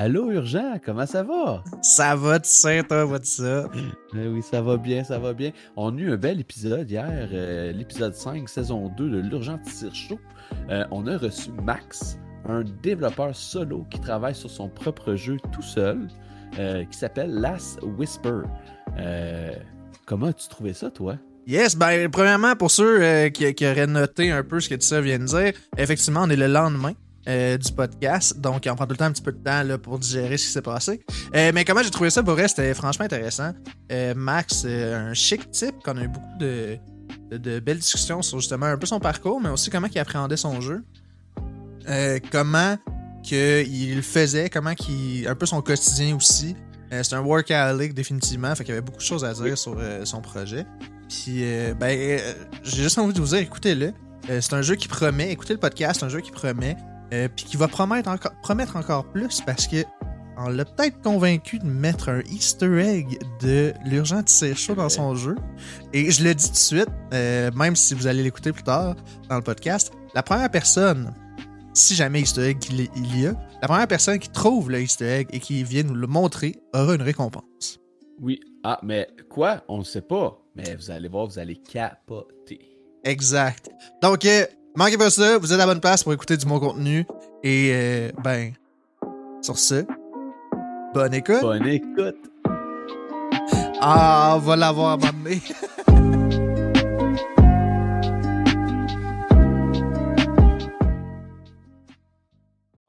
Allô, Urgent, comment ça va? Ça va, tu sais, toi, va ça? Eh oui, ça va bien, ça va bien. On a eu un bel épisode hier, euh, l'épisode 5, saison 2 de l'Urgent Tire Show. Euh, on a reçu Max, un développeur solo qui travaille sur son propre jeu tout seul, euh, qui s'appelle Last Whisper. comment as-tu trouvé ça, toi? Yes, ben, premièrement, pour ceux qui, qui, auraient noté un peu ce que tu viens de dire, effectivement, on est le lendemain. Euh, du podcast. Donc, on prend tout le temps un petit peu de temps là, pour digérer ce qui s'est passé. Euh, mais comment j'ai trouvé ça, vrai, c'était franchement intéressant. Euh, Max, un chic type, qu'on a eu beaucoup de, de, belles discussions sur justement un peu son parcours, mais aussi comment il appréhendait son jeu. comment qu'il faisait, comment qu'il. un peu son quotidien aussi. c'est un workaholic définitivement, fait y avait beaucoup de choses à dire sur son projet. Puis, ben, j'ai juste envie de vous dire, écoutez-le. c'est un jeu qui promet. Écoutez le podcast, c'est un jeu qui promet. Euh, puis qui va promettre encore, promettre encore plus parce que on l'a peut-être convaincu de mettre un Easter egg de l'urgent tire chaud dans son jeu. Et je le dis tout de suite, euh, même si vous allez l'écouter plus tard dans le podcast, la première personne, si jamais Easter egg il y a, la première personne qui trouve le Easter egg et qui vient nous le montrer aura une récompense. Oui. Ah, mais quoi? On ne sait pas. Mais vous allez voir, vous allez capoter. Exact. Donc, euh, Manquez pas ça, vous êtes à la bonne place pour écouter du bon contenu. Et, euh, ben, sur ce, bonne écoute. Bonne écoute. Ah, on va l'avoir amené.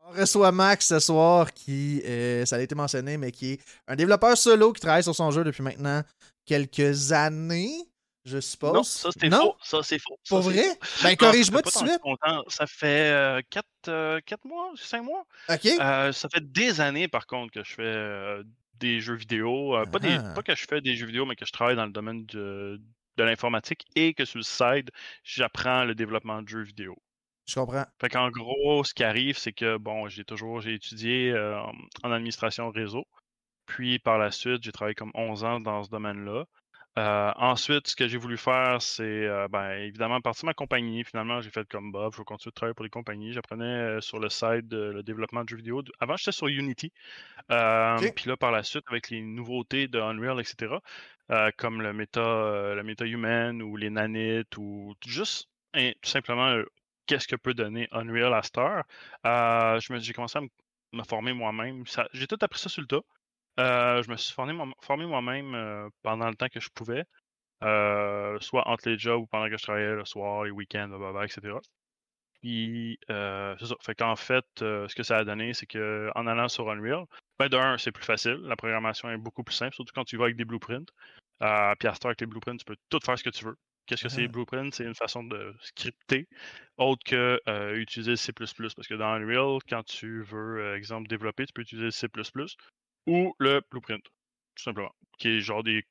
on reçoit Max ce soir qui, euh, ça a été mentionné, mais qui est un développeur solo qui travaille sur son jeu depuis maintenant quelques années je suppose. Non, ça c'est faux. Ça c'est faux. Pour vrai? Ben corrige-moi tout de suite. Ça fait 4 euh, euh, mois, 5 mois. OK. Euh, ça fait des années par contre que je fais des jeux vidéo. pas, des, ah. pas que je fais des jeux vidéo, mais que je travaille dans le domaine de, de l'informatique et que sur le side, j'apprends le développement de jeux vidéo. Je comprends. Fait qu'en gros, ce qui arrive, c'est que bon, j'ai toujours j'ai étudié en administration réseau. Puis par la suite, j'ai travaillé comme 11 ans dans ce domaine-là. Euh, ensuite, ce que j'ai voulu faire, c'est euh, ben, évidemment partir ma compagnie. Finalement, j'ai fait comme Bob, je vais continuer de travailler pour les compagnies. J'apprenais euh, sur le site le développement de jeux vidéo. Avant, j'étais sur Unity. Puis là, par la suite, avec les nouveautés de Unreal, etc., comme le méta, le méta human ou les nanites ou juste tout simplement qu'est-ce que peut donner Unreal à Star, j'ai commencé à me former moi-même. J'ai tout appris ça sur le tas. Euh, je me suis formé, moi-même euh, pendant le temps que je pouvais, euh, soit entre les jobs ou pendant que je travaillais le soir, les week-ends, etc. Puis, c'est ça. Fait qu'en fait, ce que ça a donné, c'est qu'en allant sur Unreal, ben, d'un, c'est plus facile. La programmation est beaucoup plus simple, surtout quand tu vas avec des blueprints. puis à avec les blueprints, tu peux tout faire ce que tu veux. Qu'est-ce que c'est les ah. blueprints? C'est une façon de scripter, autre que utiliser C++. Parce que dans Unreal, quand tu veux, exemple, développer, tu peux utiliser C++ ou le blueprint, tout simplement. Qui est genre des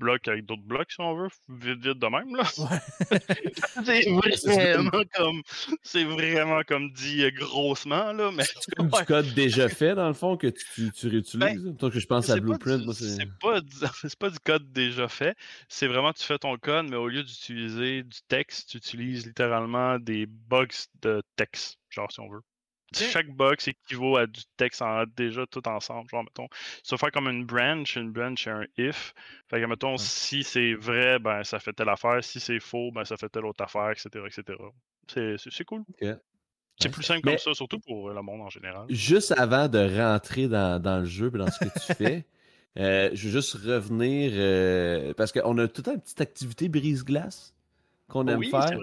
blocs avec d'autres blocs, si on veut, vite, vite de même, là. c'est vraiment comme, c'est vraiment comme dit euh, grossement, là, mais... C'est comme du code déjà fait, dans le fond, que tu, tu réutilises, ben, Toi, que je pense à Blueprint, c'est... Pas, c'est pas du code déjà fait, c'est vraiment, tu fais ton code, mais au lieu d'utiliser du texte, tu utilises littéralement des bugs de texte, genre, si on veut. Chaque box équivaut à du texte en, déjà tout ensemble. Genre, mettons, ça va faire comme une branch. Une branch, c'est un if. Fait que, mettons, si c'est vrai, ben, ça fait telle affaire. Si c'est faux, ben, ça fait telle autre affaire, etc. etc. C'est cool. C'est plus simple comme ça, surtout pour le monde en général. Juste avant de rentrer dans, dans le jeu et dans ce que tu fais, euh, je veux juste revenir euh, parce qu'on a toute une petite activité brise-glace qu'on aime oui, faire.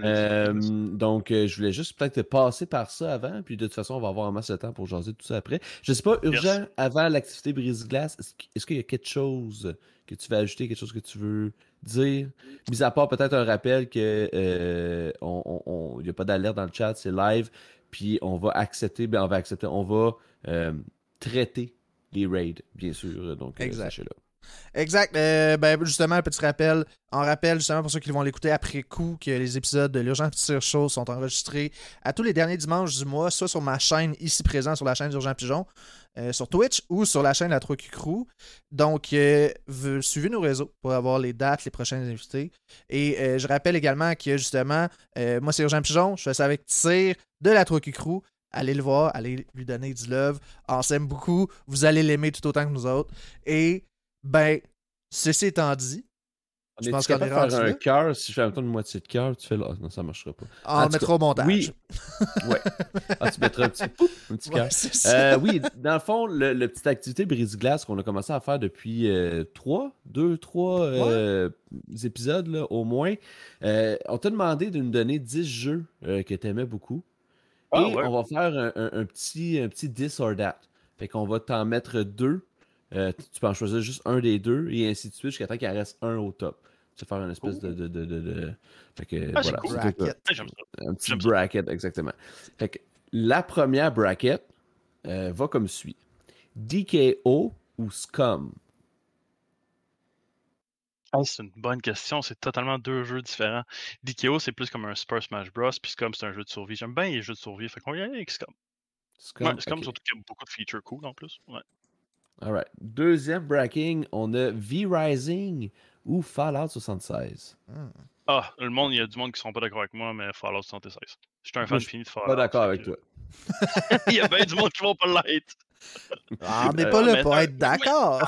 Donc, euh, je voulais juste peut-être passer par ça avant, puis de toute façon, on va avoir un masse de temps pour jaser tout ça après. Je sais pas, urgent, avant l'activité brise-glace, est-ce qu'il y a quelque chose que tu veux ajouter, quelque chose que tu veux dire? Mis à part peut-être un rappel que euh, on, n'y a pas d'alerte dans le chat, c'est live, puis on va accepter, ben on va accepter, on va traiter les raids, bien sûr. Donc, euh, sachez-le. Exact. Euh, ben, justement, un petit rappel. En rappel, justement, pour ceux qui vont l'écouter après coup, que les épisodes de l'Urgent Petit Show sont enregistrés à tous les derniers dimanches du mois, soit sur ma chaîne ici présent, sur la chaîne d'Urgent Pigeon, euh, sur Twitch ou sur la chaîne la Trocu Crew. Donc, euh, suivez nos réseaux pour avoir les dates, les prochains invités. Et je rappelle également que, justement, moi, c'est Urgent Pigeon. Je fais ça avec Tire de la Trocu Crew. Allez le voir, allez lui donner du love. On s'aime beaucoup. Vous allez l'aimer tout autant que nous autres. Et, ben, ceci étant dit, On Je est pense qu'on est de faire un cœur? Si je fais même temps une moitié de cœur, tu fais là. Non, ça marchera pas. on En le tout mettra au montage. Oui. Ouais. Ah, tu mettras un petit, pouf, un petit cœur. Euh, oui, dans le fond, le, le petite activité brise-glace qu'on a commencé à faire depuis euh, trois, deux, trois euh, épisodes là, au moins. Euh, on t'a demandé de nous donner 10 jeux euh, que tu aimais beaucoup. Ah, et ouais. on va faire un, un- un petit, un petit this or that. Fait qu'on va t'en mettre deux. Euh, tu peux en choisir juste un des deux et ainsi de suite jusqu'à temps qu'il en reste un au top. Tu vas faire une espèce de, de, de, de- de- Fait que, Ah, voilà, cool. Bracket. Un petit bracket, exactement. Fait que la première bracket euh, va comme suit. DKO ou Scum? Hey, c'est une bonne question. C'est totalement deux jeux différents. DKO, c'est plus comme un Super Smash Bros. Puis Scum, c'est un jeu de survie. J'aime bien les jeux de survie. Fait qu'on va y aller avec Scum. Scum, Ouais, Scum, ok. surtout qu'il y a beaucoup de features cool en plus. Ouais. Alright. Deuxième bracket, on a V-Rising ou Fallout 76. Ah, le monde, il y a du monde qui sont pas d'accord avec moi, mais Fallout 76. Je suis un fan je fini de Fallout. Pas d'accord avec que- toi. il y a bien du monde qui vont pas l'être. Ah, on n'est Euh, pas là mais pour être d'accord.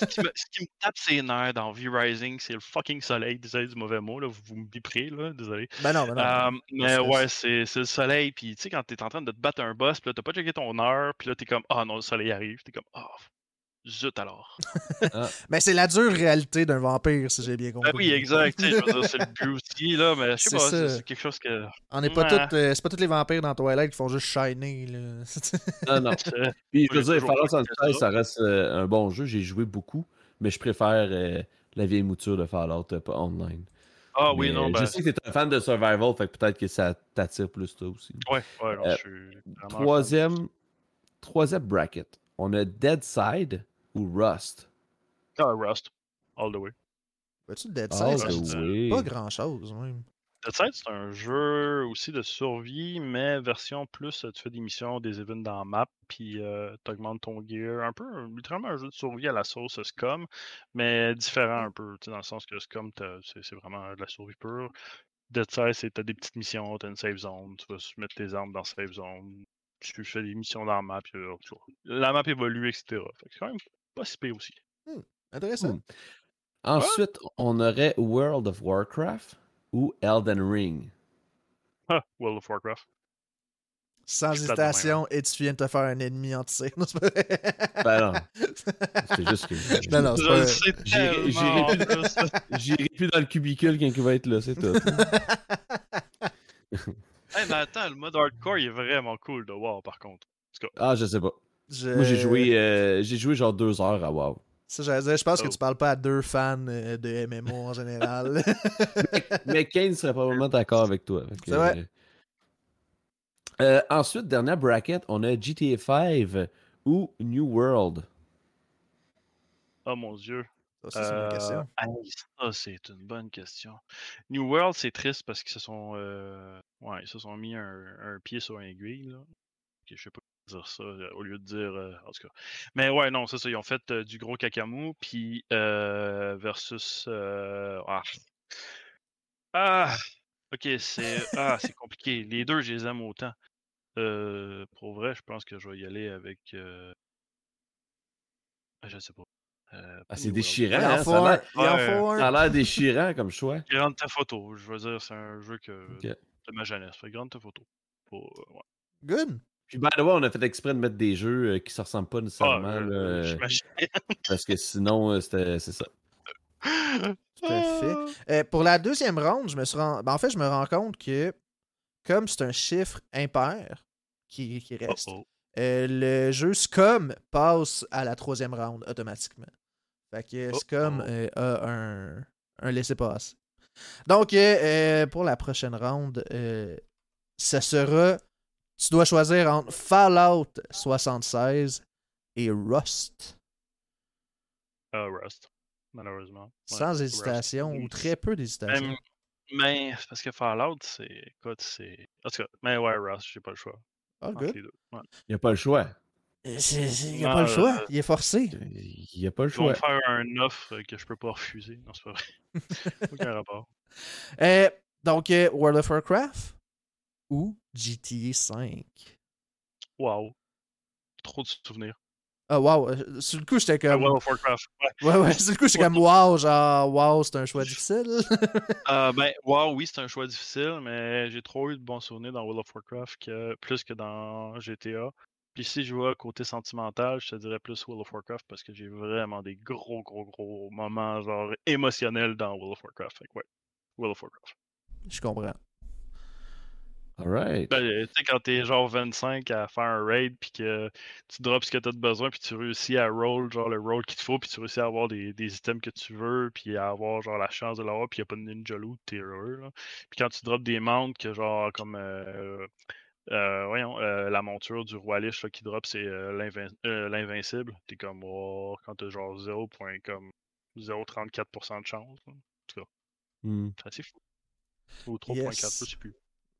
ce, qui me, ce qui me tape ses nerfs dans V-Rising, c'est le fucking soleil. Désolé du mauvais mot, là, vous, vous me biperez, là, désolé. ben non, ben non. Euh, mais ouais, c'est c'est le soleil. Puis tu sais, quand t'es en train de te battre un boss, puis là, t'as pas checké ton heure, puis là, t'es comme, ah non, le soleil arrive. T'es comme, ah, zut alors. Mais c'est la dure réalité d'un vampire, si j'ai bien compris. Ben oui, exact. tu sais, je veux dire, c'est le but aussi, là, mais je sais C'est pas, c'est quelque chose que. On n'est pas Ouais. toutes, euh, c'est pas tous les vampires dans Twilight qui font juste shiner. Là. Non, non. c'est- Puis je veux dire, Fallout 76, ça. reste euh, un bon jeu. J'ai joué beaucoup, mais je préfère euh, la vieille mouture de Fallout, euh, pas online. Ah oui, non, ben. Je sais que t'es un fan de Survival, fait que peut-être que ça t'attire plus toi aussi. Ouais, ouais, non, Euh, je suis. Troisième, troisième bracket. On a Dead Side ou Rust. Ah, Rust. All the way. Vois-tu le Dead Side? Pas grand chose, même. Dead Side, c'est un jeu aussi de survie, mais version plus, tu fais des missions, des events dans la map, puis euh, tu augmentes ton gear. Un peu, littéralement un jeu de survie à la sauce Scum, mais différent un peu, tu sais, dans le sens que Scum, t'as- c'est c'est vraiment de la survie pure. Dead Side, c'est t'as des petites missions, t'as une save zone, tu vas se mettre tes armes dans la save zone, tu fais des missions dans la map, puis, euh, tu vois, la map évolue, etc. Fait que c'est quand même pas si pire aussi. Intéressant. Hmm. Ensuite, on aurait World of Warcraft ou Elden Ring. Ah, World of Warcraft. Sans hésitation, et tu viens de te faire un ennemi entier. Non, c'est pas vrai. Ben non, c'est juste que Non, non, c'est pas... J'irai- plus. j'irai plus dans le cubicule quand il va être là, c'est tout. Hey, mais attends, le mode hardcore, il est vraiment cool de WoW, par contre. Ah, je sais pas. Je- Moi, j'ai joué, euh, j'ai joué genre deux heures à WoW. Ça, dire, je pense que Oh. tu parles pas à deux fans euh, de MMO en général. Mais Kane serait probablement d'accord avec toi. Vrai. euh, ensuite, dernière bracket, on a GTA 5 ou New World. Oh mon dieu. Ça, c'est une Euh, question. c'est une bonne question. New World, c'est triste parce qu'ils se sont. euh, Ouais, ils se sont mis un, un pied sur un aiguille, là. Je sais pas dire ça, euh, au lieu de dire. euh, en tout cas. Mais ouais, non, c'est ça. Ils ont fait euh, du gros cacamou, puis euh, versus. euh, Ah. Ah! Ok, c'est. Ah, c'est compliqué. Les deux, je les aime autant. Euh, pour vrai, je pense que je vais y aller avec. euh, Je sais pas. Euh, Ah, c'est déchirant, hein, ça a l'air- déchirant comme choix. Grande ta photo, je veux dire, c'est un jeu que de ma jeunesse. Fait grande ta photo. Pour, ouais. Good. Puis, by the way, on a fait exprès de mettre des jeux euh, qui se ressemblent pas Ah, nécessairement, euh, là, euh, j'imagine. parce que sinon, euh, c'était- c'est ça. Tout à fait. Euh, pour la deuxième ronde, je me suis rend- ben, en fait, je me rends compte que comme c'est un chiffre impair qui, qui Oh, reste, oh. euh, le jeu Scum passe à la troisième ronde automatiquement. Fait que Oh, Scum oh. euh, a un, un laissez-passer. Donc, pour la prochaine ronde, euh, ça sera. Tu dois choisir entre Fallout 76 et Rust. Ah, Rust, malheureusement. Ouais, Sans Rust. hésitation ou très peu d'hésitation. Mais parce que Fallout, c'est. Écoute, c'est. En tout cas, mais ouais, Rust, j'ai pas le choix. Ah, entre good. Ouais. Il n'y a pas le choix. Euh, Il n'y a Non, pas le choix. euh, Il est forcé. Il n'y a pas le Ils vont choix. me faire un offre que je peux pas refuser. Non, c'est pas vrai. Aucun rapport. Euh, donc, euh, World of Warcraft ou GTA 5 wow. Trop de souvenirs. Ah, wow. Sur le coup, j'étais Ah, comme. World of Warcraft. Ouais. Ouais, ouais. Sur le coup, j'étais comme, wow, genre, wow, c'est un choix difficile. Euh, ben, wow, oui, c'est un choix difficile, mais j'ai trop eu de bons souvenirs dans World of Warcraft que, plus que dans GTA. Puis si je vois côté sentimental, je te dirais plus World of Warcraft parce que j'ai vraiment des gros, gros, gros moments genre émotionnels dans World of Warcraft. Fait que ouais, World of Warcraft. Je comprends. Alright. Ben, tu sais, quand t'es genre 25 à faire un raid, puis que tu drops ce que t'as de besoin, puis tu réussis à roll genre le roll qu'il te faut, puis tu réussis à avoir des, des items que tu veux, puis à avoir genre la chance de l'avoir, puis y a pas de ninja loot, t'es heureux. Là. Puis quand tu drops des mounts que genre comme euh, euh, voyons, euh, la monture du roi Lich là, qui drop, c'est euh, l'invin- euh, l'invincible. T'es comme oh, quand t'as genre 0. comme 0,34% de chance. là. En tout cas, Hmm. c'est fou. Ou 3.4, Yes. je sais plus.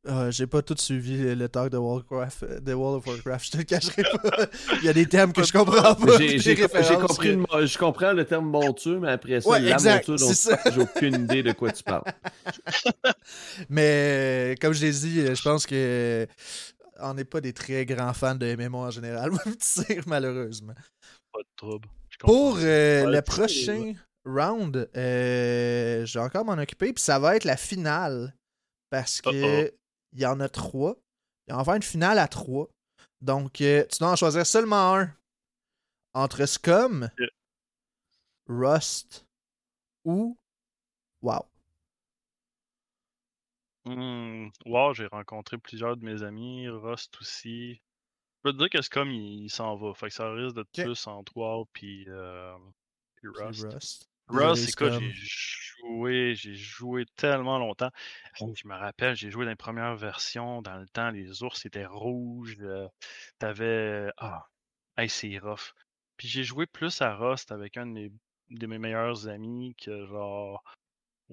Ah, J'ai pas tout suivi le talk de Warcraft, euh, de World of Warcraft, je te le cacherai pas. Il y a des thèmes que je comprends pas. J'ai compris, que- le je comprends le terme monture, mais après ça, Ouais, la exact, monture, c'est donc ça. j'ai aucune idée de quoi tu parles. Mais euh, comme je l'ai dit, euh, je pense que euh, on n'est pas des très grands fans de MMO en général, sais, malheureusement. Pas de trouble. Pour euh, Ouais, le prochain round, euh, je vais encore m'en occuper, puis ça va être la finale. Parce que. Il y en a trois. Il va y en avoir une finale à trois. Donc, euh, tu dois en choisir seulement un. Entre Scum, Yeah. Rust ou Wow. Hmm, wow, j'ai rencontré plusieurs de mes amis, Rust aussi. Je peux te dire que comme il, il s'en va. Fait que ça risque d'être plus entre wow puis, euh, puis puis Rust. Rust, écoute, j'ai joué, j'ai joué tellement longtemps. Je me rappelle, j'ai joué dans les premières versions. Dans le temps, les ours étaient rouges. euh, T'avais. Ah, hey, c'est rough. Puis j'ai joué plus à Rust avec un de mes, de mes meilleurs amis que genre.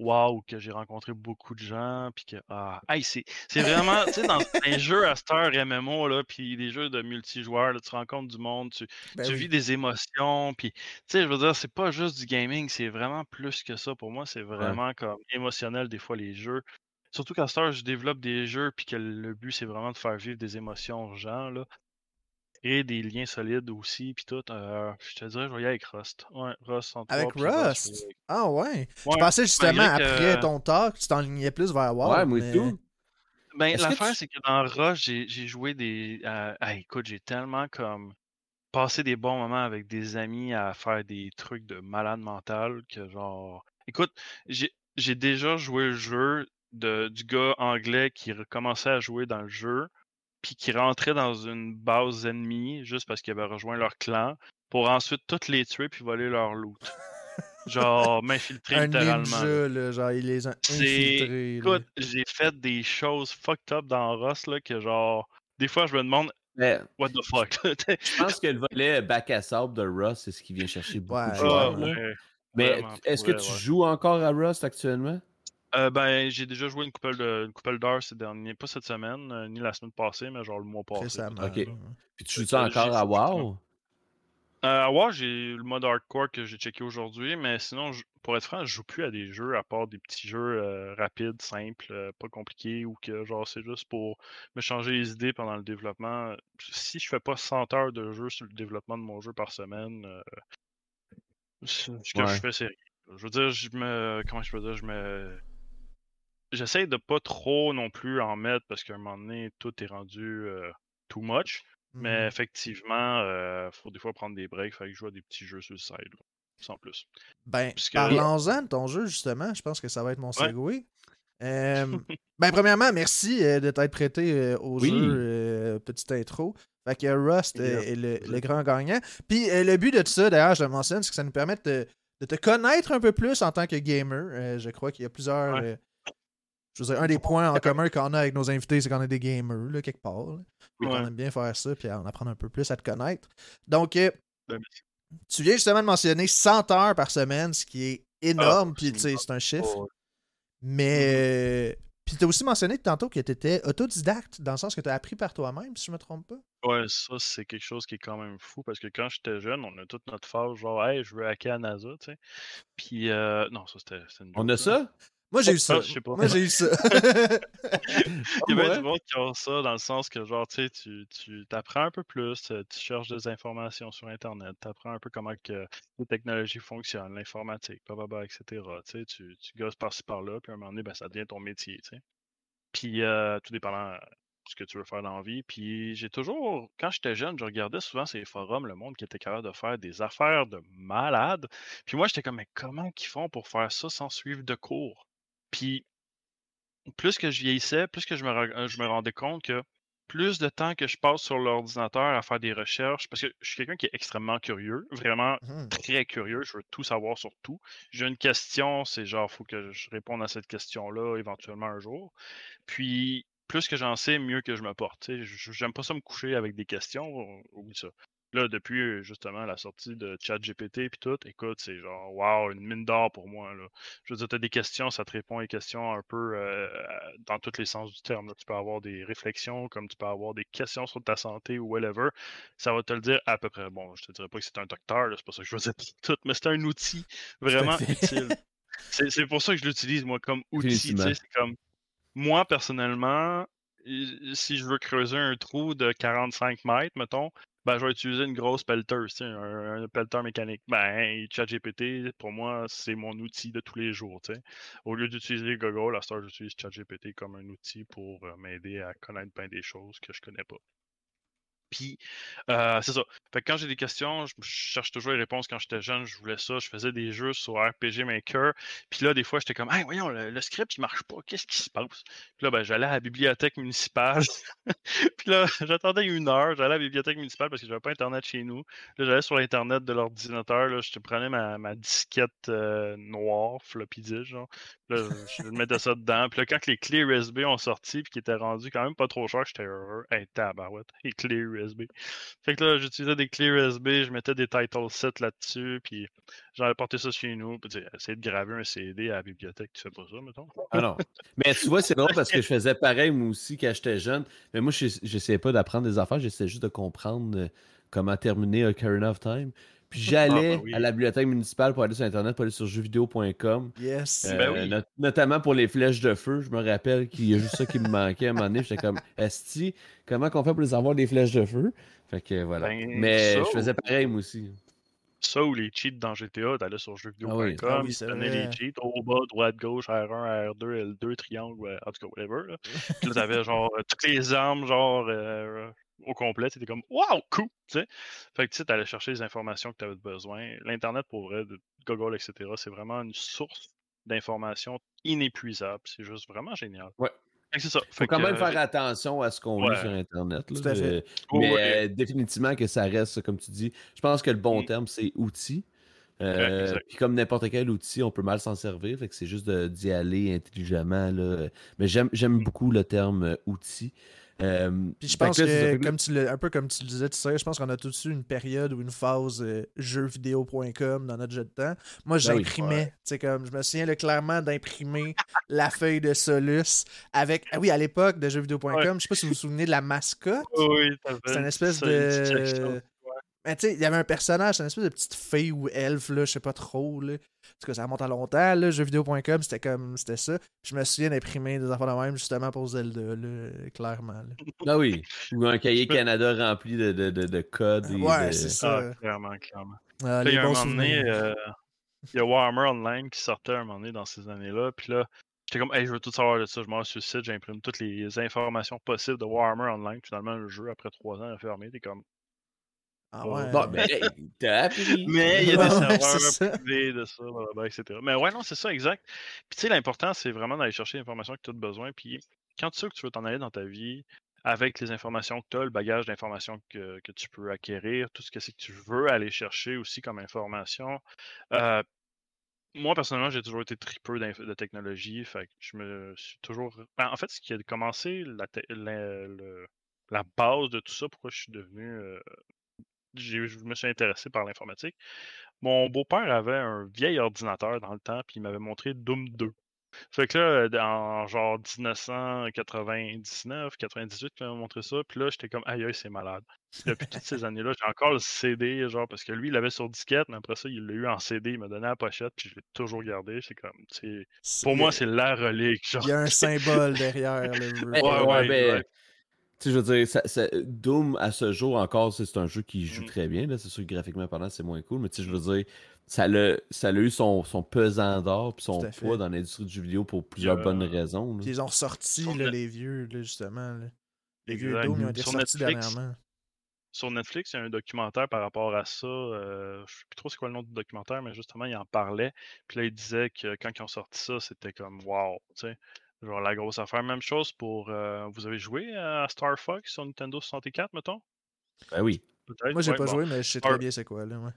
Waouh, que j'ai rencontré beaucoup de gens, puis que ah, hey, c'est vraiment, tu sais, dans un jeu à heure MMO là, puis des jeux de multijoueurs, là, tu rencontres du monde, tu, Ben tu oui. vis des émotions, puis tu sais, je veux dire, c'est pas juste du gaming, c'est vraiment plus que ça. Pour moi, c'est vraiment comme émotionnel des fois les jeux. Surtout qu'à cette heure, je développe des jeux, puis que le but c'est vraiment de faire vivre des émotions aux gens là, et des liens solides aussi, puis tout. euh, je te dirais, je vais y aller avec Rust. Ouais, Rust entre Avec Rust, Rust? Ah ouais. Je Ouais. pensais justement après ton talk, tu t'enlignais plus vers WoW. ouais, moi mais- et tout. Ben, l'affaire, tu- c'est que dans Rush, j'ai joué des. euh, ah, écoute, j'ai tellement comme passé des bons moments avec des amis à faire des trucs de malade mental que genre. Écoute, j'ai j'ai déjà joué le jeu de, du gars anglais qui recommençait à jouer dans le jeu, puis qui rentrait dans une base ennemie juste parce qu'il avait rejoint leur clan, pour ensuite toutes les tuer puis voler leur loot. genre, m'infiltrer Un littéralement. ninja, là, genre, il les a infiltrés. Écoute, j'ai fait des choses fucked up dans Rust là, que genre. Des fois, je me demande, Mais what the fuck? je pense que le volet bac à sable de Rust, c'est ce qui vient chercher beaucoup Ouais, de Ah, ouais, Mais est-ce que tu ouais. joues encore à Rust actuellement? Euh, ben, j'ai déjà joué une couple de une couple d'heures ces derniers, pas cette semaine, euh, ni la semaine passée, mais genre le mois passé. Récemment. Ok. là. Puis tu joues Euh, ça encore à WoW? Euh, ouais, j'ai le mode hardcore que j'ai checké aujourd'hui, mais sinon, je- pour être franc, je joue plus à des jeux à part des petits jeux euh, rapides, simples, euh, pas compliqués, ou que genre c'est juste pour me changer les idées pendant le développement. Si je fais pas 100 heures de jeu sur le développement de mon jeu par semaine, euh, ce ce que Ouais. je fais, c'est rien. Je veux dire, je me. Comment je peux dire? Je me. J'essaie de pas trop non plus en mettre parce qu'à un moment donné, tout est rendu euh, too much. Mais Mhm. effectivement, euh, faut des fois prendre des breaks, fait que je joue à des petits jeux sur le side, là, sans plus. Ben, Puisque- parlons-en de ton jeu, justement. Je pense que ça va être mon segway. Euh, ben, premièrement, merci de t'être prêté au Oui. jeu. petite intro. Fait que Rust est le, le grand gagnant. Puis le but de tout ça, d'ailleurs, je le mentionne, c'est que ça nous permet de, de te connaître un peu plus en tant que gamer. Je crois qu'il y a plusieurs. Ouais. Je veux dire, un des points en commun qu'on a avec nos invités, c'est qu'on est des gamers, là, quelque part. là. Ouais. aime bien faire ça, puis à en apprendre un peu plus à te connaître. Donc, euh, Ben, tu viens justement de mentionner 100 heures par semaine, ce qui est énorme, Ah, puis c'est tu sais, c'est un chiffre. Oh, Mais. euh, Puis tu as aussi mentionné tantôt que tu étais autodidacte, dans le sens que tu as appris par toi-même, si je me trompe pas. Ouais, ça, c'est quelque chose qui est quand même fou parce que quand j'étais jeune, on a toute notre phase genre, hey, je veux hacker à NASA, tu sais. Puis, euh, non, ça c'était une On a là. ça? Moi, j'ai eu ça. je sais pas. Moi, j'ai eu ça. Il y a bien du monde qui ont ça dans le sens que, genre, tu sais, tu, tu apprends un peu plus, tu cherches des informations sur Internet, tu apprends un peu comment que les technologies fonctionnent, l'informatique, blablabla, etc. Tu sais, tu, tu gosses par-ci par-là, puis à un moment donné, ben, ça devient ton métier, tu sais. Puis, euh, tout dépendant de ce que tu veux faire dans la vie. Puis, j'ai toujours, quand j'étais jeune, je regardais souvent ces forums, le monde qui était capable de faire des affaires de malade. Puis moi, j'étais comme, mais comment qu'ils font pour faire ça sans suivre de cours? Puis, plus que je vieillissais, plus que je me, ra- euh, je me rendais compte que plus de temps que je passe sur l'ordinateur à faire des recherches, parce que je suis quelqu'un qui est extrêmement curieux, vraiment Mhm. très curieux, je veux tout savoir sur tout. J'ai une question, c'est genre, faut que je réponde à cette question-là éventuellement un jour. Puis, plus que j'en sais, mieux que je me porte. J'aime pas ça me coucher avec des questions, oublie ça. Là, depuis euh, justement la sortie de ChatGPT puis tout, écoute, c'est genre, wow, une mine d'or pour moi. Là. Je veux dire, tu as des questions, ça te répond à des questions un peu euh, dans tous les sens du terme. là. Tu peux avoir des réflexions, comme tu peux avoir des questions sur ta santé ou whatever. Ça va te le dire à peu près. Bon, je te dirais pas que c'est un docteur, c'est pas ça que je veux dire tout, mais c'est un outil vraiment utile. C'est pour ça que je l'utilise, moi, comme outil. C'est comme moi, personnellement, si je veux creuser un trou de 45 mètres, mettons, ben, je vais utiliser une grosse pelleteuse, un, un pelleteur mécanique. Ben, ChatGPT, pour moi, c'est mon outil de tous les jours. Au lieu d'utiliser Google, à ce j'utilise ChatGPT comme un outil pour euh, m'aider à connaître bien des choses que je connais pas. Puis, euh, c'est ça. Fait que quand j'ai des questions, je cherche toujours les réponses. Quand j'étais jeune, je voulais ça. Je faisais des jeux sur RPG Maker. Puis là, des fois, j'étais comme, hey, voyons, le, script, il marche pas. Qu'est-ce qui se passe? Puis là, ben, j'allais à la bibliothèque municipale. Puis là, j'attendais une heure. J'allais à la bibliothèque municipale parce que j'avais pas Internet chez nous. Là, j'allais sur l'Internet de l'ordinateur. Là, je te prenais ma, disquette euh, noire, floppy disk, genre. Là, je, je mettais ça dedans. Puis là, quand les clés USB ont sorti, puis qui étaient rendues quand même pas trop chères, j'étais heureux. Hey, tabarouette, les clés USB. Fait que là, j'utilisais des clés USB, je mettais des title sets là-dessus, puis j'avais porté ça chez nous. Puis, essayer de graver un CD à la bibliothèque, tu fais pas ça, mettons. Ah non. Mais tu vois, c'est drôle parce que je faisais pareil moi aussi quand j'étais jeune. Mais moi, je- j'essayais pas d'apprendre des affaires, j'essayais juste de comprendre euh, comment terminer Ocarina of Time. Puis j'allais Ah, bah oui. à la bibliothèque municipale pour aller sur Internet, pour aller sur jeuxvideo.com. Yes. Euh, Ben oui. not- notamment pour les flèches de feu. Je me rappelle qu'il y a juste ça qui me manquait à un moment donné. J'étais comme, Esti, comment qu'on fait pour les avoir des flèches de feu? Fait que voilà. Ben, Mais ça, je faisais pareil moi aussi. Ça ou les cheats dans GTA, t'allais sur jeuxvideo.com, Ah oui. Ah oui, tu les cheats au bas, droite, gauche, R1, R2, L2, triangle, euh, en tout cas, whatever. Là. Puis là, t'avais genre euh, toutes les armes, genre euh, au complet. C'était comme Wow, cool! Tu sais? Fait que tu sais, t'allais chercher les informations que tu avais besoin. L'Internet, pour vrai, de Google, etc., c'est vraiment une source d'informations inépuisable. C'est juste vraiment génial. Ouais. C'est ça. Faut Fait quand que, même euh, faire attention à ce qu'on Ouais. lit sur Internet. là. Tout à fait. Euh, Oh, mais ouais. euh, définitivement que ça reste, comme tu dis. Je pense que le bon Mm. terme, c'est outil. Euh. Puis comme n'importe quel outil, on peut mal s'en servir. Fait que c'est juste de- d'y aller intelligemment. Là. Mais j'aime j'aime beaucoup le terme euh, outil. Euh, Puis je pense que, comme tu un peu comme tu le disais, tu sais, je pense qu'on a tous eu une période ou une phase euh, jeuxvideo.com dans notre jeu de temps. Moi, Ben oui. j'imprimais. Tu sais, comme, je me souviens là, clairement d'imprimer la feuille de Solus avec. Ah oui, à l'époque de jeuxvideo.com, Ouais. je sais pas si vous vous souvenez de la mascotte. Oui, C'est une espèce de. Ben, tu sais, il y avait un personnage, c'est une espèce de petite fille ou elfe, là, je sais pas trop, là. En tout cas, ça remonte à longtemps, là. Jeuxvideo.com, c'était comme. C'était ça. Je me souviens d'imprimer des affaires de même, justement, pour Zelda, là, clairement, là. Ah oui. Ou un cahier Canada rempli de, de, de, de codes. et Ouais, de- c'est ça. Ah, clairement, clairement. Ah, Puis, les il y a un bons moment donné, souvenirs. euh, il y a Warhammer Online qui sortait un moment donné dans ces années-là. Puis là, j'étais comme, hey, je veux tout savoir de ça. Je m'en sur le site, j'imprime toutes les informations possibles de Warhammer Online. Finalement, le jeu, après trois ans, est fermé. T'es comme. Ah ouais. Bon, ben, t'as appris. Mais il y a des Ouais, serveurs privés de ça, blablabla, etc. Mais ouais, non, c'est ça, exact. Puis tu sais, l'important, c'est vraiment d'aller chercher l'information que tu as besoin. Puis quand tu sais que tu veux t'en aller dans ta vie, avec les informations que tu as, le bagage d'informations que, que tu peux acquérir, tout ce que c'est que tu veux aller chercher aussi comme information. euh, moi, personnellement, j'ai toujours été tripeux de technologie. Fait que je me suis toujours. Ben, en fait, ce qui a commencé la, la- le- la base de tout ça, pourquoi je suis devenu. euh, je me suis intéressé par l'informatique. Mon beau-père avait un vieil ordinateur dans le temps, puis il m'avait montré Doom 2. Fait que là, en genre 1999, 98, il m'a montré ça. Puis là, j'étais comme, aïe, aïe, c'est malade. Depuis toutes ces années-là, j'ai encore le CD, genre, parce que lui, il l'avait sur disquette, mais après ça, il l'a eu en CD, il m'a donné la pochette, puis je l'ai toujours gardé. C'est comme, c'est... Pour moi, c'est la relique. Genre. Il y a un symbole derrière le. Ouais, ouais, ben, tu sais, je veux dire, ça, ça, Doom, à ce jour encore, c'est un jeu qui joue mmh. très bien. C'est sûr que graphiquement parlant, c'est moins cool, mais tu sais, je veux dire, ça a, ça a eu son, son pesant d'or puis son poids dans l'industrie du jeu vidéo pour plusieurs bonnes raisons. Puis ils ont ressorti les vieux, justement. Les vieux Doom, ils ont été sortis dernièrement. Sur Netflix, il y a un documentaire par rapport à ça. Euh, je ne sais plus trop c'est quoi le nom du documentaire, mais justement, il en parlait. Puis là, il disait que quand ils ont sorti ça, c'était comme wow. Genre la grosse affaire. Même chose pour. Euh, vous avez joué à Star Fox sur Nintendo 64, mettons? Ben oui. Moi, j'ai pas joué, mais je sais très bien c'est quoi, là. Ouais.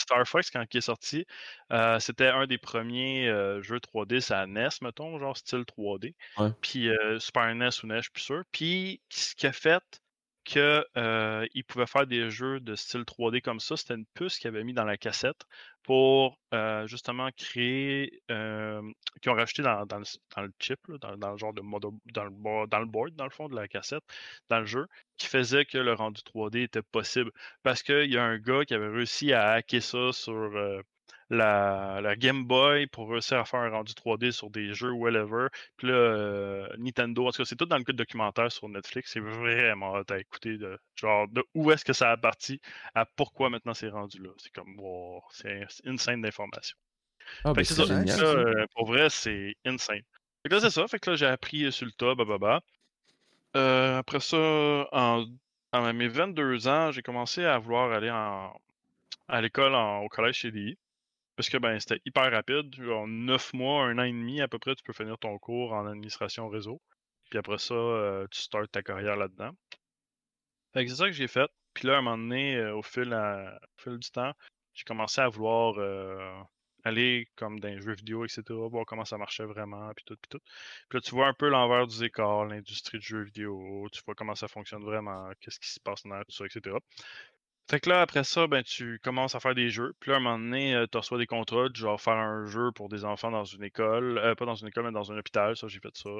Star Fox, quand il est sorti, euh, c'était un des premiers euh, jeux 3D, c'est à NES, mettons, genre style 3D. Puis euh, Super NES ou NES, je suis plus sûr. Puis ce qui a fait qu'il pouvait faire des jeux de style 3D comme ça, c'était une puce qu'il avait mis dans la cassette pour justement créer, qui ont rajouté dans, le, chip, dans, le genre de mode, dans le, dans le board, dans le fond de la cassette, dans le jeu, qui faisait que le rendu 3D était possible. Parce qu'il y a un gars qui avait réussi à hacker ça sur la, Game Boy pour réussir à faire un rendu 3D sur des jeux whatever. Puis là, euh, Nintendo, en tout cas, c'est tout dans le cas de documentaire sur Netflix. C'est vraiment à écouter de genre de où est-ce que ça a parti à pourquoi maintenant c'est rendu là. C'est comme wow, c'est une scène d'information. Ah, ben, c'est ça, euh, pour vrai, c'est insane. Fait que là, c'est ça. Fait que là, j'ai appris sur le tas, Euh, après ça, en, en, mes 22 ans, j'ai commencé à vouloir aller en, à l'école au collège CDI. Parce que ben, c'était hyper rapide. En neuf mois, un an et demi à peu près, tu peux finir ton cours en administration réseau. Puis après ça, euh, tu startes ta carrière là-dedans. c'est ça que j'ai fait. Puis là, à un moment donné, euh, au, fil fil du temps, j'ai commencé à vouloir euh, aller comme dans les jeux vidéo, etc., voir comment ça marchait vraiment, puis tout, puis tout. Puis là, tu vois un peu l'envers du décor, l'industrie du jeu vidéo, tu vois comment ça fonctionne vraiment, qu'est-ce qui se passe dans tout ça, etc. Fait que là, après ça, ben, tu commences à faire des jeux. Puis là, à un moment donné, euh, tu reçois des contrats, genre faire un jeu pour des enfants dans une école. Euh, pas dans une école, mais dans un hôpital. Ça, j'ai fait ça.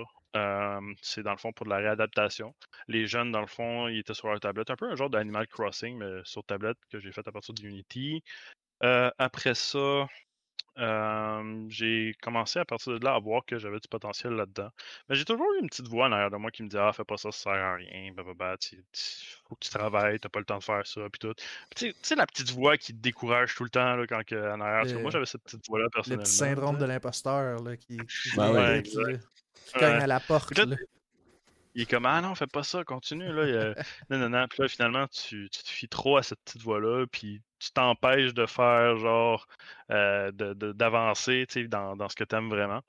c'est dans le fond pour de la réadaptation. Les jeunes, dans le fond, ils étaient sur leur tablette. Un peu un genre d'Animal Crossing, mais sur tablette que j'ai fait à partir d'Unity. Euh, après ça, j'ai commencé à partir de là à voir que j'avais du potentiel là-dedans. Mais j'ai toujours eu une petite voix en arrière de moi qui me dit Ah, fais pas ça, ça sert à rien, bah, tu, faut que tu travailles, t'as pas le temps de faire ça, puis tout. Tu sais, la petite voix qui te décourage tout le temps là, quand que, en arrière. moi, j'avais cette petite voix-là personnellement. Le petit syndrome de l'imposteur qui, qui, ouais, cogne à la porte. Il est comme Ah non, fais pas ça, continue. Là. non, non, non. Puis là, finalement, tu, tu te fies trop à cette petite voix-là, puis tu t'empêches de faire genre euh, d'avancer dans, dans ce que tu aimes vraiment.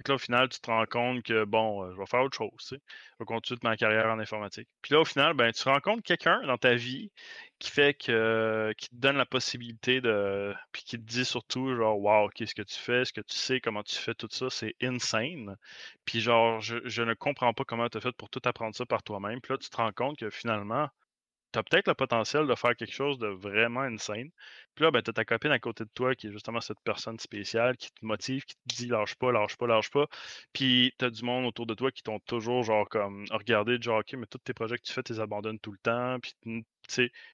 Et là, au final, tu te rends compte que bon, euh, je vais faire autre chose. Je vais continuer ma carrière en informatique. Puis là, au final, ben, tu rencontres quelqu'un dans ta vie qui fait que qui te donne la possibilité de. Puis qui te dit surtout genre Wow, qu'est-ce que tu fais, ce que tu sais, comment tu fais tout ça, c'est insane. Puis genre, je, je ne comprends pas comment tu as fait pour tout apprendre ça par toi-même. Puis là, tu te rends compte que finalement, tu as peut-être le potentiel de faire quelque chose de vraiment insane. Puis là, ben, tu as ta copine à côté de toi qui est justement cette personne spéciale qui te motive, qui te dit lâche pas, lâche pas, lâche pas. Puis tu as du monde autour de toi qui t'ont toujours genre comme regardé, genre ok, mais tous tes projets que tu fais, tu les abandonnes tout le temps. Puis,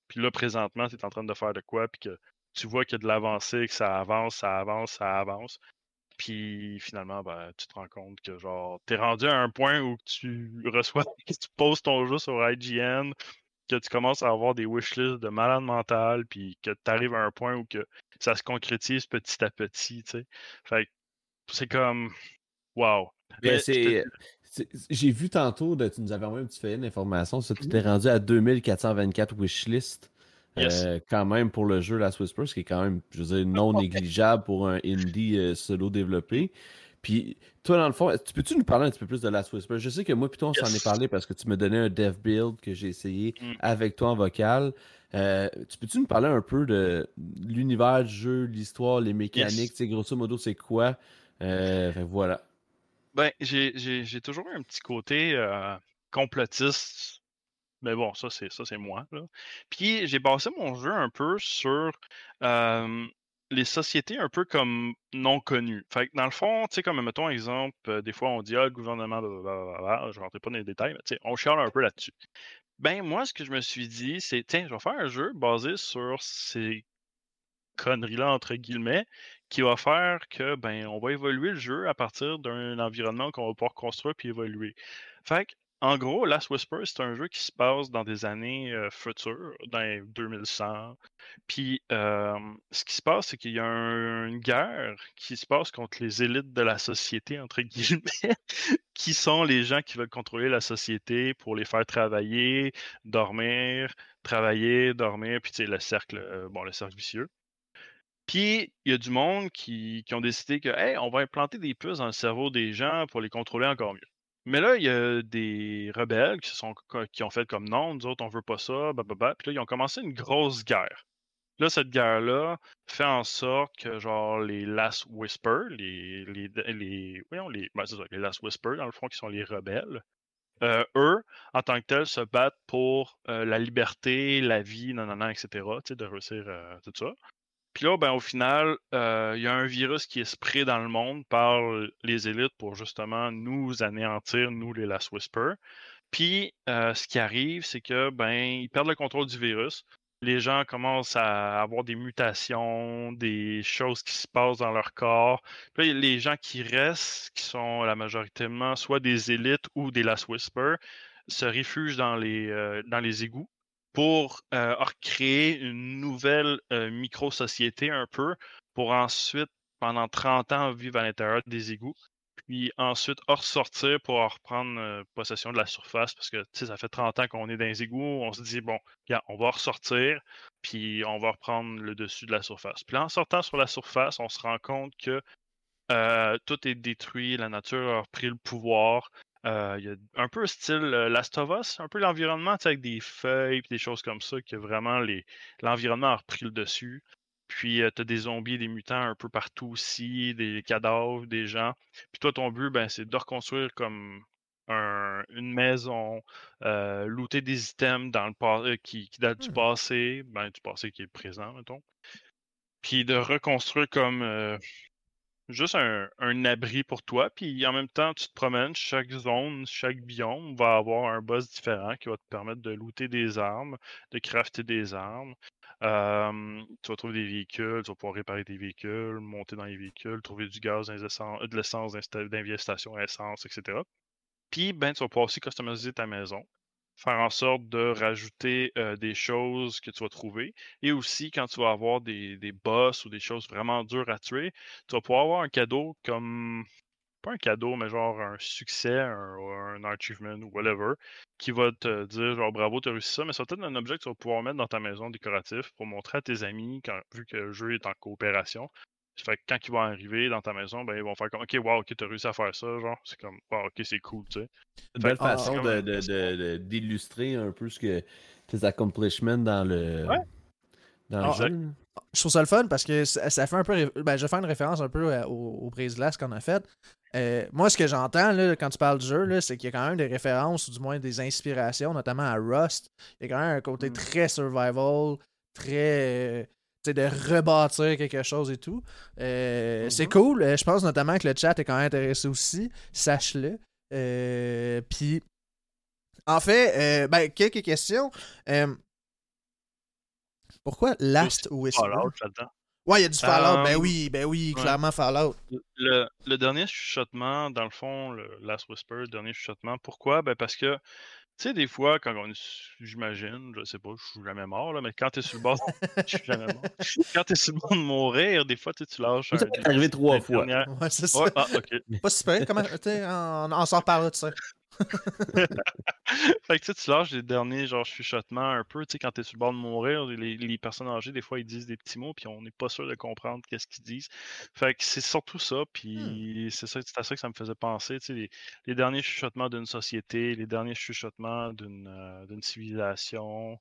puis là, présentement, tu es en train de faire de quoi, puis que tu vois qu'il y a de l'avancée, que ça avance, ça avance, ça avance. Puis finalement, ben, tu te rends compte que genre, t'es rendu à un point où tu reçois, tu poses ton jeu sur IGN, que tu commences à avoir des wishlists de malade mental, puis que tu arrives à un point où que ça se concrétise petit à petit, tu sais. Fait c'est comme, wow. Ben, j'ai vu tantôt, tu nous avais envoyé un petit fait d'information, ça, tu t'es rendu à 2424 wishlists. Euh, quand même pour le jeu Last Whisper, ce qui est quand même, je veux dire, non négligeable pour un indie euh, solo développé. Puis, toi, dans le fond, tu peux-tu nous parler un petit peu plus de Last Whisper? Je sais que moi, plutôt, on s'en est parlé parce que tu me donnais un dev build que j'ai essayé mm. avec toi en vocal. Euh, tu peux-tu nous parler un peu de l'univers du jeu, l'histoire, les mécaniques? Yes. Grosso modo, c'est quoi? Euh, voilà. Ben, j'ai toujours un petit côté euh, complotiste. Mais bon, ça, c'est ça c'est moi. Là. Puis, j'ai basé mon jeu un peu sur les sociétés un peu comme non connues. Fait que dans le fond, tu sais, comme mettons exemple, euh, des fois on dit Ah, le gouvernement, blablabla, je ne rentrerai pas dans les détails, mais tu sais, on chiale un peu là-dessus. Ben, moi, ce que je me suis dit, c'est tiens, je vais faire un jeu basé sur ces conneries-là, entre guillemets, qui va faire que ben on va évoluer le jeu à partir d'un environnement qu'on va pouvoir construire puis évoluer. Fait que en gros, Last Whisper, c'est un jeu qui se passe dans des années futures, dans 2100. Puis, ce qui se passe, c'est qu'il y a une guerre qui se passe contre les élites de la société, entre guillemets, qui sont les gens qui veulent contrôler la société pour les faire travailler, dormir, travailler, dormir, puis tu sais, le cercle, bon, le cercle vicieux. Puis, il y a du monde qui, qui ont décidé que, hey, on va implanter des puces dans le cerveau des gens pour les contrôler encore mieux. Mais là, il y a des rebelles qui, sont, qui ont fait comme non, nous autres, on veut pas ça, bah. Puis là, ils ont commencé une grosse guerre. Là, cette guerre-là fait en sorte que, genre, les Last Whisper, les. les, les, voyons, les, ben, ça, les Last Whisper, dans le fond, qui sont les rebelles, euh, eux, en tant que tels, se battent pour euh, la liberté, la vie, non, etc., de réussir euh, tout ça. Puis là, ben, au final, euh, il y a un virus qui est sprayé dans le monde par les élites pour justement nous anéantir, nous les Last Whisper. Puis euh, ce qui arrive, c'est que ben ils perdent le contrôle du virus. Les gens commencent à avoir des mutations, des choses qui se passent dans leur corps. Puis là, les gens qui restent, qui sont la majoritairement soit des élites ou des Last Whisper, se réfugient dans les, euh, dans les égouts pour euh, créer une nouvelle euh, micro-société un peu, pour ensuite, pendant 30 ans, vivre à l'intérieur des égouts, puis ensuite ressortir pour reprendre euh, possession de la surface, parce que ça fait 30 ans qu'on est dans les égouts, on se dit, bon, on va ressortir, puis on va reprendre le dessus de la surface. Puis en sortant sur la surface, on se rend compte que tout est détruit, la nature a repris le pouvoir, euh, il y a un peu style euh, Last of Us, un peu l'environnement avec des feuilles et des choses comme ça, que vraiment l'environnement a repris le dessus. Puis euh, tu as des zombies, des mutants un peu partout aussi, des cadavres, des gens. Puis toi, ton but, ben, c'est de reconstruire comme une maison, looter des items dans le qui, qui datent du mmh. passé, ben, du passé qui est présent, mettons. Puis de reconstruire comme juste un, abri pour toi. Puis en même temps, tu te promènes, chaque zone, chaque biome va avoir un boss différent qui va te permettre de looter des armes, de crafter des armes. tu vas trouver des véhicules, tu vas pouvoir réparer des véhicules, monter dans les véhicules, trouver du gaz, de l'essence d'investation essence, etc. Puis, ben, tu vas pouvoir aussi customiser ta maison faire en sorte de rajouter des choses que tu vas trouver. Et aussi, quand tu vas avoir des, boss ou des choses vraiment dures à tuer, tu vas pouvoir avoir un cadeau comme. Pas un cadeau, mais genre un succès, un, achievement ou whatever, qui va te dire genre bravo, tu as réussi ça, mais c'est peut-être un objet que tu vas pouvoir mettre dans ta maison décoratif pour montrer à tes amis, vu que le jeu est en coopération, fait que quand ils vont arriver dans ta maison, ben, ils vont faire comme OK, wow, OK, t'as réussi à faire ça. Genre, c'est comme wow, OK, c'est cool, tu sais. Une belle façon d'illustrer un peu ce que tes accomplishments dans le. Dans le ah, jeu. Je trouve ça le fun parce que ça, fait un peu. Ben, je vais faire une référence un peu au, au brise-glace qu'on a fait. Euh, moi, ce que j'entends quand tu parles du jeu, c'est qu'il y a quand même des références, ou du moins des inspirations, notamment à Rust. Il y a quand même un côté mm. très survival, très de rebâtir quelque chose et tout. Euh, c'est mhm. cool. Euh, je pense notamment que le chat est quand même intéressé aussi. Sache-le. Euh, puis, en fait, ben, quelques questions. pourquoi Last Whisper? Ouais, il y a du Fallout. ben oui, ben oui, clairement Fallout. Le, le, dernier chuchotement, dans le fond, le Last Whisper, le dernier chuchotement, pourquoi? Ben parce que tu sais, des fois, quand on j'imagine, je sais pas, je suis jamais mort, là, mais quand t'es sur le bord, je suis jamais mort. Quand t'es sur le bord de mourir, des fois, tu lâches. Ça t'est arrivé trois fois. Ouais, c'est ça. ah, ok. Pas super, comment, on, on s'en reparle de ça. fait que tu lâches les derniers genre chuchotements un peu, tu sais, quand t'es sur le bord de mourir, les, les, personnes âgées, des fois, ils disent des petits mots, puis on n'est pas sûr de comprendre qu'est-ce qu'ils disent. Fait que c'est surtout ça, hmm. puis c'est ça, à ça que ça me faisait penser, tu sais, les, derniers chuchotements d'une société, les derniers chuchotements d'une euh, civilisation.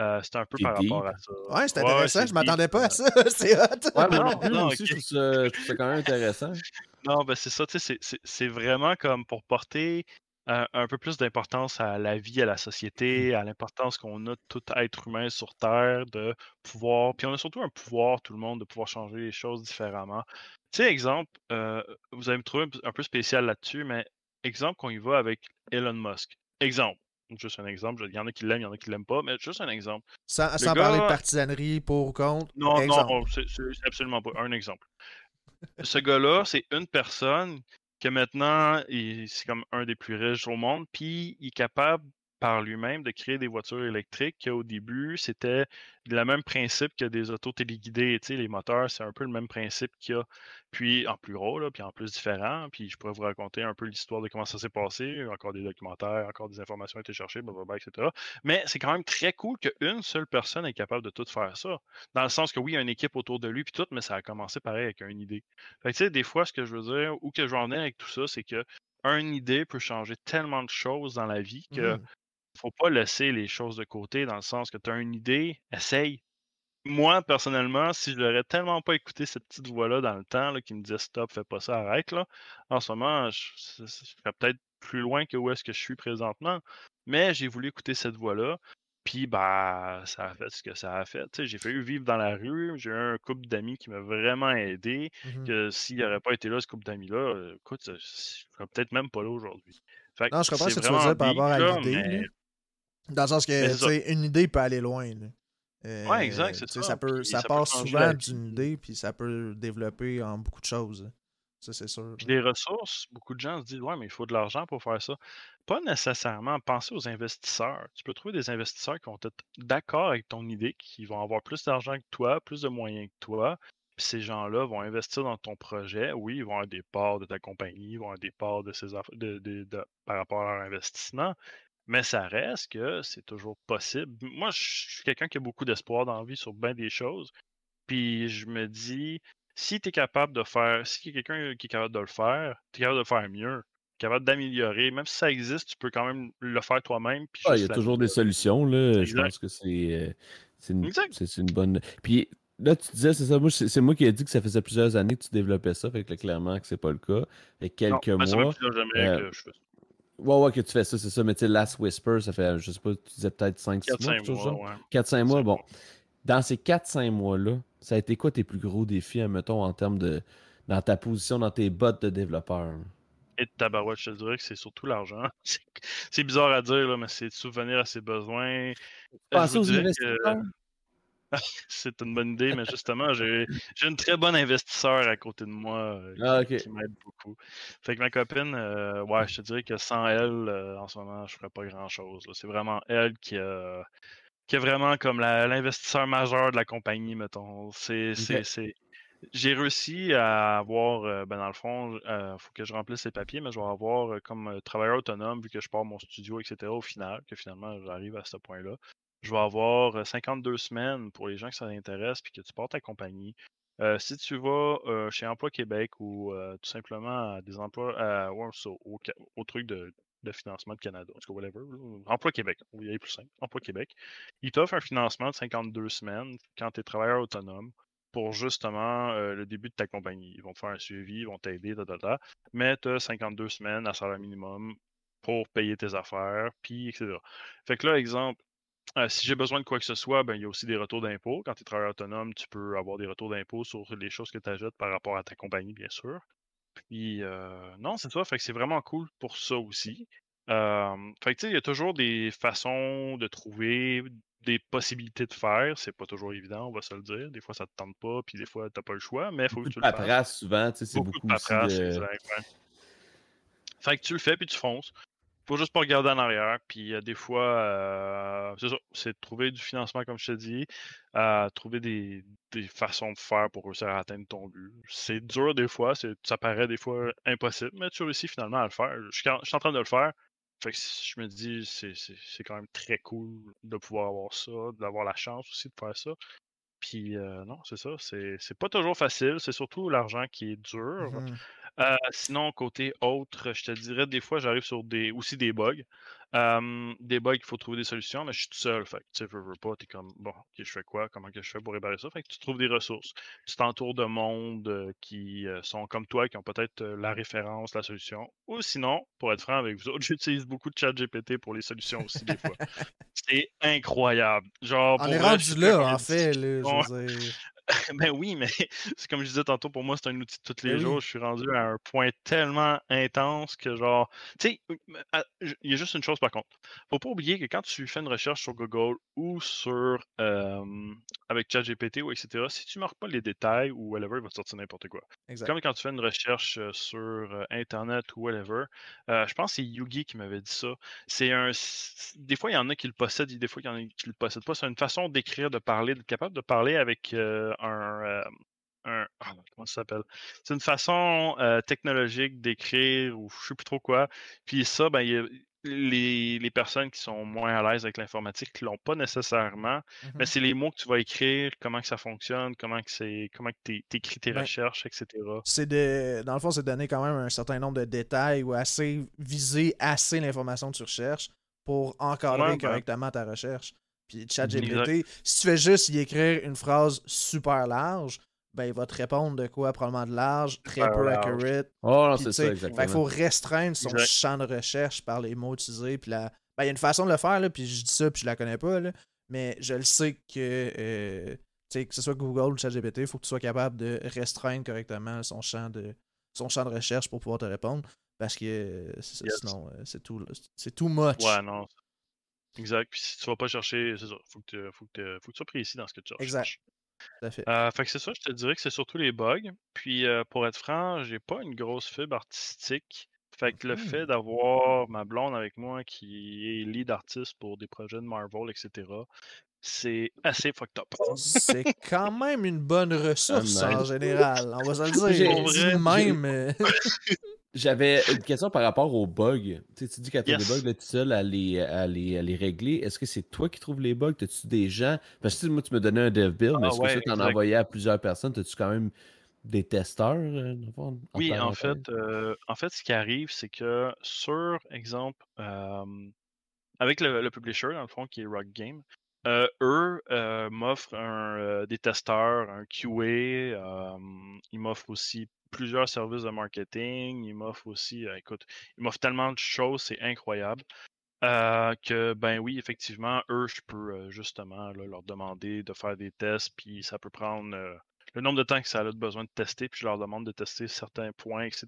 Euh, c'était un peu par rapport à ça. Ouais, c'est intéressant, je m'attendais pas à ça. c'est hot. Ouais, mais non, non, aussi, je, trouve ça, je trouve ça quand même intéressant. Non, ben c'est ça, tu sais, c'est vraiment comme pour porter un peu plus d'importance à la vie, à la société, à l'importance qu'on a tout être humain sur Terre, de pouvoir. Puis on a surtout un pouvoir, tout le monde, de pouvoir changer les choses différemment. Tu sais, exemple, euh, vous allez me trouver un peu spécial là-dessus, mais exemple qu'on y va avec Elon Musk. Exemple. Juste un exemple. Il y en a qui l'aiment, il y en a qui l'aiment pas, mais juste un exemple. Sans, parler de partisanerie pour ou contre. Non, non, c'est absolument pas. Un exemple. Ce gars-là, c'est une personne que maintenant, c'est comme un des plus riches au monde, puis il est capable par lui-même de créer des voitures électriques qu'au début, c'était le même principe que des autos téléguidées. Tu sais, les moteurs, c'est un peu le même principe qu'il y a, puis en plus gros, puis en plus différent. Puis je pourrais vous raconter un peu l'histoire de comment ça s'est passé, encore des documentaires, encore des informations ont été cherchées, blablabla, etc. Mais c'est quand même très cool qu'une seule personne est capable de tout faire ça. Dans le sens que oui, il y a une équipe autour de lui, puis tout, mais ça a commencé pareil avec une idée. Fait que, tu sais, des fois, ce que je veux dire, ou que je veux en venir avec tout ça, c'est que une idée peut changer tellement de choses dans la vie que mmh faut pas laisser les choses de côté dans le sens que tu as une idée, essaye. Moi, personnellement, si je n'aurais tellement pas écouté cette petite voix-là dans le temps qui me disait stop, fais pas ça, arrête, là, en ce moment, je, serais peut-être plus loin que où est-ce que je suis présentement. Mais j'ai voulu écouter cette voix-là. Puis, bah, ça a fait ce que ça a fait. J'ai failli vivre dans la rue. J'ai eu un couple d'amis qui m'a vraiment aidé. Mmh que s'il n'aurait pas été là, ce couple d'amis-là, écoute, je serais peut-être même pas là aujourd'hui. Non, je comprends ce que tu veux dire par rapport à l'idée. Dans le sens que, une idée peut aller loin. Euh, ouais, exact, c'est ça. Ça, peut, ça, passe souvent d'une idée, puis ça peut développer en beaucoup de choses. Ça, c'est sûr. Puis les ressources, beaucoup de gens se disent Ouais, mais il faut de l'argent pour faire ça. Pas nécessairement. Pensez aux investisseurs. Tu peux trouver des investisseurs qui vont être d'accord avec ton idée, qui vont avoir plus d'argent que toi, plus de moyens que toi. Puis ces gens-là vont investir dans ton projet. Oui, ils vont avoir des parts de ta compagnie, ils vont avoir des parts de, ces de, de, par rapport à leur investissement. Mais ça reste que c'est toujours possible. Moi, je suis quelqu'un qui a beaucoup d'espoir dans la vie sur bien des choses. Puis je me dis, si tu es capable de faire, si quelqu'un qui est capable de le faire, tu es capable de le faire mieux, capable d'améliorer. Même si ça existe, tu peux quand même le faire toi-même. Ah, il y a toujours des solutions. Là. Je pense que c'est euh, une, une, bonne. Puis là, tu disais, c'est ça, moi, c'est moi qui ai dit que ça faisait plusieurs années que tu développais ça, fait que clairement que c'est pas le cas. Fait quelques mois. jamais euh, que je fais ça. Ouais, ouais, que tu fais ça, c'est ça. Mais tu sais, Last Whisper, ça fait, je sais pas, tu disais peut-être 5-6 mois. mois 4-5 mois, bon. Dans ces 4-5 mois-là, ça a été quoi tes plus gros défis, mettons, en termes de. dans ta position, dans tes bottes de développeur? Et de tabarouette, je te dirais que c'est surtout l'argent. C'est bizarre à dire, là, mais c'est de souvenir à ses besoins. Pensez aux investisseurs? c'est une bonne idée, mais justement, j'ai une très bonne investisseur à côté de moi euh, ah, qui, m'aide beaucoup. Fait que ma copine, euh, ouais, je te dirais que sans elle, euh, en ce moment, je ferais pas grand-chose. C'est vraiment elle qui a, qui est vraiment comme l'investisseur majeur de la compagnie, mettons. C'est, J'ai réussi à avoir, ben dans le fond, il faut que je remplisse les papiers, mais je vais avoir comme travailleur autonome, vu que je pars mon studio, etc., au final, que finalement j'arrive à ce point-là je vais avoir 52 semaines pour les gens que ça intéresse puis que tu portes ta compagnie. si tu vas chez Emploi Québec ou tout simplement à des emplois au, truc de, financement de Canada, en tout cas, whatever, Emploi Québec, il y a plus simple, Emploi Québec, ils t'offrent un financement de 52 semaines quand tu es travailleur autonome pour justement le début de ta compagnie. Ils vont te faire un suivi, ils vont t'aider, mais tu as 52 semaines à salaire minimum pour payer tes affaires, puis etc. Fait que là, exemple, euh, si j'ai besoin de quoi que ce soit, ben, il y a aussi des retours d'impôts. Quand tu es travailleur autonome, tu peux avoir des retours d'impôts sur les choses que tu achètes par rapport à ta compagnie, bien sûr. Puis, euh, non, c'est ça. Fait que c'est vraiment cool pour ça aussi. fait que, il y a toujours des façons de trouver des possibilités de faire. C'est pas toujours évident, on va se le dire. Des fois, ça te tente pas, puis des fois, tu n'as pas le choix, mais il faut que tu le fasses. souvent, c'est beaucoup, beaucoup de paperasse, Fait que tu le fais, puis tu fonces faut juste pas regarder en arrière. Puis des fois, euh, c'est ça, c'est trouver du financement, comme je te dis, euh, trouver des, façons de faire pour réussir à atteindre ton but. C'est dur des fois, ça paraît des fois impossible, mais tu réussis finalement à le faire. Je suis, en train de le faire. Fait que je me dis, c'est quand même très cool de pouvoir avoir ça, d'avoir la chance aussi de faire ça. Puis euh, non, c'est ça, c'est pas toujours facile, c'est surtout l'argent qui est dur. Mmh Euh, sinon, côté autre, je te dirais, des fois, j'arrive sur des aussi des bugs. Des bugs, il faut trouver des solutions, mais je suis tout seul. Fait que tu veux, veux pas, t'es comme, bon, ok, je fais quoi? Comment que je fais pour réparer ça? Fait que tu trouves des ressources. Tu t'entoures de monde euh, qui euh, sont comme toi, qui ont peut-être la référence, la solution. Ou sinon, pour être franc avec vous autres, j'utilise beaucoup de chat GPT pour les solutions aussi, des fois. C'est incroyable. Genre, On est rendu là, en fait. Là, ben oui, mais c'est comme je disais tantôt, pour moi, c'est un outil de tous les ben jours. Je suis rendu à un point tellement intense que, genre, tu sais, il y a juste une chose par contre. Faut pas oublier que quand tu fais une recherche sur Google ou sur avec ChatGPT ou etc., si tu marques pas les détails ou whatever, il va te sortir n'importe quoi. Comme quand tu fais une recherche sur Internet ou whatever, je pense que c'est Yugi qui m'avait dit ça. C'est un. Des fois, il y en a qui le possèdent, des fois, il y en a qui le possèdent pas. C'est une façon d'écrire, de parler, d'être capable de parler avec un, un ah, comment ça s'appelle? C'est une façon technologique d'écrire ou je sais plus trop quoi. Puis ça, ben, les, les, personnes qui sont moins à l'aise avec l'informatique ne l'ont pas nécessairement, mais mmh c'est les mots que tu vas écrire, comment que ça fonctionne, comment que c'est comment que tu écris tes ben, recherches, etc. C'est de dans le fond, c'est donner quand même un certain nombre de détails ou assez viser assez l'information que tu recherches pour encadrer ben correctement ta recherche. Puis ChatGPT, si tu fais juste y écrire une phrase super large, ben il va te répondre de quoi? Probablement de large, très peu accurate. Oh non, c'est ça, exactement. il faut restreindre son champ de recherche par les mots utilisés. Puis la... ben, il y a une façon de le faire, là, puis je dis ça, puis je la connais pas, là, mais je le sais que, euh, que ce soit Google ou ChatGPT, il faut que tu sois capable de restreindre correctement son champ de, son champ de recherche pour pouvoir te répondre. Parce que sinon, euh, c'est tout, c'est too much. Ouais, non, Exact. Puis si tu vas pas chercher, c'est ça. Faut que, tu, faut, que faut que tu sois précis dans ce que tu cherches. Exact. Tout à fait. Euh, fait que c'est ça, je te dirais que c'est surtout les bugs. Puis euh, pour être franc, j'ai pas une grosse fibre artistique. Fait que le fait d'avoir ma blonde avec moi qui est lead artiste pour des projets de Marvel, etc., c'est assez fucked up. C'est quand même une bonne ressource en général. On va se le dire. même. J'avais une question par rapport aux bugs. Tu, sais, tu dis que tu as des bugs, là, tu seul à les, à les, à les régler. Est-ce que c'est toi qui trouves les bugs? T'as-tu des gens? Parce que moi, tu me donnais un dev build, mais ah est-ce que tu en envoyé à plusieurs personnes? T'as-tu quand même des testeurs? Euh, oui, en fait, euh, en fait, ce qui arrive, c'est que sur, exemple, euh, avec le, publisher, dans le fond, qui est Rock Game, eux m'offrent des testeurs, un QA, ils m'offrent aussi plusieurs services de marketing. Il m'offre aussi, euh, écoute, il m'offre tellement de choses, c'est incroyable. Euh, que ben oui, effectivement, eux, je peux euh, justement leur demander de faire des tests, puis ça peut prendre le nombre de temps que ça a besoin de tester, puis je leur demande de tester certains points, etc.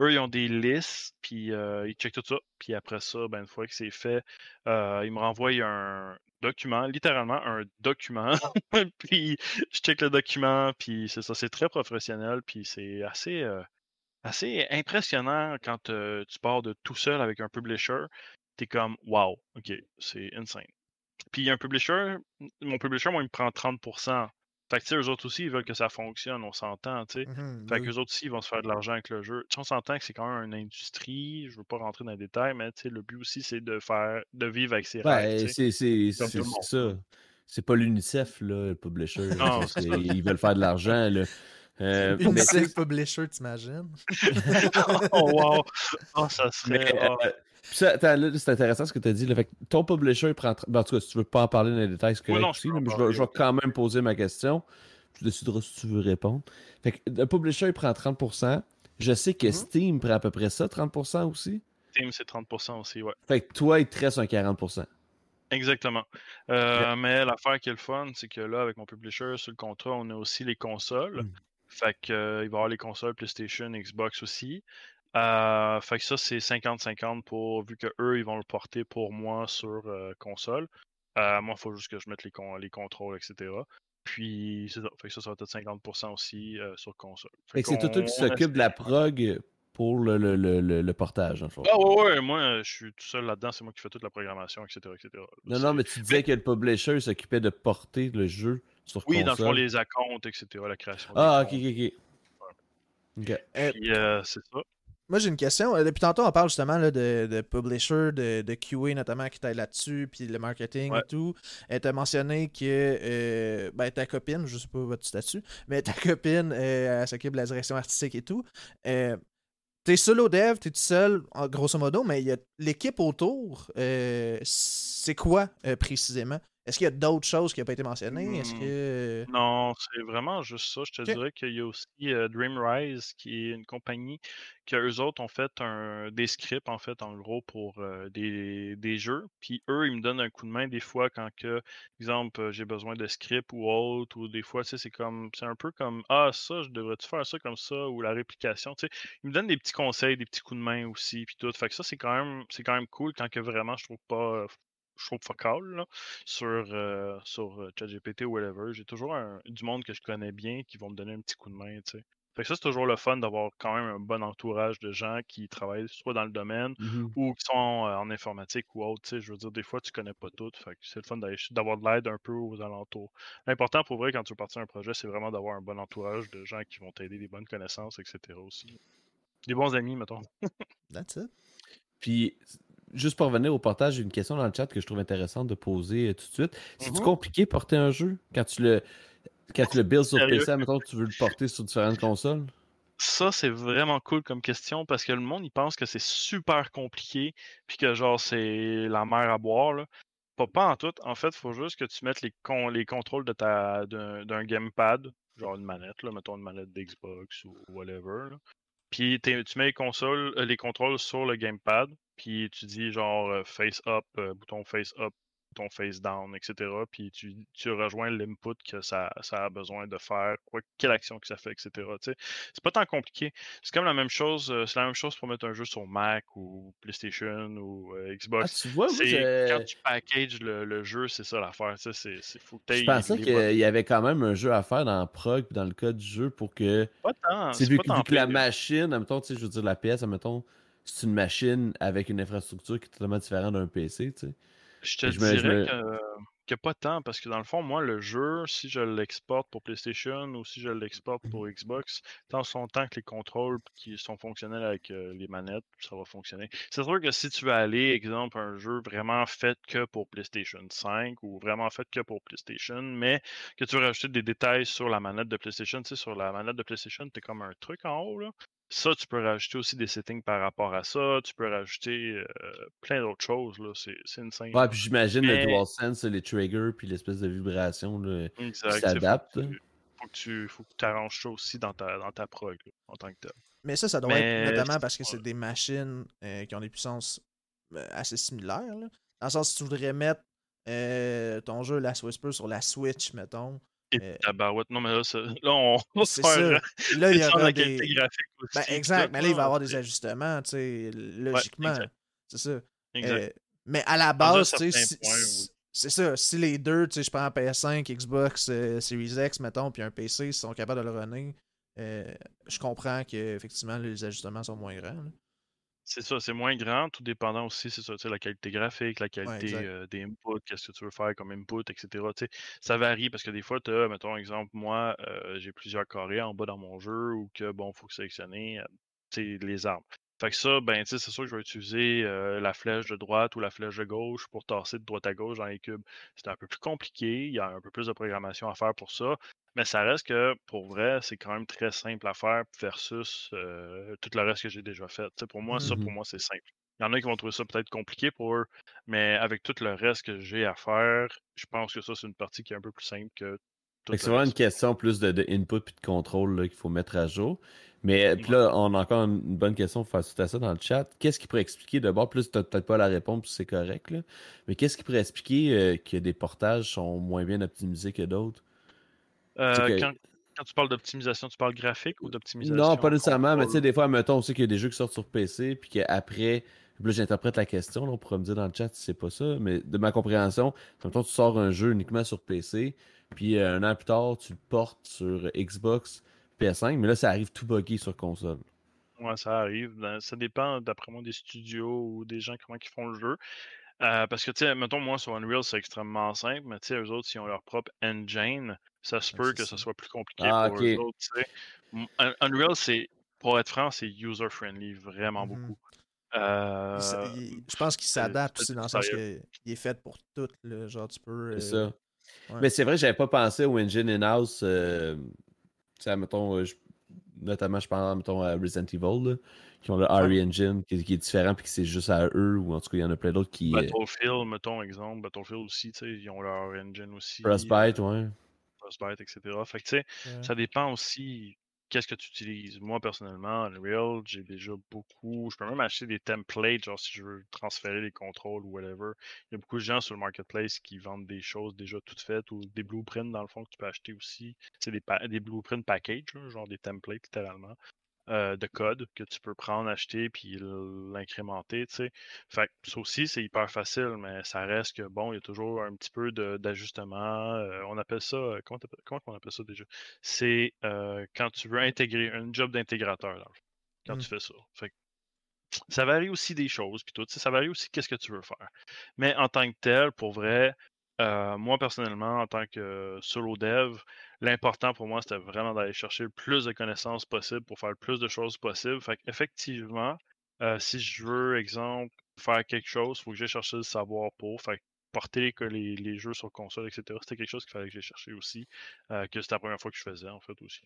Eux, ils ont des listes, puis ils checkent tout ça, puis après ça, ben, une fois que c'est fait, ils me renvoient un, document, littéralement un document. puis je check le document, puis c'est ça, c'est très professionnel, puis c'est assez, euh, assez impressionnant quand euh, tu pars de tout seul avec un publisher. T'es comme, wow, ok, c'est insane. Puis un publisher, mon publisher, moi, il me prend 30%. Fait que, tu sais, eux autres aussi, ils veulent que ça fonctionne, on s'entend, tu sais. Mmh fait que eux autres aussi, ils vont se faire de l'argent avec le jeu. Tu on s'entend que c'est quand même une industrie, je veux pas rentrer dans les détails, mais tu sais, le but aussi, c'est de faire, de vivre avec ses rêves. c'est ça. C'est pas l'UNICEF, là, le publisher. Non, ils veulent faire de l'argent, là. Euh, UNICEF publisher, t'imagines? oh, wow! Oh, ça serait... Oh. Euh, c'est intéressant ce que tu as dit. Fait ton publisher prend. Ben, en tout cas, si tu veux pas en parler dans les détails, c'est correct aussi, mais je vais, quand même poser ma question. Tu décideras si tu veux répondre. Fait que le publisher prend 30%. Je sais que mm-hmm. Steam prend à peu près ça, 30% aussi. Steam, c'est 30% aussi, ouais. Fait que toi, il te reste un 40%. Exactement. Euh, mais l'affaire qui est le fun, c'est que là, avec mon publisher, sur le contrat, on a aussi les consoles. Mm. Fait que, euh, il va y avoir les consoles PlayStation, Xbox aussi. Euh, fait que ça, c'est 50-50 pour vu que eux, ils vont le porter pour moi sur euh, console. Euh, moi, il faut juste que je mette les, les contrôles, etc. Puis, ça. Fait que ça, ça va être 50% aussi sur console. Fait, que c'est toi, qui s'occupe de la prog pour le, le, le, le portage, en fait. Ah ouais, ouais, moi, je suis tout seul là-dedans, c'est moi qui fais toute la programmation, etc. etc. non, non, mais tu disais que le publisher s'occupait de porter le jeu sur oui, console. Oui, dans le fond, les accounts, etc., la création. Ah, ok, ok, ok. C'est ça. Moi, j'ai une question. Euh, depuis tantôt, on parle justement là, de, de publisher, de, de QA notamment qui t'aide là-dessus, puis le marketing et tout. Elle t'a mentionné que euh, ben, ta copine, je sais pas votre statut, mais ta copine, euh, elle s'occupe de la direction artistique et tout. Euh, T'es solo dev, t'es tout seul, grosso modo, mais il y a l'équipe autour. c'est quoi précisément? Est-ce qu'il y a d'autres choses qui n'ont pas été mentionnées? Est-ce mmh. que... Non, c'est vraiment juste ça. Je te dirais qu'il y a aussi Dreamrise, qui est une compagnie que eux autres ont fait un, des scripts, en fait, en gros, pour des, des, jeux. Puis eux, ils me donnent un coup de main des fois quand que, exemple, j'ai besoin de scripts ou autre, ou des fois, tu sais, c'est comme c'est un peu comme Ah, ça, je devrais-tu faire ça comme ça, ou la réplication. Tu sais, ils me donnent des petits conseils, des petits coups de main aussi, puis tout. Fait que ça, c'est quand même c'est quand même cool quand que vraiment je trouve pas je trouve focal là, sur, euh, sur euh, ChatGPT ou whatever. J'ai toujours du monde que je connais bien qui vont me donner un petit coup de main. sais. Fait que ça, c'est toujours le fun d'avoir quand même un bon entourage de gens qui travaillent soit dans le domaine mmh ou qui sont euh, en informatique ou autre. Je veux dire, des fois, tu connais pas tout. Fait que c'est le fun d'avoir de l'aide un peu aux alentours. L'important pour vrai, quand tu veux partir un projet, c'est vraiment d'avoir un bon entourage de gens qui vont t'aider, des bonnes connaissances, etc. aussi. Des bons amis, mettons. That's it. Puis, juste pour revenir au portage, j'ai une question dans le chat que je trouve intéressante de poser euh, tout de suite. C'est-tu mm-hmm. compliqué porter un jeu quand tu le, quand tu le builds sur PC, mettons tu veux le porter sur différentes consoles? Ça, c'est vraiment cool comme question parce que le monde, il pense que c'est super compliqué puis que genre c'est la mer à boire. Là. Pas, pas en tout. En fait, il faut juste que tu mettes les, les contrôles de ta d'un gamepad, genre une manette, là, mettons une manette d'Xbox ou whatever. Puis tu mets les consoles, euh, les contrôles sur le gamepad puis tu dis genre euh, face up, euh, bouton face up, bouton face down, etc. Puis tu, tu rejoins l'input que ça, ça, a besoin de faire, quoi, quelle action que ça fait, etc. C'est pas tant compliqué. C'est comme la même chose, euh, c'est la même chose pour mettre un jeu sur Mac ou PlayStation ou Xbox. Ah, tu vois, Quand tu packages le, jeu, c'est ça l'affaire. C'est, faut que Je pensais qu'il y avait quand même un jeu à faire dans Prog, dans le cas du jeu, pour que. Pas tant. C'est vu, que la machine, admettons, je veux dire, la pièce, admettons c'est une machine avec une infrastructure qui est totalement différente d'un PC, tu sais. Je te dirais que, pas tant, parce que dans le fond, moi, le jeu, si je l'exporte pour PlayStation ou si je l'exporte pour Xbox, tant son temps que les contrôles qui sont fonctionnels avec euh, les manettes, ça va fonctionner. C'est sûr que si tu veux aller, exemple, un jeu vraiment fait que pour PlayStation 5 ou vraiment fait que pour PlayStation, mais que tu veux rajouter des détails sur la manette de PlayStation, tu sais, sur la manette de PlayStation, tu comme un truc en haut, là. Ça, tu peux rajouter aussi des settings par rapport à ça. Tu peux rajouter plein d'autres choses. Là. C'est, c'est insane. Ouais, puis j'imagine le DualSense, les triggers, puis l'espèce de vibration là, qui s'adapte. Faut que tu faut que arranges ça aussi dans ta, dans ta prog en tant que tel. Mais ça, ça doit être notamment parce que c'est des machines euh, qui ont des puissances euh, assez similaires. Là. Dans le sens, si tu voudrais mettre euh, ton jeu Last Whisper sur la Switch, mettons, et euh, tabarouette. Non, mais là, là on, on se fait Là, il y aura des... Ben, exact, mais là, il va y avoir des ajustements, tu sais, logiquement. c'est ça. Euh, mais à la base, tu sais, c'est ça. Si les deux, tu sais, je prends un PS5, Xbox, euh, Series X, mettons, puis un PC, ils sont capables de le runner, je comprends qu'effectivement, les ajustements sont moins grands. C'est ça, c'est moins grand, tout dépendant aussi, c'est ça, la qualité graphique, la qualité des inputs, qu'est-ce que tu veux faire comme input, etc. ça varie parce que des fois, tu as, mettons, exemple, moi, j'ai plusieurs carrés en bas dans mon jeu ou que, bon, il faut sélectionner les armes. Fait que ça, ben, c'est sûr que je vais utiliser la flèche de droite ou la flèche de gauche pour tasser de droite à gauche dans les cubes. C'est un peu plus compliqué, il y a un peu plus de programmation à faire pour ça. Mais ça reste que, pour vrai, c'est quand même très simple à faire versus tout le reste que j'ai déjà fait. pour moi, ça, pour mmh moi, c'est simple. Il y en a qui vont trouver ça peut-être compliqué pour eux, mais avec tout le reste que j'ai à faire, je pense que ça, c'est une partie qui est un peu plus simple que C'est vraiment une question plus de, input et de contrôle qu'il faut mettre à jour. Mais puis là, on a encore une bonne question pour faire à ça dans le chat. Qu'est-ce qui pourrait expliquer, d'abord, plus tu n'as peut-être pas la réponse, c'est correct, là, mais qu'est-ce qui pourrait expliquer que des portages sont moins bien optimisés que d'autres? Euh, quand, tu parles d'optimisation, tu parles graphique ou d'optimisation? Non, pas nécessairement, mais tu sais, des fois, mettons aussi qu'il y a des jeux qui sortent sur PC, puis qu'après, là, j'interprète la question, on pourrait me dire dans le chat si c'est pas ça, mais de ma compréhension, mettons, tu sors un jeu uniquement sur PC, puis euh, un an plus tard, tu le portes sur Xbox, PS5, mais là, ça arrive tout buggy sur console. Ouais, ça arrive. Ben, ça dépend, d'après moi, des studios ou des gens comment ils font le jeu. Euh, parce que, tu sais, mettons, moi, sur Unreal, c'est extrêmement simple, mais tu sais, eux autres, s'ils ont leur propre engine, ça se peut que ce soit plus compliqué ah, pour eux autres. Unreal, c'est pour être franc, c'est user-friendly vraiment Mhm. beaucoup. Euh, il- je pense qu'il s'adapte aussi dans le sens qu'il est fait pour tout. Là, genre, tu peux. C'est euh, ça. Ouais. Mais c'est vrai que j'avais pas pensé au engine in-house. Euh, tu sais, mettons, euh, je- notamment, je pense mettons, à Resident Evil, là, qui ont le RE Engine, qui, qui est différent, puis que c'est juste à eux, ou en tout cas, il y en a plein d'autres qui. euh, Battlefield, mettons exemple, Battlefield aussi, tu sais, ils ont leur engine aussi. Frostbite, euh, ouais. Frostbite, etc. Fait que tu sais, Ouais. ça dépend aussi qu'est-ce que tu utilises? Moi, personnellement, Unreal, j'ai déjà beaucoup. Je peux même acheter des templates, genre si je veux transférer les contrôles ou whatever. Il y a beaucoup de gens sur le marketplace qui vendent des choses déjà toutes faites ou des blueprints dans le fond que tu peux acheter aussi. C'est des, des blueprints package, genre des templates littéralement. Euh, de code que tu peux prendre, acheter, puis l'incrémenter, tu sais. Fait que ça aussi, c'est hyper facile, mais ça reste que, bon, il y a toujours un petit peu d'ajustement. euh, on appelle ça, euh, comment, comment on appelle ça déjà? C'est euh, quand tu veux intégrer un job d'intégrateur, dans le fond, quand Mm. tu fais ça. Fait que ça varie aussi des choses, puis tout, ça varie aussi qu'est-ce que tu veux faire. Mais en tant que tel, pour vrai, euh, moi personnellement, en tant que solo dev, l'important pour moi, c'était vraiment d'aller chercher le plus de connaissances possible pour faire le plus de choses possible. Fait effectivement, si je veux, exemple, faire quelque chose, il faut que j'aille chercher le savoir pour. Fait que porter que les, les jeux sur console, etc. C'était quelque chose qu'il fallait que j'aille chercher aussi. euh, que c'était la première fois que je faisais, en fait, aussi.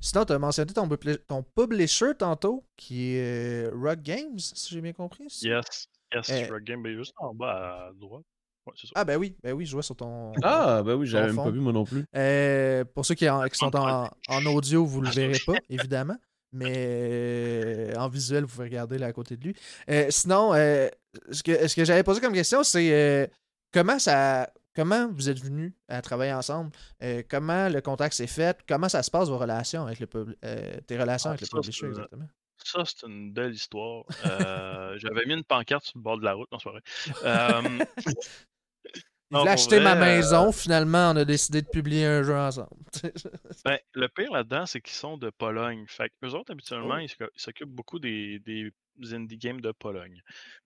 Sinon, tu as mentionné ton, ton publisher tantôt, qui est euh, Rock Games, si j'ai bien compris. Yes, yes, Eh. Rock Game, ben, juste en bas à droite. Ouais, c'est ça. Ah, ben oui, ben oui, je vois sur ton. Ah, ben oui, j'avais même pas vu moi non plus. Euh, pour ceux qui, en- qui sont en, en audio, vous le verrez pas, évidemment. Mais euh, en visuel, vous pouvez regarder là à côté de lui. Euh, sinon, euh, ce que, ce que j'avais posé comme question, c'est euh, comment ça. Comment vous êtes venus à travailler ensemble? Euh, comment le contact s'est fait? Comment ça se passe vos relations avec le pub- euh, tes relations Ah, avec le publisher exactement? Ça, c'est une belle histoire. Euh, J'avais mis une pancarte sur le bord de la route, non, c'est pas vrai. Euh, Il voulait acheter ma euh, maison, finalement, on a décidé de publier un jeu ensemble. Ben, le pire là-dedans, c'est qu'ils sont de Pologne. Fait eux autres, habituellement, Oh. ils s'oc- ils s'occupent beaucoup des, des indie games de Pologne.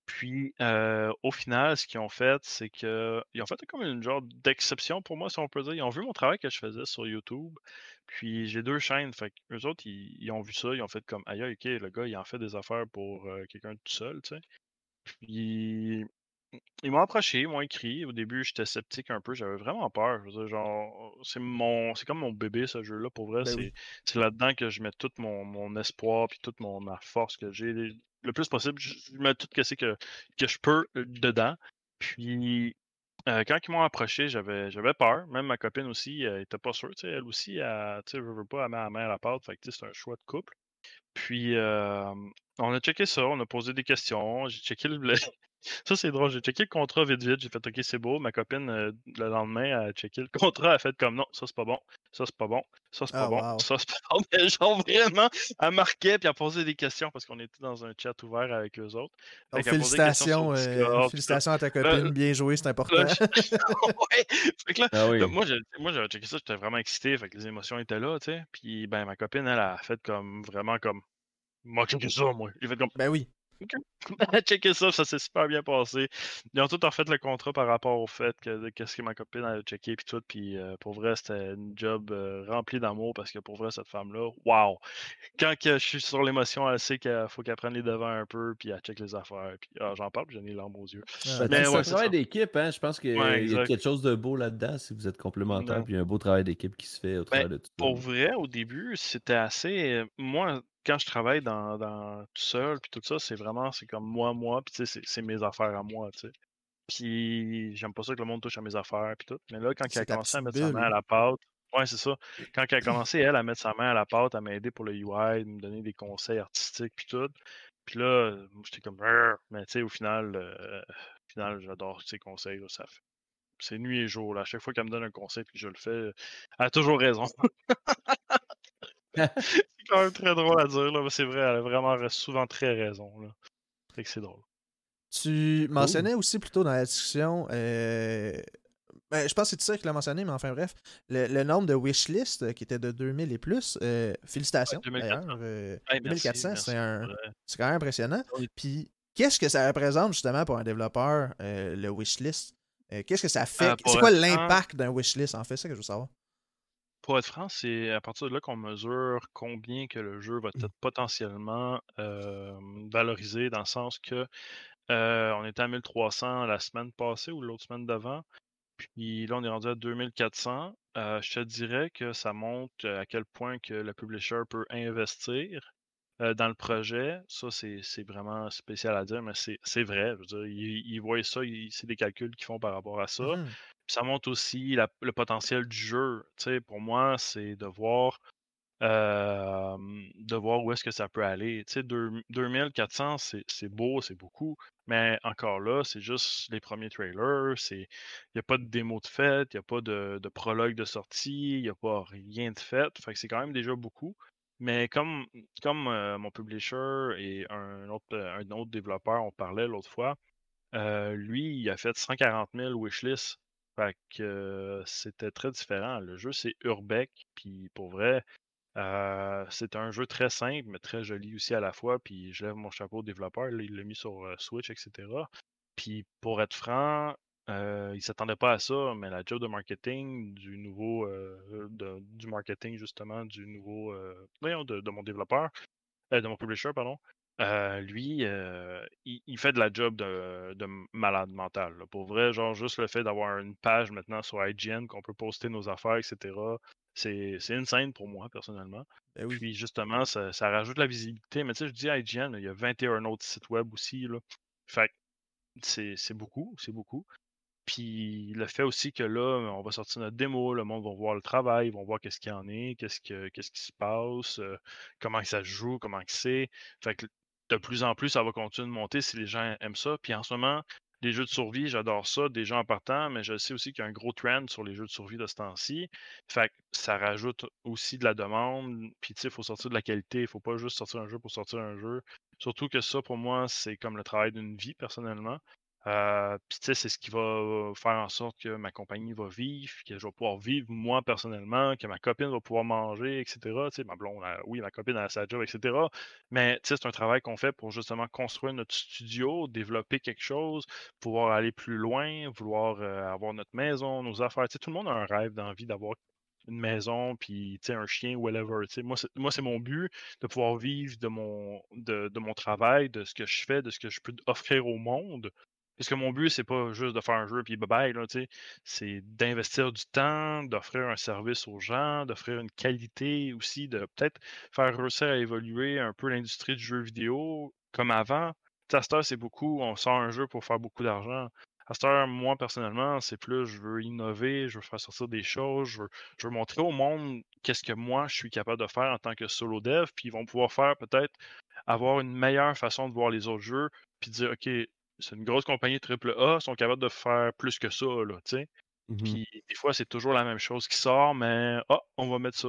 Puis, euh, au final, ce qu'ils ont fait, c'est que ils ont fait comme une genre d'exception pour moi, si on peut dire. Ils ont vu mon travail que je faisais sur YouTube. Puis, j'ai deux chaînes. Fait eux autres, ils, ils ont vu ça. Ils ont fait comme, aïe, ok, le gars, il en fait des affaires pour euh, quelqu'un tout seul, tu sais. Puis, ils m'ont approché, ils m'ont écrit. Au début, j'étais sceptique un peu, j'avais vraiment peur. Je veux dire, genre, c'est mon, c'est comme mon bébé, ce jeu-là. Pour vrai, Ben c'est, oui. c'est là-dedans que je mets tout mon, mon espoir puis toute mon, ma force que j'ai. Le plus possible, je, je mets tout ce que, que je peux euh, dedans. Puis, euh, quand ils m'ont approché, j'avais, j'avais peur. Même ma copine aussi, elle était pas sûre. Elle aussi, elle, veut, veut pas, elle met la main à la pâte. Fait que, c'est un choix de couple. Puis, euh, on a checké ça, on a posé des questions. J'ai checké le. Ça, c'est drôle. J'ai checké le contrat vite, vite. J'ai fait OK, c'est beau. Ma copine, euh, le lendemain, a checké le contrat. Elle a fait comme non, ça, c'est pas bon. Ça, c'est pas bon. Ça, c'est pas Ah, bon. wow. Ça, c'est pas bon. Mais genre, vraiment, elle marquait puis elle posait des questions parce qu'on était dans un chat ouvert avec eux autres. Donc, des questions félicitations, sur euh, félicitations à ta copine, bien joué, c'est important. Là, je- ouais. Fait que là, Ah oui. Là, moi, j'ai- moi, j'avais checké ça, j'étais vraiment excité, fait que les émotions étaient là, tu sais. Puis, ben, ma copine, elle a fait comme, vraiment comme, moi, checké ça, moi. J'ai fait comme, ben oui. elle a checké ça, ça s'est super bien passé. Ils ont tout refait le contrat par rapport au fait que, de qu'est-ce que ma copine a checké, puis tout. Puis, euh, pour vrai, c'était une job euh, remplie d'amour, parce que pour vrai, cette femme-là, waouh! Quand que je suis sur l'émotion, elle sait qu'il faut qu'elle prenne les devants un peu, puis elle check les affaires. Puis, ah, j'en parle, j'ai les larmes aux yeux. Ah, Ben, Mais c'est ouais, un travail d'équipe, hein. Je pense qu'il Ouais, y a quelque chose de beau là-dedans si vous êtes complémentaires, Ouais. puis il y a un beau travail d'équipe qui se fait au travers de tout ça. Pour vrai, au début, c'était assez. euh, Moi, quand je travaille dans, dans tout seul, puis tout ça, c'est vraiment, c'est comme moi, moi, puis tu sais, c'est- mes affaires à moi, tu sais. Puis j'aime pas ça que le monde touche à mes affaires, puis tout. Mais là, quand elle a commencé à mettre sa main à la pâte, ouais, c'est ça. Quand elle a commencé, elle, à mettre sa main à la pâte, à m'aider pour le UI, me donner des conseils artistiques, puis tout. Puis là, moi, j'étais comme, mais tu sais, au final, euh, au final, j'adore ses conseils, là, ça fait. C'est nuit et jour. Là. À chaque fois qu'elle me donne un conseil et que je le fais, elle a toujours raison. c'est quand même très drôle à dire, là, mais c'est vrai, elle a vraiment souvent très raison. Là. Fait que c'est drôle. Tu mentionnais aussi plutôt dans la discussion, euh, ben, je pense que c'est ça qui l'a mentionné, mais enfin bref, le, le nombre de wishlist euh, qui était de 2000 et plus, euh, félicitations Ouais, 2400. d'ailleurs. euh, Hey, merci, 2400, merci c'est un- quand même impressionnant. Oui. Puis, qu'est-ce que ça représente justement pour un développeur, euh, le wishlist? Euh, Qu'est-ce que ça fait? Euh, C'est quoi l'impact d'un wishlist en fait? C'est ça que je veux savoir. Pour être franc, c'est à partir de là qu'on mesure combien que le jeu va Mmh. être potentiellement euh, valorisé, dans le sens que euh, on était à 1300 la semaine passée ou l'autre semaine d'avant. Puis là, on est rendu à 2400. Euh, je te dirais que ça montre à quel point que le publisher peut investir dans le projet. Ça, c'est vraiment spécial à dire, mais c'est vrai. Je veux dire, ils, ils voient ça, c'est des calculs qu'ils font par rapport à ça. Mhm. Ça montre aussi le potentiel du jeu. Pour moi, c'est de voir de voir où est-ce que ça peut aller. Tu sais, deux- 2400, c'est beau, c'est beaucoup, mais encore là, c'est juste les premiers trailers. Il n'y a pas de démo de fête, il n'y a pas de, prologue de sortie, il n'y a pas rien de fait. Fait que c'est quand même déjà beaucoup. Mais comme, comme mon publisher et un autre, un autre développeur, on parlait l'autre fois, lui, il a fait 140 000 wishlists. Fait que c'était très différent. Le jeu, c'est Urbeck, puis pour vrai, c'est un jeu très simple, mais très joli aussi à la fois. Puis je lève mon chapeau au développeur. il l'a mis sur Switch, etc. Puis pour être franc, il s'attendait pas à ça, mais la job de marketing du nouveau, du marketing justement du nouveau, de, de mon développeur, euh, de mon publisher, pardon. Euh, lui, euh, il, il fait de la job de, de malade mental. là. Pour vrai, genre juste le fait d'avoir une page maintenant sur IGN qu'on peut poster nos affaires, etc. C'est c'est insane pour moi, personnellement. Ben oui. Puis justement, ça, ça rajoute la visibilité. Mais tu sais, je dis IGN, il y a 21 autres sites web aussi. Là. Fait que c'est c'est beaucoup, c'est beaucoup. Puis le fait aussi que là, on va sortir notre démo, le monde va voir le travail, ils vont voir qu'est-ce qu'il y en est, qu'est-ce que qu'est-ce qui se passe, euh, comment que ça se joue, comment que c'est. Fait que de plus en plus, ça va continuer de monter si les gens aiment ça. Puis en ce moment, les jeux de survie, j'adore ça, des gens en partant, mais je sais aussi qu'il y a un gros trend sur les jeux de survie de ce temps-ci. Ça rajoute aussi de la demande. Puis tu sais, il faut sortir de la qualité, il faut pas juste sortir un jeu pour sortir un jeu. Surtout que ça, pour moi, c'est comme le travail d'une vie, personnellement. Euh, Puis tu sais, c'est ce qui va faire en sorte que ma compagnie va vivre, que je vais pouvoir vivre moi personnellement, que ma copine va pouvoir manger, etc. Tu sais, ma blonde, oui, ma copine a sa job, etc. Mais tu sais, c'est un travail qu'on fait pour justement construire notre studio, développer quelque chose, pouvoir aller plus loin, vouloir euh, avoir notre maison, nos affaires. Tu sais, tout le monde a un rêve d'envie d'avoir une maison, puis un chien, whatever. Tu sais, moi, c'est, moi, c'est mon but de pouvoir vivre de mon, de, de mon travail, de ce que je fais, de ce que je peux offrir au monde. Parce que mon but, c'est pas juste de faire un jeu puis bye bye. C'est d'investir du temps, d'offrir un service aux gens, d'offrir une qualité aussi, de peut-être faire réussir à évoluer un peu l'industrie du jeu vidéo comme avant. Tu sais, à cette heure, c'est beaucoup, on sort un jeu pour faire beaucoup d'argent. À cette heure, moi, personnellement, c'est plus, je veux innover, je veux faire sortir des choses, je veux, je veux montrer au monde qu'est-ce que moi, je suis capable de faire en tant que solo dev, puis ils vont pouvoir faire peut-être avoir une meilleure façon de voir les autres jeux, puis dire, OK, c'est une grosse compagnie triple A, sont capables de faire plus que ça, là, tu sais. Mhm. Puis des fois, c'est toujours la même chose qui sort, mais ah, on va mettre ça.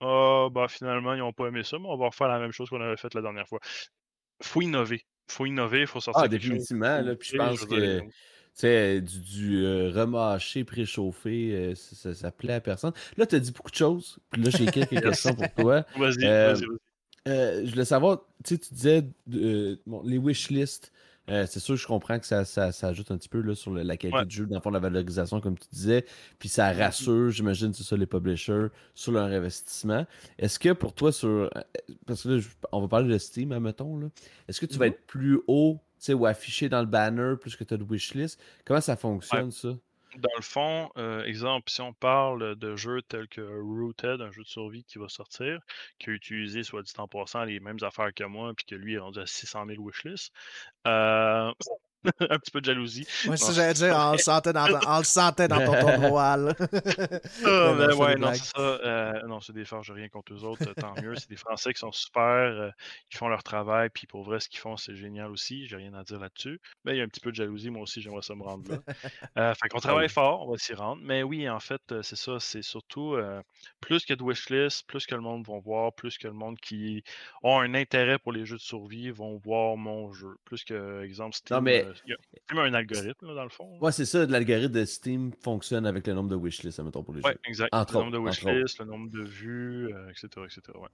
Ah, bah finalement, ils n'ont pas aimé ça, mais on va refaire la même chose qu'on avait fait la dernière fois. Faut innover. Faut innover, faut sortir Ah, quelque chose. définitivement. Là, puis je pense que du, du euh, remâché, préchauffé, euh, ça, ça, ça plaît à personne. Là, tu as dit beaucoup de choses. Puis là, j'ai quelques questions pour toi. Vas-y, Euh, vas-y, vas-y. Euh, je voulais savoir, tu sais, tu disais bon, les wishlists. Euh, c'est sûr, je comprends que ça, ça, ça ajoute un petit peu là, sur le- la qualité Ouais. du jeu, dans le fond, la valorisation, comme tu disais. Puis ça rassure, j'imagine, c'est ça, les publishers sur leur investissement. Est-ce que pour toi, sur. euh, Parce que là, on va parler de Steam, admettons, là. Est-ce que tu vas Mhm. être plus haut, tu sais, ou affiché dans le banner plus que tu as de wishlist? Comment ça fonctionne, ça? Dans le fond, euh, exemple, si on parle de jeux tels que Rooted, un jeu de survie qui va sortir, qui a utilisé, soit dit en passant, les mêmes affaires que moi, puis que lui est rendu à 600 000 wishlists, euh, un petit peu de jalousie. Moi, ça, Non. j'allais dire, on le sentait dans, on le sentait dans ton. Ah, non, ben ouais, des non, c'est ça. euh, non, c'est des j'ai rien contre eux autres, euh, tant mieux. C'est des Français qui sont super, euh, qui font leur travail, puis pour vrai, ce qu'ils font, c'est génial aussi. J'ai rien à dire là-dessus. Mais il y a un petit peu de jalousie, moi aussi, j'aimerais ça me rendre là. Euh, fait qu'on travaille fort, on va s'y rendre. Mais oui, en fait, euh, c'est ça, c'est surtout euh, plus que de wishlist, plus que le monde va voir, plus que le monde qui ont un intérêt pour les jeux de survie vont voir mon jeu. Plus que, exemple, Steam. mais- euh, il y a a un algorithme, là, dans le fond. Ouais, c'est ça, l'algorithme de Steam fonctionne avec le nombre de wishlists, admettons, pour les Ouais, jeux. exact. Entre le nombre de wishlists, le nombre de vues, euh, etc., etc. Ouais.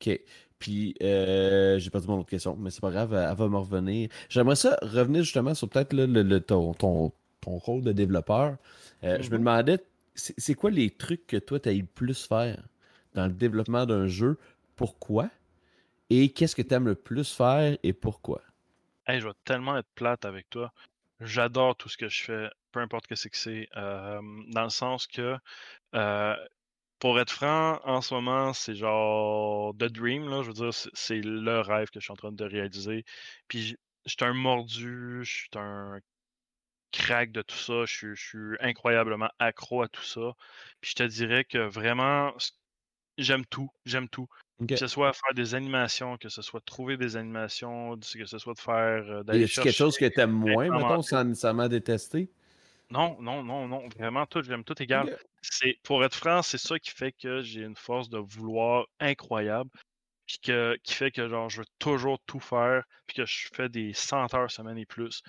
OK. Puis, euh, j'ai perdu mon autre question, mais c'est pas grave, elle, elle va me revenir. J'aimerais ça revenir justement sur peut-être le, le- ton, ton, ton rôle de développeur. Euh, Je me Mhm. demandais, c'est quoi les trucs que toi, tu as le plus faire dans le développement d'un jeu? Pourquoi? Et qu'est-ce que tu aimes le plus faire et pourquoi? Je vais tellement être plate avec toi. J'adore tout ce que je fais, peu importe ce que c'est. dans le sens que, pour être franc, en ce moment, c'est genre The Dream, là. Je veux dire, c'est le rêve que je suis en train de réaliser. Puis, je suis un mordu, je suis un crack de tout ça. Je suis, incroyablement accro à tout ça. Puis, je te dirais que vraiment, j'aime tout. J'aime tout. Que ce soit faire des animations, que ce soit trouver des animations, que ce soit de faire. Euh, d'aller chercher. quelque chose que tu aimes moins, mettons, sans nécessairement détester? Non, non, non, non. Vraiment, tout, j'aime tout égal. C'est, pour être franc, c'est ça qui fait que j'ai une force de vouloir incroyable. Puis que, qui fait que genre, je veux toujours tout faire. Puis que je fais des 100 heures semaine et plus.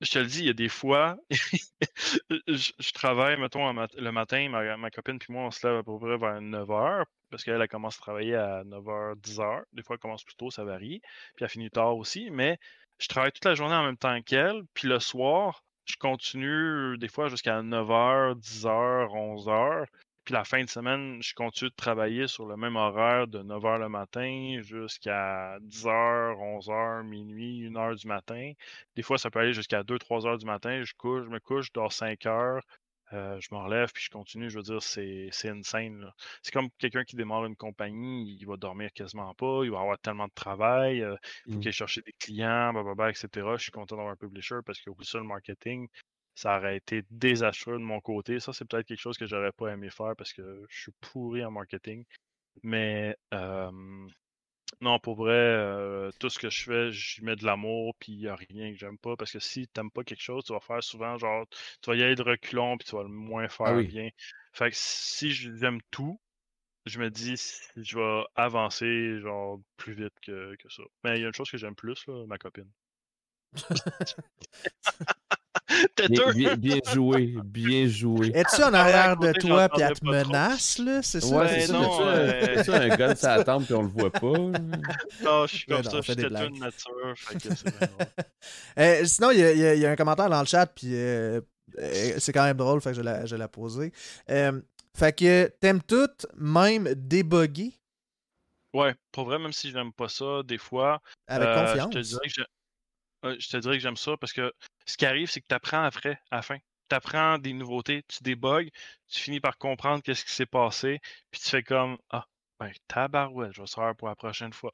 Je te le dis, il y a des fois, je, travaille, mettons, le matin, ma, copine puis moi, on se lève à peu près vers 9 h parce qu'elle elle commence à travailler à 9h, 10h. Des fois, elle commence plus tôt, ça varie. Puis elle finit tard aussi. Mais je travaille toute la journée en même temps qu'elle. Puis le soir, je continue des fois jusqu'à 9h, 10h, 11h. Puis la fin de semaine, je continue de travailler sur le même horaire de 9h le matin jusqu'à 10h, 11h, minuit, 1h du matin. Des fois, ça peut aller jusqu'à 2-3 h du matin. Je couche, je me couche, je dors 5 heures. Euh, je me relève puis je continue. Je veux dire, c'est, insane. C'est comme quelqu'un qui démarre une compagnie, il va dormir quasiment pas, il va avoir tellement de travail, euh, il faut mmh. qu'il chercher des clients, blablabla, etc. Je suis content d'avoir un publisher parce que ça, le marketing, ça aurait été désastreux de mon côté. Ça, c'est peut-être quelque chose que j'aurais pas aimé faire parce que je suis pourri en marketing. Mais non, pour vrai, euh, tout ce que je fais, j'y mets de l'amour, puis il n'y a rien que j'aime pas. Parce que si tu n'aimes pas quelque chose, tu vas faire souvent, genre, tu vas y aller de reculons, puis tu vas le moins ah faire bien. Fait que si j'aime tout, je me dis, je vais avancer, genre, plus vite que, que ça. Mais il y a une chose que j'aime plus, là, ma copine. Bien, bien, joué, bien joué. Es-tu en arrière de toi puis elle te menace, là? C'est ça? Ouais, c'est ça. Euh... ça un gun ça attend puis on le voit pas. non, je suis comme ça, je suis une nature. Fait que euh, sinon, il y, y, y, a un commentaire dans le chat puis euh, euh, c'est quand même drôle, fait que je l'ai je posé. fait que t'aimes tout, même débugger? Ouais, pour vrai, même si je n'aime pas ça, des fois. Avec confiance. Je te dirais que je te dirais que j'aime ça parce que ce qui arrive, c'est que tu apprends après, à la fin. Tu apprends des nouveautés, tu débugs, tu finis par comprendre qu'est-ce qui s'est passé, puis tu fais comme Ah, ben tabarouette, je vais savoir pour la prochaine fois.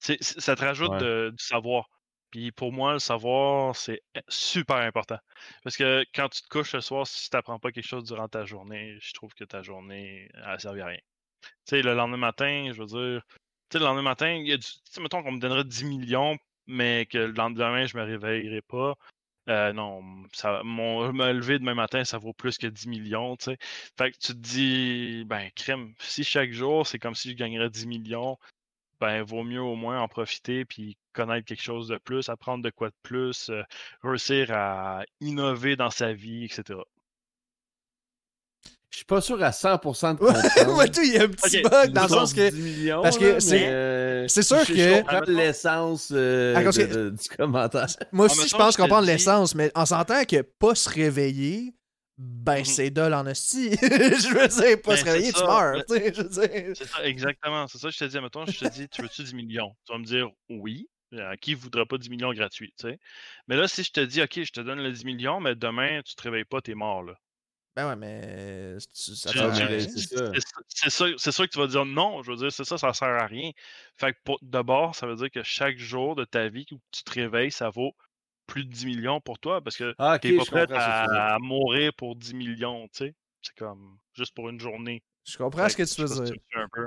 ça te rajoute du savoir. Puis pour moi, le savoir, c'est super important. Parce que quand tu te couches le soir, si tu n'apprends pas quelque chose durant ta journée, je trouve que ta journée, elle ne servi à rien. Tu sais, le lendemain matin, je veux dire, tu sais, le lendemain matin, il y a du, mettons qu'on me donnerait 10 millions mais que le lendemain, je me réveillerai pas. Euh, non, ça, mon, me lever demain matin, ça vaut plus que 10 millions, tu sais. Fait que tu te dis, ben, crème, si chaque jour, c'est comme si je gagnerais 10 millions, ben, vaut mieux au moins en profiter puis connaître quelque chose de plus, apprendre de quoi de plus, euh, réussir à innover dans sa vie, etc. Je suis pas sûr à 100% de comprendre. Moi, il y a un petit bug dans le sens que. Millions, parce que c'est euh, c'est sûr que. Je comprends l'essence euh, du commentaire. Moi aussi, je pense qu'on comprendre l'essence, mais en sentant que pas se réveiller, ben mhm. c'est dole en hostie. je veux dire, pas se réveiller, tu meurs. C'est ça, exactement. C'est ça que je te dis. Mettons, je te dis, tu veux-tu 10 millions? Tu vas me dire oui. qui ne voudra pas 10 millions gratuits? sais Mais là, si je te dis, OK, je te donne le 10 millions, mais demain, tu te réveilles pas, t'es mort. Là. Ben ouais, mais c'est ça. C'est sûr que tu vas dire non. Je veux dire, c'est ça, ça sert à rien. Fait que d'abord, ça veut dire que chaque jour de ta vie où tu te réveilles, ça vaut plus de 10 millions pour toi parce que ah, tu n'es pas prêt à, mourir pour 10 millions, tu sais. C'est comme juste pour une journée. Je comprends ce que tu veux dire.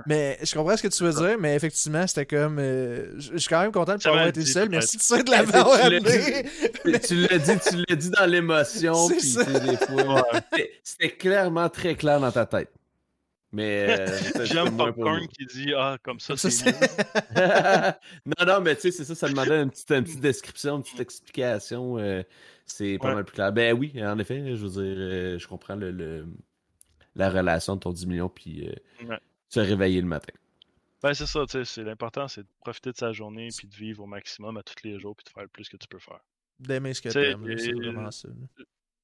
Mais je comprends ce que tu veux dire, mais effectivement, c'était comme. Euh, je suis quand même content de pas avoir été seul. Merci de ça de l'avoir amené. Tu l'as dit, tu l'as dit dans l'émotion. Puis des fois. C'était clairement très clair dans ta tête. Mais euh, j'aime Popcorn qui dit Ah, comme ça, c'est Non, non, mais tu sais, c'est ça, ça demandait une petite, une petite description, une petite explication. Euh, c'est pas mal plus clair. Ben oui, en effet, je veux dire, je comprends le la relation de ton 10 millions puis euh, se réveiller le matin. Ben, c'est ça, tu sais, l'important, c'est de profiter de sa journée puis de vivre au maximum à tous les jours puis de faire le plus que tu peux faire. D'aimer ce que tu aimes, c'est vraiment ça.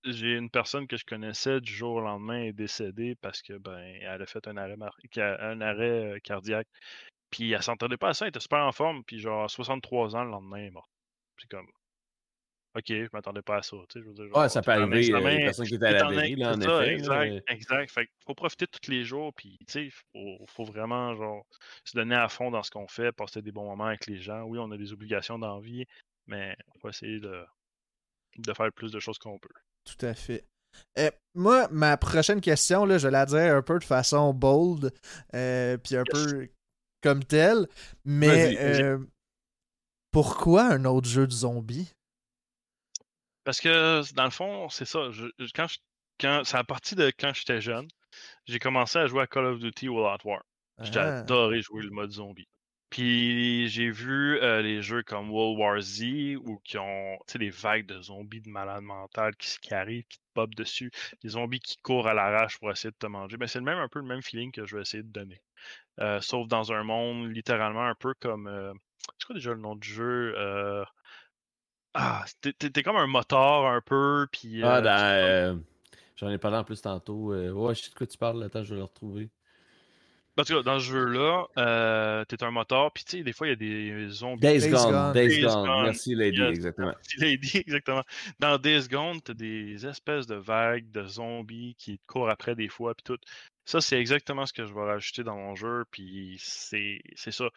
j'ai une personne que je connaissais du jour au lendemain est décédée parce que ben elle a fait un arrêt, un arrêt cardiaque. Puis elle s'entendait pas à ça, elle était super en forme, puis genre 63 ans le lendemain, elle est morte. C'est comme OK, je m'attendais pas à ça. Tu sais, je veux dire, ouais, ça peut arriver. Il a personne qui était à la là, en effet. Exact, exact. Fait faut profiter tous les jours, puis tu sais, faut, faut vraiment genre se donner à fond dans ce qu'on fait, passer des bons moments avec les gens. Oui, on a des obligations d'envie, mais on va essayer de, de faire le plus de choses qu'on peut. Tout à fait. Euh, moi, ma prochaine question, là, je la dire un peu de façon bold, euh, puis un peu comme telle, mais euh, pourquoi un autre jeu de zombies? Parce que, dans le fond, c'est ça. quand quand, c'est à partir de quand j'étais jeune, j'ai commencé à jouer à Call of Duty World at War. J'ai ah. adoré jouer le mode zombie. Puis j'ai vu euh, les jeux comme World War Z où qui ont des vagues de zombies de malades mentales qui, qui, arrivent, qui te popent dessus, des zombies qui courent à l'arrache pour essayer de te manger. Ben, c'est le même un peu le même feeling que je vais essayer de donner. Euh, sauf dans un monde littéralement un peu comme euh, c'est quoi déjà le nom du jeu? Ah, t'es comme un moteur un peu, puis... Ah, dans... J'en ai parlé en plus tantôt. ouais, je sais de quoi tu parles, attends, je vais le retrouver. Parce que dans ce jeu-là, euh, t'es un moteur, puis tu sais, des fois, il y a des zombies. Days, Gone, Days, Gone. Merci, Lady, exactement. Merci, Lady, exactement. Dans Days Gone, t'as des espèces de vagues de zombies qui te courent après des fois, puis tout. Ça, c'est exactement ce que je vais rajouter dans mon jeu, puis c'est ça.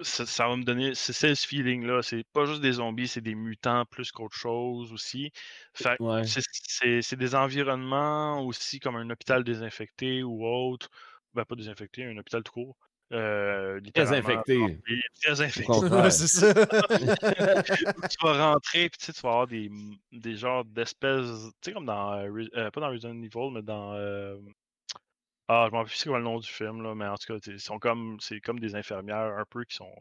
Ça. va me donner, c'est ce feeling-là. C'est pas juste des zombies, c'est des mutants plus qu'autre chose aussi. Fait c'est des environnements aussi comme un hôpital désinfecté ou autre ben, pas désinfecté, un hôpital tout court. Euh, très infecté. Très infecté. c'est ça. tu vas rentrer, puis tu vas avoir des, des genres d'espèces, tu sais, comme dans, euh, euh, pas dans Resident Evil, mais dans, euh, ah, je m'en plus c'est quoi le nom du film, là, mais en tout cas, ils sont comme, c'est comme des infirmières un peu qui sont.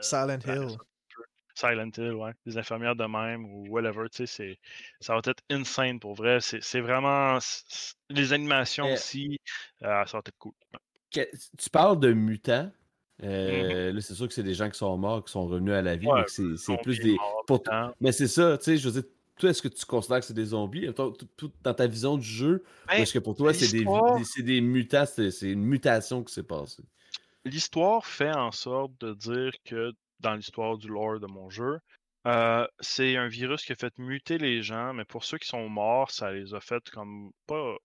Silent Hill. Silent Hill, ouais. Des infirmières de même ou whatever, tu sais, ça va être insane pour vrai. C'est vraiment. Les animations aussi, ça va être cool tu parles de mutants. Mmh euh, là, c'est sûr que c'est des gens qui sont morts, qui sont revenus à la vie, mais c'est plus des. Mais c'est ça, tu sais, je veux dire, toi, est-ce que tu considères que c'est des zombies? Dans ta vision du jeu, ben, est-ce que pour toi, c'est des, des, mutants, c'est une mutation qui s'est passée? L'histoire fait en sorte de dire que dans l'histoire du lore de mon jeu, euh, c'est un virus qui a fait muter les gens, mais pour ceux qui sont morts, ça les a fait comme pas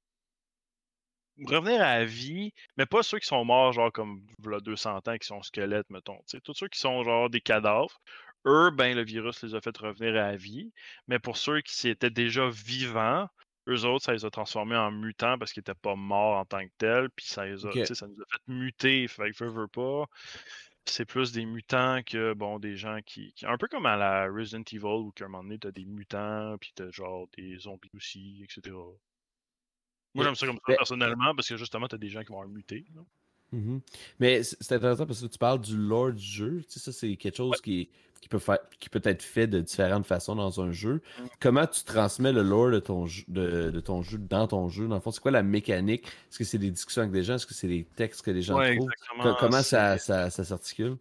revenir à la vie, mais pas ceux qui sont morts, genre comme là, 200 ans, qui sont squelettes, mettons. Tous ceux qui sont genre des cadavres, eux, ben, le virus les a fait revenir à la vie. Mais pour ceux qui étaient déjà vivants, eux autres, ça les a transformés en mutants parce qu'ils n'étaient pas morts en tant que tels. Puis ça, les a, ça nous a fait muter. Fait que veux, pas. C'est plus des mutants que bon des gens qui, Un peu comme à la Resident Evil où qu'à un moment donné, t'as des mutants, puis t'as genre des zombies aussi, etc. Moi, j'aime ça comme ça personnellement parce que justement, tu as des gens qui vont muter. Mmh Mais c'est intéressant parce que tu parles du lore du jeu. Tu sais, ça, c'est quelque chose qui, qui, peut faire, qui peut être fait de différentes façons dans un jeu. Comment tu transmets le lore de ton, jeu, de, ton jeu dans ton jeu? Dans le fond, c'est quoi la mécanique? Est-ce que c'est des discussions avec des gens? Est-ce que c'est des textes que les gens trouvent? Comment ça, ça, ça s'articule?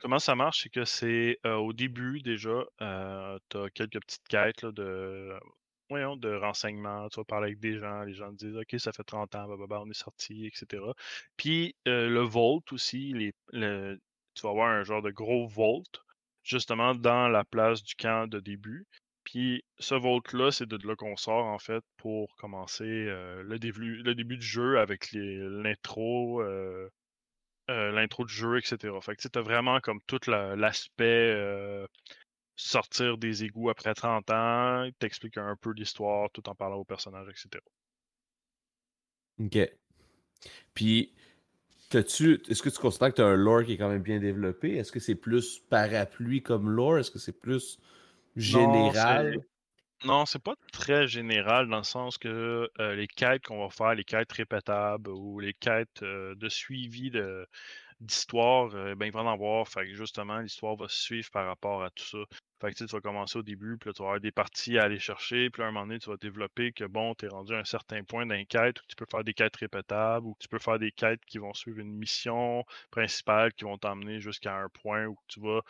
Comment ça marche? C'est que c'est euh, au début déjà, euh, tu as quelques petites quêtes là, de voyons, de renseignements. Tu vas parler avec des gens, les gens te disent OK, ça fait 30 ans, on est sorti, etc. Puis le Vault aussi, les, tu vas avoir un genre de gros Vault, justement dans la place du camp de début. Puis ce Vault-là, c'est de là qu'on sort en fait pour commencer le, début, le début du jeu avec l'intro. l'intro du jeu, etc. Fait que tu as vraiment comme tout l'aspect sortir des égouts après 30 ans, t'explique un peu l'histoire tout en parlant aux personnages, etc. Ok. Puis, tu est-ce que tu considères que tu as un lore qui est quand même bien développé? Est-ce que c'est plus parapluie comme lore? Est-ce que c'est plus général? Non, c'est pas très général dans le sens que euh, les quêtes qu'on va faire, les quêtes répétables ou les quêtes euh, de suivi de, d'histoire, euh, ben, il va en avoir. Fait que justement, l'histoire va se suivre par rapport à tout ça. Fait que tu vas commencer au début, puis là, tu vas avoir des parties à aller chercher, puis à un moment donné, tu vas développer que bon, tu es rendu à un certain point d'un quête où tu peux faire des quêtes répétables, ou tu peux faire des quêtes qui vont suivre une mission principale qui vont t'emmener jusqu'à un point où tu vas,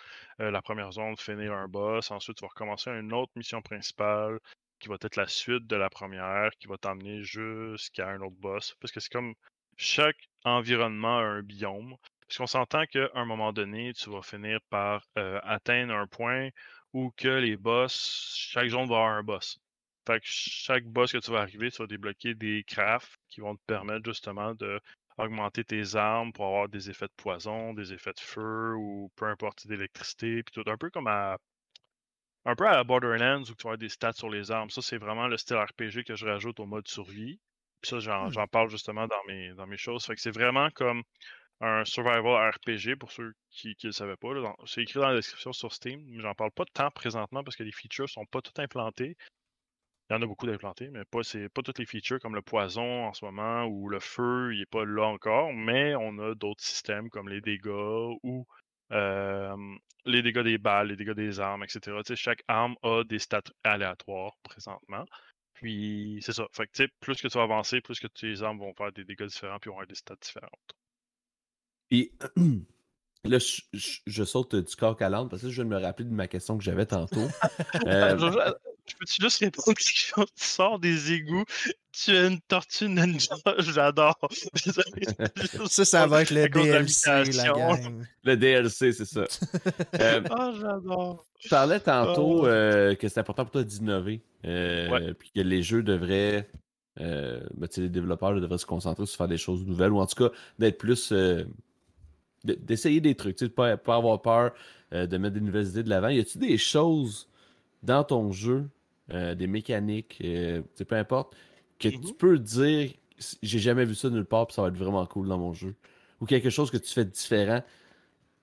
euh, la première zone, finir un boss. Ensuite, tu vas recommencer une autre mission principale qui va être la suite de la première, qui va t'emmener jusqu'à un autre boss. Parce que c'est comme chaque environnement a un biome. Parce qu'on s'entend qu'à un moment donné, tu vas finir par euh, atteindre un point où que les boss, chaque zone va avoir un boss. Fait que chaque boss que tu vas arriver, tu vas débloquer des crafts qui vont te permettre justement de augmenter tes armes pour avoir des effets de poison, des effets de feu ou peu importe d'électricité, puis tout un peu comme à un peu à Borderlands où tu vas avoir des stats sur les armes. Ça, c'est vraiment le style RPG que je rajoute au mode survie. Puis ça, j'en Hmm. parle justement dans mes, dans mes choses. Fait que c'est vraiment comme un survival RPG pour ceux qui ne le savaient pas. C'est écrit dans la description sur Steam, mais j'en parle pas tant présentement parce que les features sont pas toutes implantées. Il y en a beaucoup d'implantés, mais pas, toutes les features comme le poison en ce moment ou le feu, il n'est pas là encore, mais on a d'autres systèmes comme les dégâts ou euh, les dégâts des balles, les dégâts des armes, etc. Chaque arme a des stats aléatoires présentement. Puis c'est ça. Fait que, plus que tu vas avancer, plus que tes armes vont faire des dégâts différents puis avoir des stats différentes. Puis là, je, je- je saute du corps à l'âne parce que je viens de me rappeler de ma question que j'avais tantôt. Euh, Je, je peux-tu juste répondre quelque chose? Tu sors des égouts, tu es une tortue ninja, j'adore. Ça, ça va être le DLC, la gang. le DLC, c'est ça. Euh, Ah, j'adore. tu parlais tantôt Oh. euh, que c'est important pour toi d'innover. euh, Ouais. Puis que les jeux devraient. Euh, ben, les développeurs devraient se concentrer sur faire des choses nouvelles ou en tout cas d'être plus. De- d'essayer des trucs, de pas, pas avoir peur euh, de mettre des nouvelles idées de l'avant. Y a-tu des choses dans ton jeu, euh, des mécaniques, euh, peu importe, que tu Mhm. peux dire j'ai jamais vu ça nulle part puis ça va être vraiment cool dans mon jeu? Ou quelque chose que tu fais de différent?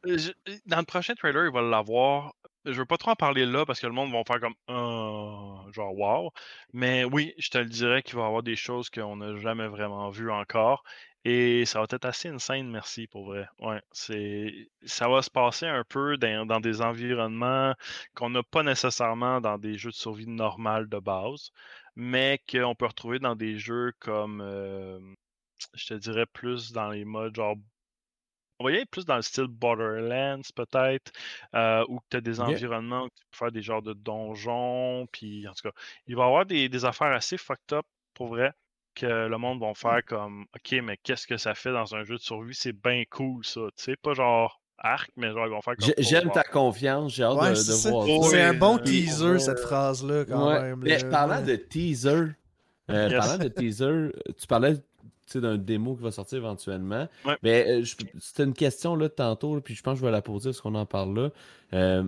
Euh, je- Dans le prochain trailer, il va l'avoir. Je veux pas trop en parler là parce que le monde va faire comme Euh, genre wow. Mais oui, je te le dirais qu'il va y avoir des choses qu'on n'a jamais vraiment vues encore. Et ça va être assez insane, merci pour vrai. Ouais, c'est ça va se passer un peu dans, dans des environnements qu'on n'a pas nécessairement dans des jeux de survie normales de base, mais qu'on peut retrouver dans des jeux comme euh, je te dirais plus dans les modes genre on va y aller plus dans le style Borderlands, peut-être, euh, où tu as des environnements où tu peux faire des genres de donjons, puis en tout cas, il va y avoir des, des affaires assez fucked up, pour vrai, que le monde va faire comme, OK, mais qu'est-ce que ça fait dans un jeu de survie? C'est bien cool, ça, tu sais, pas genre arc, mais genre, ils vont faire comme... J'ai- J'aime ta confiance, j'ai hâte Ouais, de, voir ça. C'est un bon euh, teaser, cette phrase-là, quand Ouais. même. Mais là. parlant de teaser, euh, Yes. parlant de teaser, tu parlais tu sais, d'un démo qui va sortir éventuellement. Ouais. Mais euh, c'était une question là tantôt, là, puis je pense que je vais la poser parce qu'on en parle là. Euh,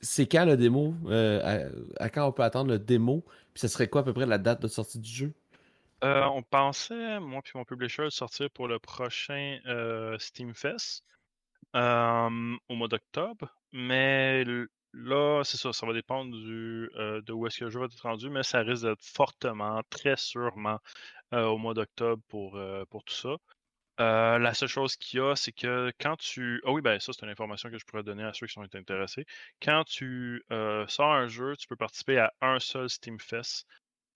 c'est quand le démo euh, à, à quand on peut attendre le démo Puis ce serait quoi à peu près la date de sortie du jeu? Euh, on pensait, moi puis mon publisher, sortir pour le prochain euh, Steam Fest euh, au mois d'octobre. Mais là, c'est ça, ça va dépendre du, euh, de où est-ce que le jeu va être rendu, mais ça risque d'être fortement, très sûrement au mois d'octobre pour, pour tout ça. La seule chose qu'il y a, c'est que quand tu. Ah oui, ben ça, c'est une information que je pourrais donner à ceux qui sont intéressés. Quand tu sors un jeu, tu peux participer à un seul Steam Fest.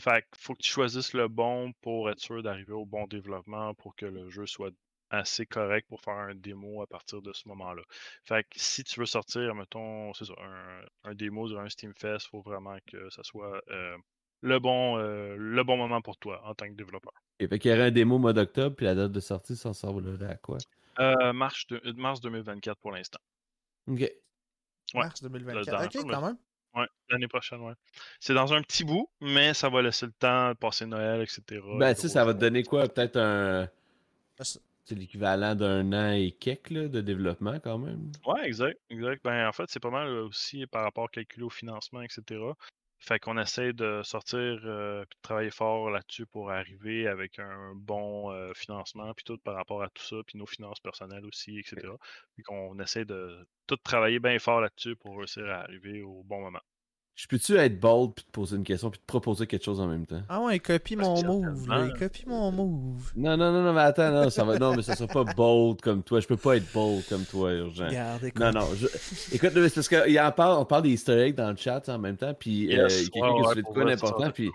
Fait qu'il faut que tu choisisses le bon pour être sûr d'arriver au bon développement pour que le jeu soit assez correct pour faire un démo à partir de ce moment-là. Fait que si tu veux sortir, mettons, c'est ça, un, un démo sur un Steam Fest, il faut vraiment que ça soit euh, le, bon, euh, le bon moment pour toi en tant que développeur. Et fait qu'il y aurait un démo mois d'octobre, puis la date de sortie, ça ressemblerait à quoi? Euh, mars, de- mars 2024 pour l'instant. Ok. ouais. Mars Là, 2024. dans- Ok, quand même. Ouais, l'année prochaine, ouais. C'est dans un petit bout, mais ça va laisser le temps de passer Noël, etc. Ben, tu sais, ça va te donner quoi? Peut-être un. Parce- C'est l'équivalent d'un an et quelques là, de développement quand même. Ouais, exact, exact. Ben, en fait, c'est pas mal euh, aussi par rapport calculé au financement, etc. Fait qu'on essaie de sortir euh, puis de travailler fort là-dessus pour arriver avec un bon euh, financement, puis tout par rapport à tout ça, puis nos finances personnelles aussi, etc. Puis qu'on essaie de tout travailler bien fort là-dessus pour réussir à arriver au bon moment. Je peux-tu être bold puis te poser une question puis te proposer quelque chose en même temps? Ah ouais, il copie mon y move, là. Il copie mon move. Non, non, non, non, mais attends, non, ça va. Non, mais ça sera pas bold comme toi. Je peux pas être bold comme toi, urgent. Regarde, écoute. Non, non. je- Écoute, c'est parce qu'il en parle, on parle des Easter eggs dans le chat en même temps, puis euh, quelqu'un ouais, qui a de quoi vrai, ça, ça d'important, va puis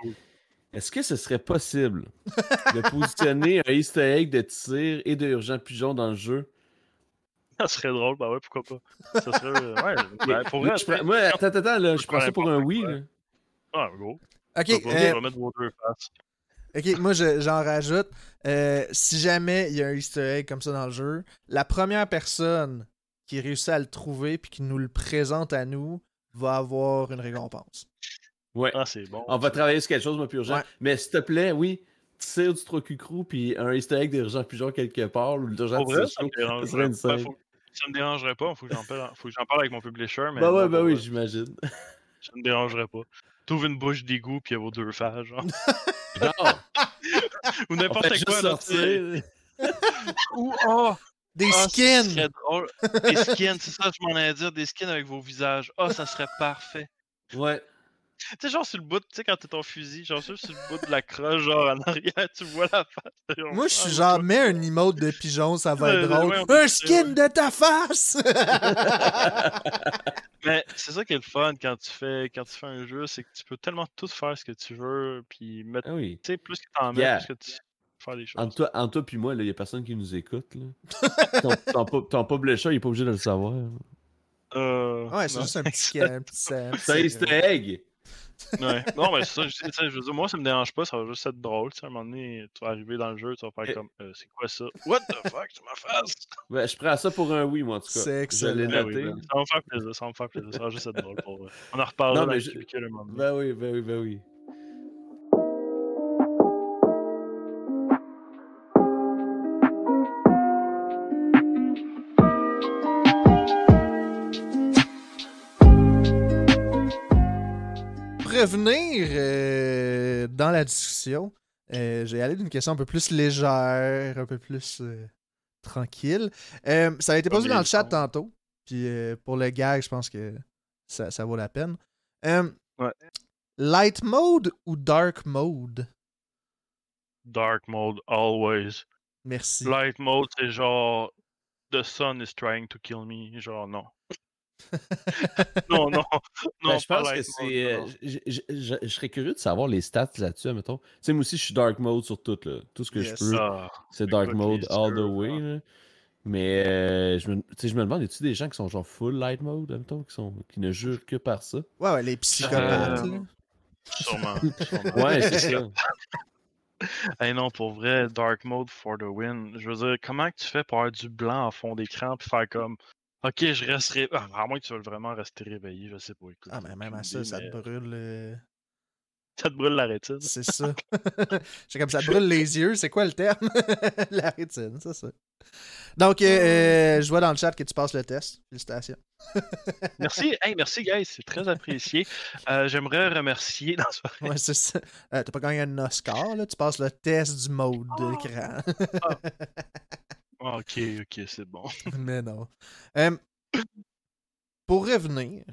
est-ce que ce serait possible de positionner un Easter egg de tir et de urgent pigeon dans le jeu? Ça serait drôle, bah ouais, pourquoi pas. Ça serait. euh, ouais, ben, pour vrai, je prends- Moi, attends, attends, là, je prends ça pour un oui, là. Ah, gros. Ok, Je vais euh, mettre vos deux faces. Ok, moi je- j'en rajoute. Euh, si jamais il y a un easter egg comme ça dans le jeu, la première personne qui réussit à le trouver puis qui nous le présente à nous va avoir une récompense. Ouais. Ah, c'est bon. On va travailler sur quelque chose, moi, puis urgent. Ouais. Mais s'il te plaît, oui, tire du trocucrou, puis un easter egg d'urgent pigeon quelque part, ou d'urgent de ça serait une pas. scène. Faut- Ça me dérangerait pas. Faut que j'en parle, faut que j'en parle avec mon publisher. Mais Bah ouais, non, bah oui, j'imagine. ça me dérangerait pas. T'ouvres une bouche d'égout puis il y a vos deux genre. Genre, Ou on n'importe fait quoi. sortir. Ou, oh, Des skins! Ça serait drôle. Des skins, c'est ça, je m'en allais dire. Des skins avec vos visages. Ah, ça serait parfait. Ouais. Tu sais, genre sur le bout, tu sais, quand t'es ton fusil, genre sur sur le bout de la croche, genre en arrière, tu vois la face. Genre, Moi je suis ah, genre, mets un emote de pigeon, ça va être drôle. ouais, un skin de ta face! Mais c'est ça qui est le fun quand tu fais quand tu fais un jeu, c'est que tu peux tellement tout faire ce que tu veux, puis mettre, Ah oui. tu sais, plus que t'en mets, Yeah. plus que tu faire des choses. Entre toi, entre toi puis moi, il n'y a personne qui nous écoute. Là. ton, ton, ton publisher, il est pas obligé de le savoir. Euh, Ouais, c'est juste un petit, un petit, un petit- C'est un easter egg. Ouais. Non, mais c'est ça, je, veux dire, moi, ça me dérange pas, ça va juste être drôle. Tu sais, à un moment donné, tu vas arriver dans le jeu, tu vas faire Et- comme, euh, c'est quoi ça? What the fuck, tu m'as face? Ouais, je prends ça pour un oui, moi, en tout cas. C'est Je excellent. Ben oui, ben, ça va me faire plaisir, ça va me faire plaisir, ça va juste être drôle pour vrai. On en reparlera Non, dans le je- un moment. Ben oui, ben oui, ben oui. Revenir euh, dans la discussion, euh, j'ai allé d'une question un peu plus légère, un peu plus euh, tranquille. Ça a été posé dans le chat tantôt. Puis pour le gag, je pense que ça, ça vaut la peine. Ouais. Light mode ou dark mode? Dark mode, always. Merci. Light mode, c'est genre, the sun is trying to kill me. Genre, non. non, non, non. Ben, je pense que c'est. euh, je- je- je je serais curieux de savoir les stats là-dessus, mettons. Tu sais, moi aussi, je suis dark mode sur tout, là. Tout ce que Yes. je peux, c'est dark mode all the way, ah. là. Mais euh, je, me, je me demande, y a-tu des gens qui sont genre full light mode, mettons, qui, sont, qui ne jurent que par ça? Ouais, ouais, les psychopathes. Euh, sûrement. Ouais, c'est ça. Hey non, pour vrai, Dark Mode for the win. Je veux dire, comment que tu fais pour avoir du blanc en fond d'écran puis faire comme Ok, je resterai. Ah, à moins que tu veuilles vraiment rester réveillé, je sais pas. Écoute, Ah, mais même à ça, ça mais te brûle. euh, Ça te brûle la rétine. C'est ça. C'est comme ça te brûle les yeux. C'est quoi le terme? La rétine, c'est ça. Donc, euh, euh, je vois dans le chat que tu passes le test. Félicitations. Merci, hey, merci, guys, c'est très apprécié. Euh, J'aimerais remercier dans ce Ouais, c'est ça. Euh, T'as pas gagné un Oscar, là. Tu passes le test du mode Oh. d'écran. Ah, Ok, ok, c'est bon. Mais non. Euh, pour revenir,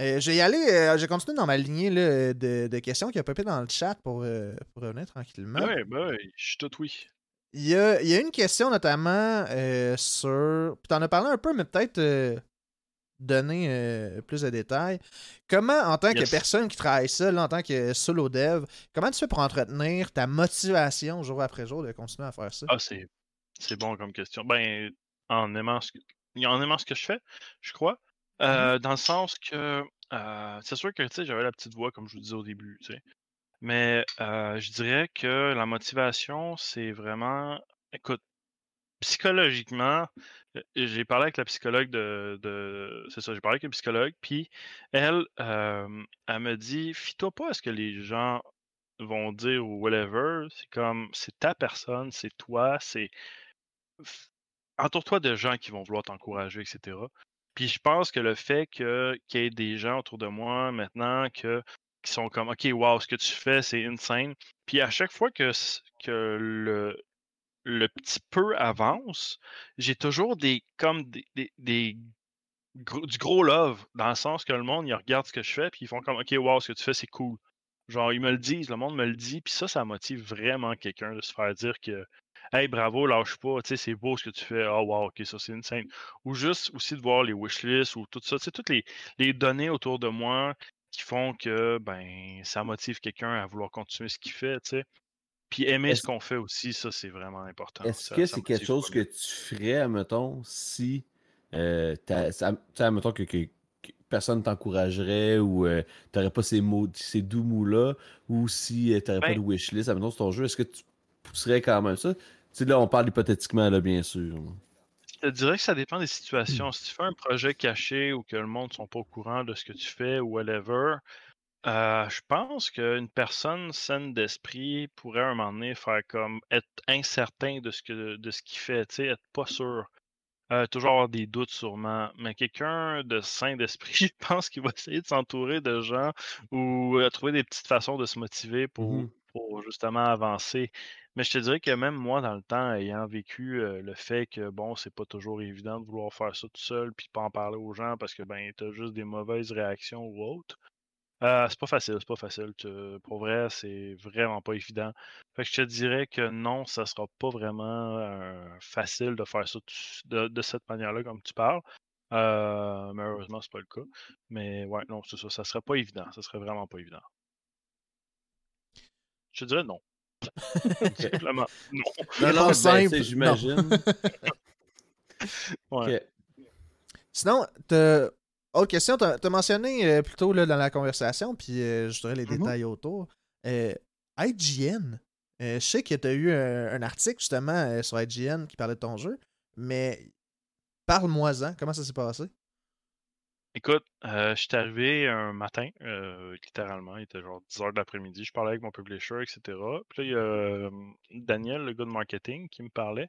euh, j'ai y aller, euh, j'ai continué dans ma lignée là, de, de questions qui a popé dans le chat pour, euh, pour revenir tranquillement. Ouais, ben ouais, je suis tout oui. Il y a, il y a une question notamment euh, sur. Puis t'en as parlé un peu, mais peut-être euh, donner plus de détails. Comment, en tant que personne qui travaille seul, en tant que solo dev, comment tu fais pour entretenir ta motivation jour après jour de continuer à faire ça? Ah, c'est c'est bon comme question. Ben, en aimant ce que, en aimant ce que je fais, je crois. Euh, Dans le sens que euh, c'est sûr que tu sais, j'avais la petite voix, comme je vous disais au début, tu sais. Mais euh, je dirais que la motivation, c'est vraiment. Écoute, psychologiquement, j'ai parlé avec la psychologue de. de- c'est ça, j'ai parlé avec une psychologue, puis elle, elle me dit Fie-toi pas à ce que les gens vont dire ou whatever. C'est comme, c'est ta personne, c'est toi, c'est. Entoure-toi de gens qui vont vouloir t'encourager, etc. Puis je pense que le fait qu'il y ait des gens autour de moi maintenant qui sont comme OK, wow, ce que tu fais, c'est insane. Puis à chaque fois que, que le, le petit peu avance, j'ai toujours des comme des, des- du gros love, dans le sens que le monde, il regarde ce que je fais, puis ils font comme OK, wow, ce que tu fais, c'est cool. Genre, ils me le disent, le monde me le dit, puis ça, ça motive vraiment quelqu'un de se faire dire que Hey, bravo, lâche pas, tu sais, c'est beau ce que tu fais. Ah, wow, ok, ça c'est insane. Ou juste aussi de voir les wishlists ou tout ça, tu sais, toutes les, les données autour de moi qui font que, ben, ça motive quelqu'un à vouloir continuer ce qu'il fait, tu sais. Puis aimer ce qu'on fait aussi, ça c'est vraiment important. Est-ce que c'est quelque chose que tu ferais, mettons, si. Euh, tu mettons que, que, personne t'encouragerait ou tu t'aurais pas ces mots, ces doux mots-là, ou si tu t'aurais pas de ben wishlist, admettons, sur ton jeu, est-ce que tu pousserais quand même ça? Sais, là, on parle hypothétiquement, là, bien sûr. Je te dirais que ça dépend des situations. Si tu fais un projet caché ou que le monde ne sont pas au courant de ce que tu fais ou whatever, euh, je pense qu'une personne saine d'esprit pourrait à un moment donné faire comme être incertain de ce que de ce qu'il fait, être pas sûr. Euh, toujours avoir des doutes sûrement. Mais quelqu'un de sain d'esprit, je pense qu'il va essayer de s'entourer de gens ou euh, trouver des petites façons de se motiver pour, mmh pour justement avancer. Mais je te dirais que même moi, dans le temps, ayant vécu le fait que bon, c'est pas toujours évident de vouloir faire ça tout seul puis pas en parler aux gens parce que ben t'as juste des mauvaises réactions ou autres. Euh, c'est pas facile, c'est pas facile. pour vrai, c'est vraiment pas évident. Fait que je te dirais que non, ça sera pas vraiment facile de faire ça de, cette manière-là, comme tu parles. Euh, malheureusement, c'est pas le cas. Mais ouais, non, c'est ça. Ça serait pas évident. Ça serait vraiment pas évident. Je te dirais non. Simplement, non. Non, non, ben, j'imagine. ouais. Sinon, Autre question, tu as, mentionné euh, plus tôt là, dans la conversation, puis euh, je dirais les mm-hmm. détails autour. Euh, IGN, je sais que tu as eu un, article justement sur IGN qui parlait de ton jeu, mais parle-moi-en, comment ça s'est passé? Écoute, je suis arrivé un matin, littéralement, il était genre 10 h de l'après-midi, je parlais avec mon publisher, etc. Puis là, il y a Daniel, le gars de marketing, qui me parlait.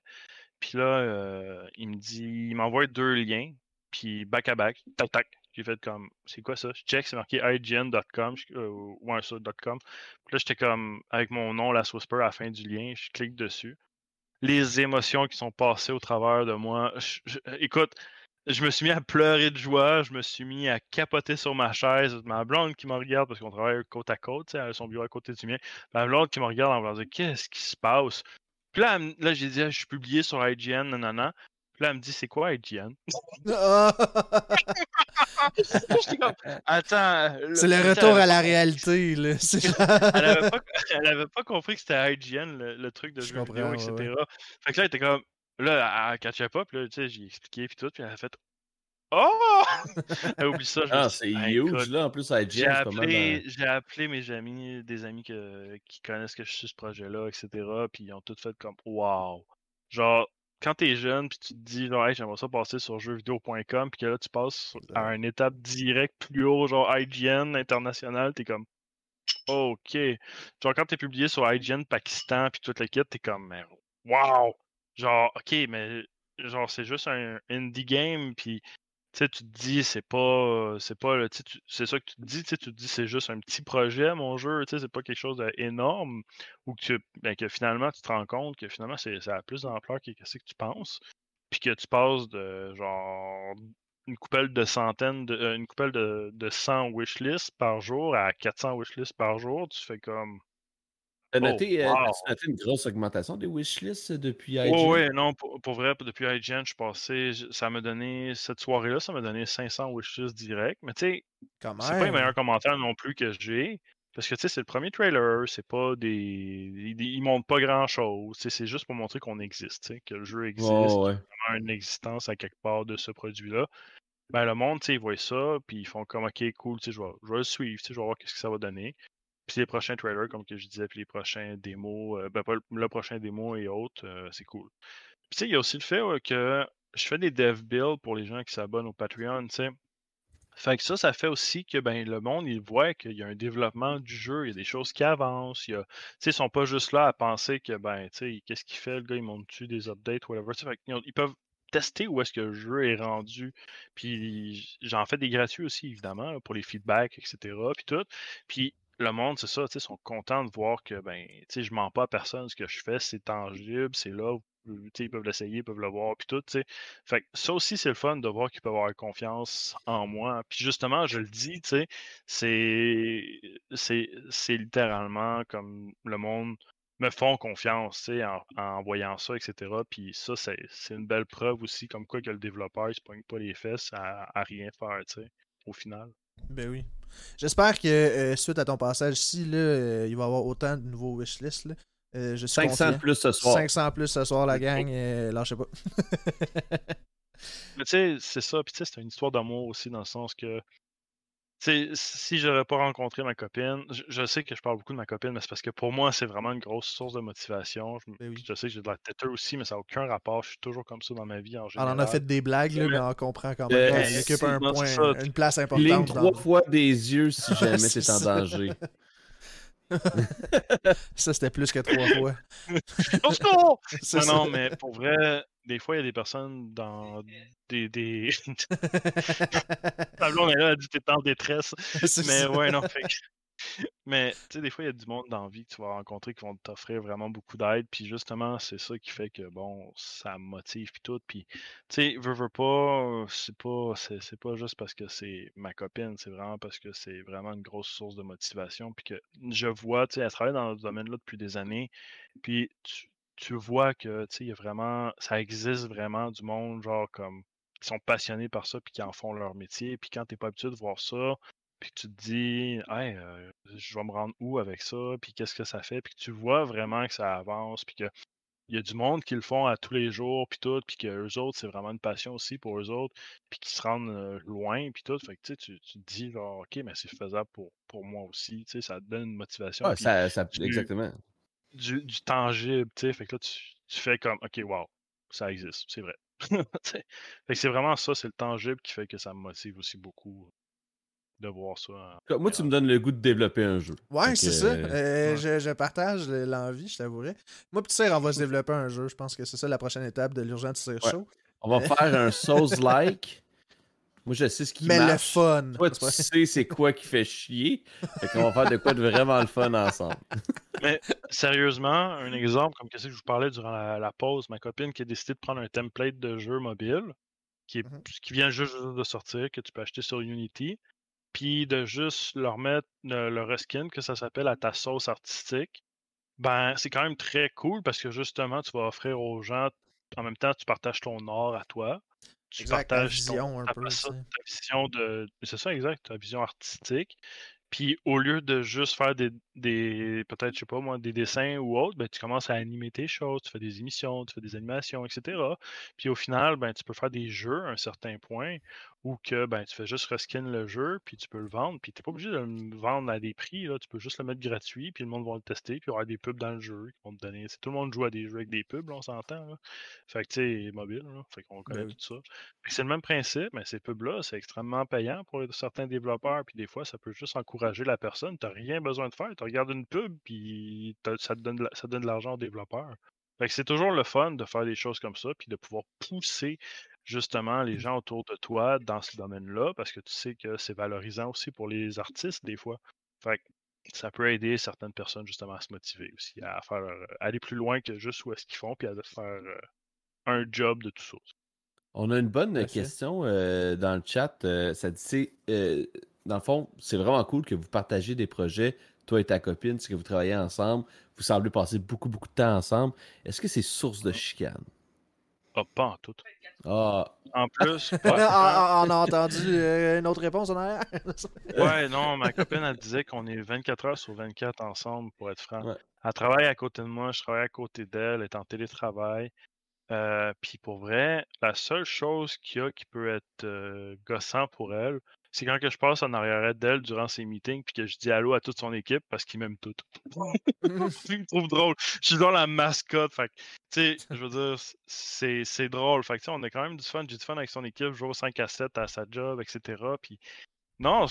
Puis là, il me dit, il m'envoie deux liens puis back à back, tac tac. J'ai fait comme, c'est quoi ça? Je check, c'est marqué ign.com euh, ou un .com. Puis là, j'étais comme, avec mon nom, la Whisper, à la fin du lien, je clique dessus. Les émotions qui sont passées au travers de moi. écoute, je me suis mis à pleurer de joie, je me suis mis à capoter sur ma chaise. Ma blonde qui me regarde, parce qu'on travaille côte à côte, elle a son bureau à côté du mien. Ma blonde qui me regarde en me disant Qu'est-ce qui se passe? Puis là, là j'ai dit, je suis publié sur IGN, nanana. Puis là, elle me dit, c'est quoi IGN? attends. C'est le retour à la réalité, là. elle, avait pas, elle avait pas compris que c'était IGN, le, truc de jeu vidéo, etc. Fait que là, elle était comme, là, elle catchait pas, puis là, tu sais, j'ai expliqué, puis tout, puis elle a fait, Oh! Elle oublie ça. ah, c'est huge, là, en plus, IGN, j'ai appelé, j'ai appelé mes amis, des amis que, qui connaissent que je suis ce projet-là, etc. Puis ils ont tout fait comme, wow. Genre, quand t'es jeune, puis tu te dis, genre, hey, j'aimerais ça passer sur jeuxvideo.com, puis que là, tu passes à une étape directe plus haut, genre IGN international, t'es comme, OK. Genre, quand t'es publié sur IGN Pakistan, puis toute l'équipe, t'es comme, wow! Genre, OK, mais genre, c'est juste un indie game, puis tu te dis, c'est pas. C'est pas. C'est ça que tu te dis, tu te dis, c'est juste un petit projet, mon jeu, c'est pas quelque chose d'énorme. Ou que, ben, que finalement, tu te rends compte que finalement, c'est, ça plus d'ampleur que ce que tu penses. Puis que tu passes de genre une coupelle de centaines, de, euh, une coupelle de, de 100 wishlists par jour à 400 wishlists par jour, tu fais comme. T'as oh, noté, euh, noté, une grosse augmentation des wishlists depuis IGN? Oui, oui, non, pour, vrai, depuis IGN, je suis passé, ça m'a donné, cette soirée-là, ça m'a donné 500 wishlists direct. Mais tu sais, c'est pas les meilleurs commentaires non plus que j'ai. Parce que tu sais, c'est le premier trailer, c'est pas des. Ils, montrent pas grand chose. C'est juste pour montrer qu'on existe, que le jeu existe, oh, ouais. qu'il y a une existence à quelque part de ce produit-là. Ben, le monde, tu sais, ils voient ça, puis ils font comme, ok, cool, tu sais, je vais, je vais le suivre, tu sais, je vais voir ce que ça va donner. Puis les prochains trailers, comme que je disais, puis les prochains démos, euh, ben pas le, prochain démo et autres, euh, c'est cool. Puis tu sais, il y a aussi le fait que je fais des dev builds pour les gens qui s'abonnent au Patreon, tu sais. Fait que ça, ça fait aussi que ben, le monde, il voit qu'il y a un développement du jeu, il y a des choses qui avancent. Il y a, ils sont pas juste là à penser que, ben, tu sais, qu'est-ce qu'il fait, le gars, il monte-tu des updates, whatever. Fait ils peuvent tester où est-ce que le jeu est rendu. Puis j'en fais des gratuits aussi, évidemment, pour les feedbacks, etc. Puis tout. Puis le monde, c'est ça, ils sont contents de voir que ben, je mens pas à personne, ce que je fais, c'est tangible, c'est là, ils peuvent l'essayer, ils peuvent le voir, puis tout. Fait ça aussi, c'est le fun de voir qu'ils peuvent avoir confiance en moi. Puis justement, je le dis, c'est, littéralement comme le monde me font confiance, sais, en, voyant ça, etc. Puis ça, c'est, une belle preuve aussi, comme quoi que le développeur, il se pogne pas les fesses à, à rien faire, au final. Ben oui. J'espère que euh, suite à ton passage ici, là, euh, il va y avoir autant de nouveaux wishlists. Là. Euh, je 500 plus ce soir. 500 plus ce soir, la gang. lâchez pas. Mais tu sais, c'est ça. Puis tu sais, c'est une histoire d'amour aussi, dans le sens que sais, si j'aurais pas rencontré ma copine, je, je sais que je parle beaucoup de ma copine, mais c'est parce que pour moi, c'est vraiment une grosse source de motivation. Je, Ben oui. je sais que j'ai de la têteux aussi, mais ça n'a aucun rapport. Je suis toujours comme ça dans ma vie en On général. en a fait des blagues, là, mais on comprend quand Euh, même qu'elle occupe un point, ça. une place Ligne importante. trois Dans... fois des yeux si jamais C'est en danger. Ça, c'était plus que trois fois. Non, non, mais pour vrai, des fois, il y a des personnes dans des. des... Blonde est là, elle dit t'es en détresse. Mais ça. ouais, non, fait que- Mais tu sais, des fois, il y a du monde dans la vie que tu vas rencontrer qui vont t'offrir vraiment beaucoup d'aide. Puis justement, c'est ça qui fait que, bon, ça motive puis tout. Puis, tu sais, veux, veux pas, c'est pas, c'est, c'est pas juste parce que c'est ma copine, c'est vraiment parce que c'est vraiment une grosse source de motivation. Puis que je vois, tu sais, elle travaille dans ce domaine-là depuis des années. Puis tu, tu vois que, tu sais, il y a vraiment, ça existe vraiment du monde, genre, comme, qui sont passionnés par ça puis qui en font leur métier. Puis quand t'es pas habitué de voir ça, puis que tu te dis, hey, euh, je vais me rendre où avec ça, puis qu'est-ce que ça fait, puis que tu vois vraiment que ça avance, puis que il y a du monde qui le font à tous les jours, puis tout, puis que eux autres, c'est vraiment une passion aussi pour eux autres, puis qui se rendent euh, loin, puis tout. Fait que tu, tu te dis, genre, ok, mais c'est faisable pour, pour moi aussi, tu sais, ça te donne une motivation. Ah, puis ça, ça- tu- exactement. Du, du tangible, tu sais. Fait que là, tu, tu fais comme, OK, wow, ça existe, c'est vrai. Tu sais. fait que c'est vraiment ça, c'est le tangible qui fait que ça me motive aussi beaucoup de voir ça. en- Moi, tu me donnes le goût de développer un jeu. Ouais, c'est ça. euh, Euh, ouais. je, je partage le- l'envie, je t'avouerais. Moi, petit on va se développer un jeu. Je pense que c'est ça la prochaine étape de l'urgent Tire Ouais. Show. On va faire un Souls-like. Moi, je sais ce qui Mais le fun. Toi, tu sais c'est quoi qui fait chier. Fait qu'on va faire de quoi de vraiment le fun ensemble. Mais sérieusement, un exemple, comme qu'est-ce que je vous parlais durant la, la pause, ma copine qui a décidé de prendre un template de jeu mobile, qui, est, Mhm. qui vient juste de sortir, que tu peux acheter sur Unity, puis de juste leur mettre le, le reskin, que ça s'appelle à ta sauce artistique, ben c'est quand même très cool parce que justement, tu vas offrir aux gens, en même temps, tu partages ton art à toi. Tu Exact, ta partages ton- vision un ta peu. ta vision de. C'est ça, exact, ta vision artistique. Puis au lieu de juste faire des, des peut-être, je sais pas moi, des dessins ou autre, ben, tu commences à animer tes choses, tu fais des émissions, tu fais des animations, etc. Puis au final, ben, tu peux faire des jeux à un certain point où que ben, tu fais juste reskin le jeu, puis tu peux le vendre, puis tu n'es pas obligé de le vendre à des prix, là, tu peux juste le mettre gratuit, puis le monde va le tester, puis il y aura des pubs dans le jeu qui vont te donner. Tout le monde joue à des jeux avec des pubs, là, on s'entend. là. Fait que tu sais, mobile, là, fait qu'on connaît oui. tout ça. C'est le même principe, mais ces pubs-là, c'est extrêmement payant pour certains développeurs. Puis des fois, ça peut juste encourager la personne. Tu n'as rien besoin de faire. Tu regardes une pub, puis ça te donne de ça donne de l'argent au développeur. Fait que c'est toujours le fun de faire des choses comme ça, puis de pouvoir pousser justement les gens autour de toi dans ce domaine-là, parce que tu sais que c'est valorisant aussi pour les artistes des fois. Fait que ça peut aider certaines personnes justement à se motiver aussi, à faire euh, aller plus loin que juste où est-ce qu'ils font, puis à faire euh, un job de tout ça. On a une bonne question euh, dans le chat. euh, ça dit, c'est, euh, dans le fond, c'est vraiment cool que vous partagez des projets, toi et ta copine, c'est que vous travaillez ensemble. Vous semblez passer beaucoup, beaucoup de temps ensemble. Est-ce que c'est source de chicane? Ah, pas en tout. Ah, En plus, ouais, Ah, ah, on a entendu euh, une autre réponse en arrière? Ouais, non, ma copine, elle disait qu'on est 24 heures sur 24 ensemble, pour être franc. Ouais. Elle travaille à côté de moi, je travaille à côté d'elle, elle est en télétravail. Euh, Puis pour vrai, la seule chose qu'il y a qui peut être euh, gossant pour elle, c'est quand que je passe en arrière d'elle durant ses meetings puis que je dis allô à toute son équipe parce qu'ils m'aiment toutes. Je me trouve drôle. Je suis dans la mascotte. Fait tu sais, je veux dire, c'est c'est drôle. Fait que, tu sais, on a quand même du fun. J'ai du fun avec son équipe. Je joue au 5 à 7 à sa job, etc. Puis, non,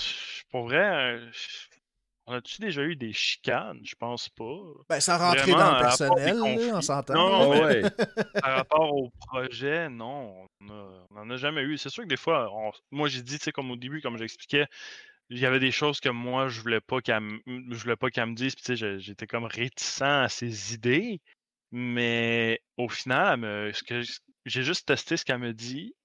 pour vrai, euh, je- on a-tu déjà eu des chicanes? Je pense pas. Ben, ça rentrait Vraiment, dans le personnel, là, on s'entend. Non, mais- ouais. Par rapport au projet, non, on n'en a jamais eu. C'est sûr que des fois, on- moi j'ai dit, tu sais, comme au début, comme j'expliquais, il y avait des choses que moi je voulais pas qu'elle me- je voulais pas qu'elle me dise, puis tu sais, j'étais comme réticent à ses idées, mais au final, elle me- ce que j- j'ai juste testé ce qu'elle me dit,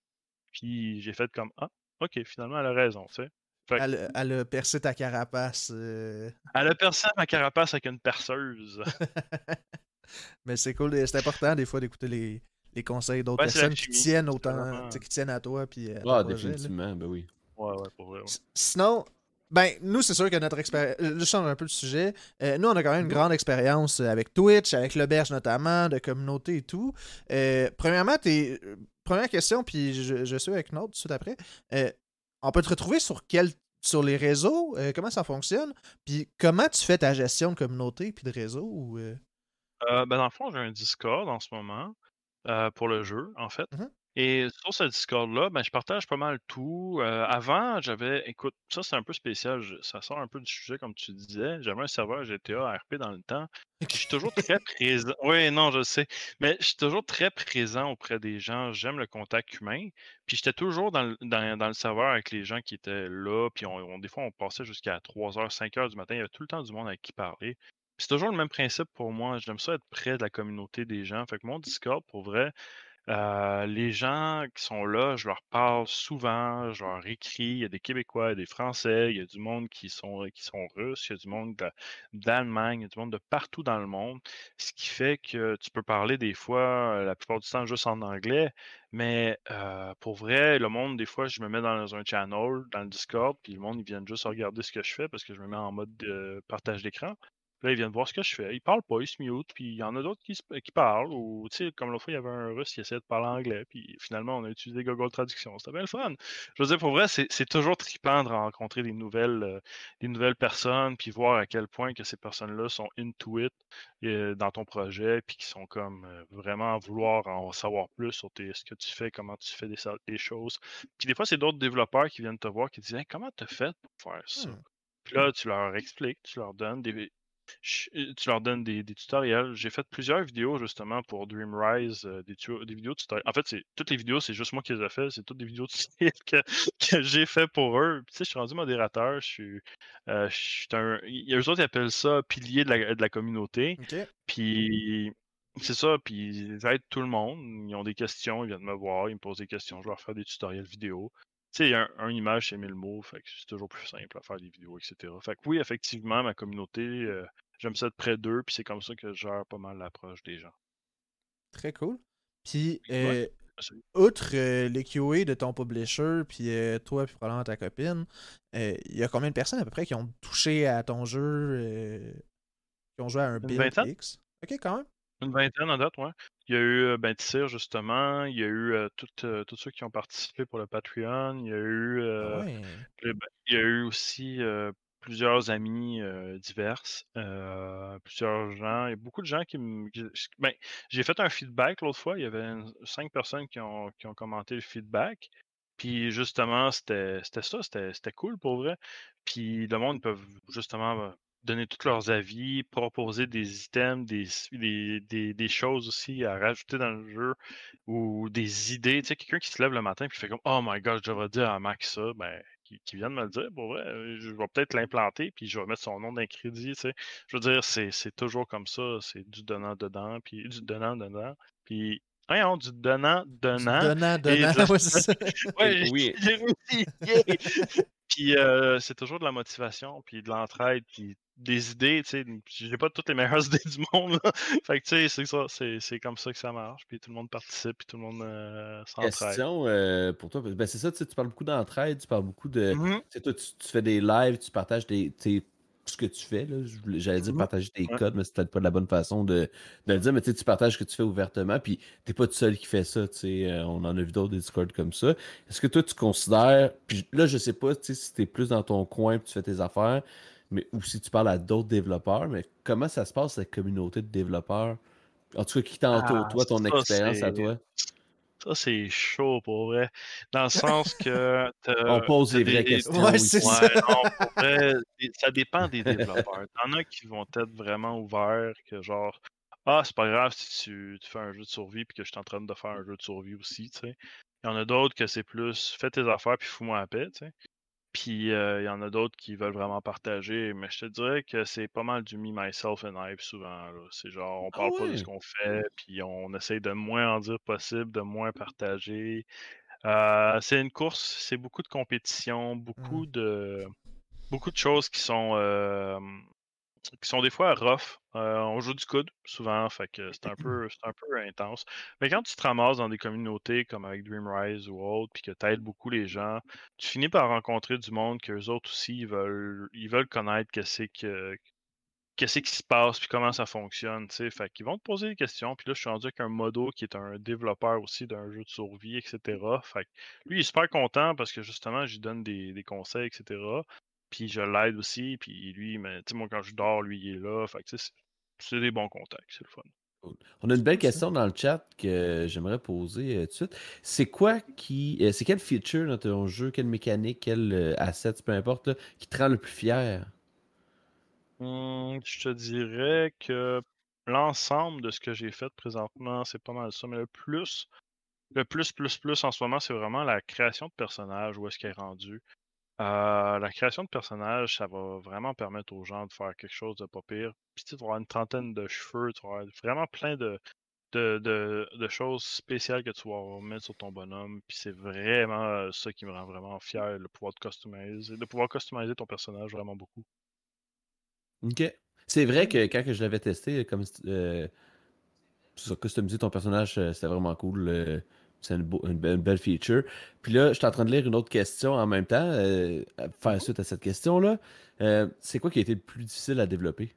puis j'ai fait comme ah, ok, finalement elle a raison, tu sais. Fait que- Elle, elle a percé ta carapace. euh, Elle a percé ma carapace avec une perceuse. Mais c'est cool, c'est important des fois d'écouter les, les conseils d'autres Ouais, personnes qui tiennent autant, qui tiennent à toi puis à ton Ah, projet, là. définitivement, ben oui. ouais, ouais, pour vrai. ouais. Sinon, ben, nous, c'est sûr que notre expérience. Je change un peu de sujet. Euh, nous, on a quand même une grande expérience euh, avec Twitch, avec l'auberge notamment, de communauté et tout. Euh, premièrement, t'es. euh, Première question, puis je, je suis avec une autre tout de suite après. Euh, on peut te retrouver sur quel sur les réseaux? comment ça fonctionne? Puis comment tu fais ta gestion de communauté puis de réseau? Ou, ben dans le fond, j'ai un Discord en ce moment pour le jeu, en fait. Mmh et sur ce Discord-là, ben, je partage pas mal tout. Euh, avant, j'avais, écoute, ça c'est un peu spécial, ça sort un peu du sujet comme tu disais. J'avais un serveur GTA RP dans le temps. Je suis toujours très présent. Oui, non, je sais. Mais je suis toujours très présent auprès des gens. J'aime le contact humain. Puis j'étais toujours dans le, dans, le serveur avec les gens qui étaient là. Puis on, des fois, on passait jusqu'à 3h, 5h du matin. Il y avait tout le temps du monde avec qui parler. c'est toujours le même principe pour moi. J'aime ça être près de la communauté des gens. Fait que mon Discord, pour vrai, les gens qui sont là, je leur parle souvent, je leur écris. Il y a des Québécois, il y a des Français, il y a du monde qui sont, qui sont russes, il y a du monde d'Allemagne, il y a du monde de partout dans le monde. Ce qui fait que tu peux parler des fois, la plupart du temps, juste en anglais. Mais pour vrai, le monde, des fois, je me mets dans un channel, dans le Discord, puis le monde, ils viennent juste regarder ce que je fais parce que je me mets en mode de partage d'écran. Là, ils viennent voir ce que je fais. Ils parlent pas, ils se mute, puis il y en a d'autres qui, qui parlent. Ou, tu sais, comme l'autre fois, il y avait un russe qui essayait de parler anglais, puis finalement, on a utilisé Google Traduction. C'était bien le fun. Je veux dire, pour vrai, c'est toujours trippant de rencontrer des nouvelles, euh, des nouvelles personnes, puis voir à quel point que ces personnes-là sont into it euh, dans ton projet, puis qui sont comme euh, vraiment à vouloir en savoir plus sur ce que tu fais, comment tu fais des, choses. Puis des fois, c'est d'autres développeurs qui viennent te voir qui disent Comment tu as fait pour faire ça? Mmh. Puis là, tu leur expliques, tu leur donnes des, euh, tu leur donnes des, tutoriels. J'ai fait plusieurs vidéos justement pour Dream Rise, euh, des, des, vidéos tutoriels. En fait, c'est toutes les vidéos, c'est juste moi qui les ai fait. C'est toutes des vidéos tutoriels que, que j'ai fait pour eux. tu sais, je suis rendu modérateur. Je suis, euh, je suis un. Il y a eux autres qui appellent ça pilier de la, de la communauté. Puis c'est ça, puis ils aident tout le monde. Ils ont des questions, ils viennent me voir, ils me posent des questions, je leur fais des tutoriels vidéo tu sais, un, image, c'est mille mots, fait que c'est toujours plus simple à faire des vidéos, etc. Fait que oui, effectivement, ma communauté, euh, j'aime ça être près d'eux, puis c'est comme ça que je gère pas mal l'approche des gens. Très cool. Puis, euh, outre euh, les QA de ton publisher, puis toi, puis probablement ta copine, il y a combien de personnes à peu près qui ont touché à ton jeu, qui ont joué à un Build X? Ok, quand même. Une vingtaine en date, ouais. Il y a eu ben, Tissir, justement. Il y a eu tous ceux qui ont participé pour le Patreon. Il y a eu, ah ben, il y a eu aussi plusieurs amis divers, plusieurs gens. Il y a beaucoup de gens qui me. Ben, j'ai fait un feedback l'autre fois. Il y avait cinq personnes qui ont, qui ont commenté le feedback. Puis justement, c'était ça, c'était cool pour vrai. Puis le monde peut justement donner tous leurs avis, proposer des items, des, des, des, choses aussi à rajouter dans le jeu ou des idées. Tu sais, quelqu'un qui se lève le matin et qui fait comme Oh my god, je devrais dire à Max ça, ben, qui, qui vient de me le dire, pour vrai, je vais peut-être l'implanter puis je vais mettre son nom d'un crédit. Tu sais. Je veux dire, c'est toujours comme ça, c'est du donnant-dedans, puis du donnant-dedans. Puis Voyons, du donnant, donnant. Du donnant, donnant, ouais, c'est ça. ouais, oui. J'ai réussi. puis euh, c'est toujours de la motivation, puis de l'entraide, puis des idées, tu sais, j'ai pas toutes les meilleures idées du monde, là. Fait que, tu sais, c'est ça, c'est comme ça que ça marche, puis tout le monde participe, puis tout le monde euh, s'entraide. Question euh, pour toi, ben c'est ça, tu parles beaucoup d'entraide, tu parles beaucoup de... Tu sais, toi, tu, fais des lives, tu partages des, ce que tu fais, là. J'allais dire mm-hmm. partager tes codes, mais c'est peut-être pas la bonne façon de, de le dire, mais tu sais, tu partages ce que tu fais ouvertement, puis t'es pas tout seul qui fait ça, tu sais, euh, on en a vu d'autres des Discord comme ça. Est-ce que toi, tu considères, puis là, je sais pas, tu sais, si t'es plus dans ton coin, puis tu fais tes affaires, mais ou si tu parles à d'autres développeurs, mais comment ça se passe, cette communauté de développeurs? En tout cas, qui t'entoure, ah, toi, ton expérience à toi? Ça, c'est chaud pour vrai. Dans le sens que. On pose les vraies questions. Ouais, ça. ça dépend des développeurs. Il y en a qui vont être vraiment ouverts, que genre, ah, c'est pas grave si tu, tu, fais un jeu de survie puis que je suis en train de faire un jeu de survie aussi, tu sais. Il y en a d'autres que c'est plus fais tes affaires puis fous-moi la paix, tu sais. Puis il y en a d'autres qui veulent vraiment partager, mais je te dirais que c'est pas mal du me, myself and I souvent. C'est genre, on ah parle pas de ce qu'on fait, puis on essaye de moins en dire possible, de moins partager. c'est une course, c'est beaucoup de compétition, beaucoup mmh. de beaucoup de choses qui sont qui sont des fois rough. Euh, on joue du coude souvent, fait que c'est un peu un peu intense. Mais quand tu te ramasses dans des communautés comme avec Dreamrise ou autre, puis que tu aides beaucoup les gens, tu finis par rencontrer du monde qu'eux autres aussi ils veulent ils veulent connaître que c'est que qu'est-ce qui se passe, puis comment ça fonctionne, tu sais. Fait qu'ils vont te poser des questions, puis là, je suis rendu avec un modo qui est un développeur aussi d'un jeu de survie, etc. Fait que lui, il est super content parce que justement, je lui donne des, conseils, etc. Puis je l'aide aussi, puis lui, tu sais, moi, quand je dors, lui, il est là. Fait que c'est des bons contacts, c'est le fun. On a une belle question dans le chat que j'aimerais poser euh, tout de suite. C'est quoi qui. Euh, c'est quel feature dans ton jeu, quelle mécanique, quel euh, asset, peu importe, qui te rend le plus fier? Mmh, je te dirais que l'ensemble de ce que j'ai fait présentement, c'est pas mal ça. Mais le plus, le plus, plus, plus en ce moment, c'est vraiment la création de personnages, où est-ce qu'elle est rendue. Euh, la création de personnages, ça va vraiment permettre aux gens de faire quelque chose de pas pire. Puis tu vas avoir une trentaine de cheveux, tu vas avoir vraiment plein de, choses spéciales que tu vas mettre sur ton bonhomme. Puis c'est vraiment euh, ça qui me rend vraiment fier, le pouvoir de customiser, de pouvoir customiser ton personnage vraiment beaucoup. Ok. C'est vrai que quand je l'avais testé, comme euh, customiser ton personnage, c'était vraiment cool. C'est une, belle feature. Puis là, je suis en train de lire une autre question en même temps, faire suite à cette question-là. c'est quoi qui a été le plus difficile à développer?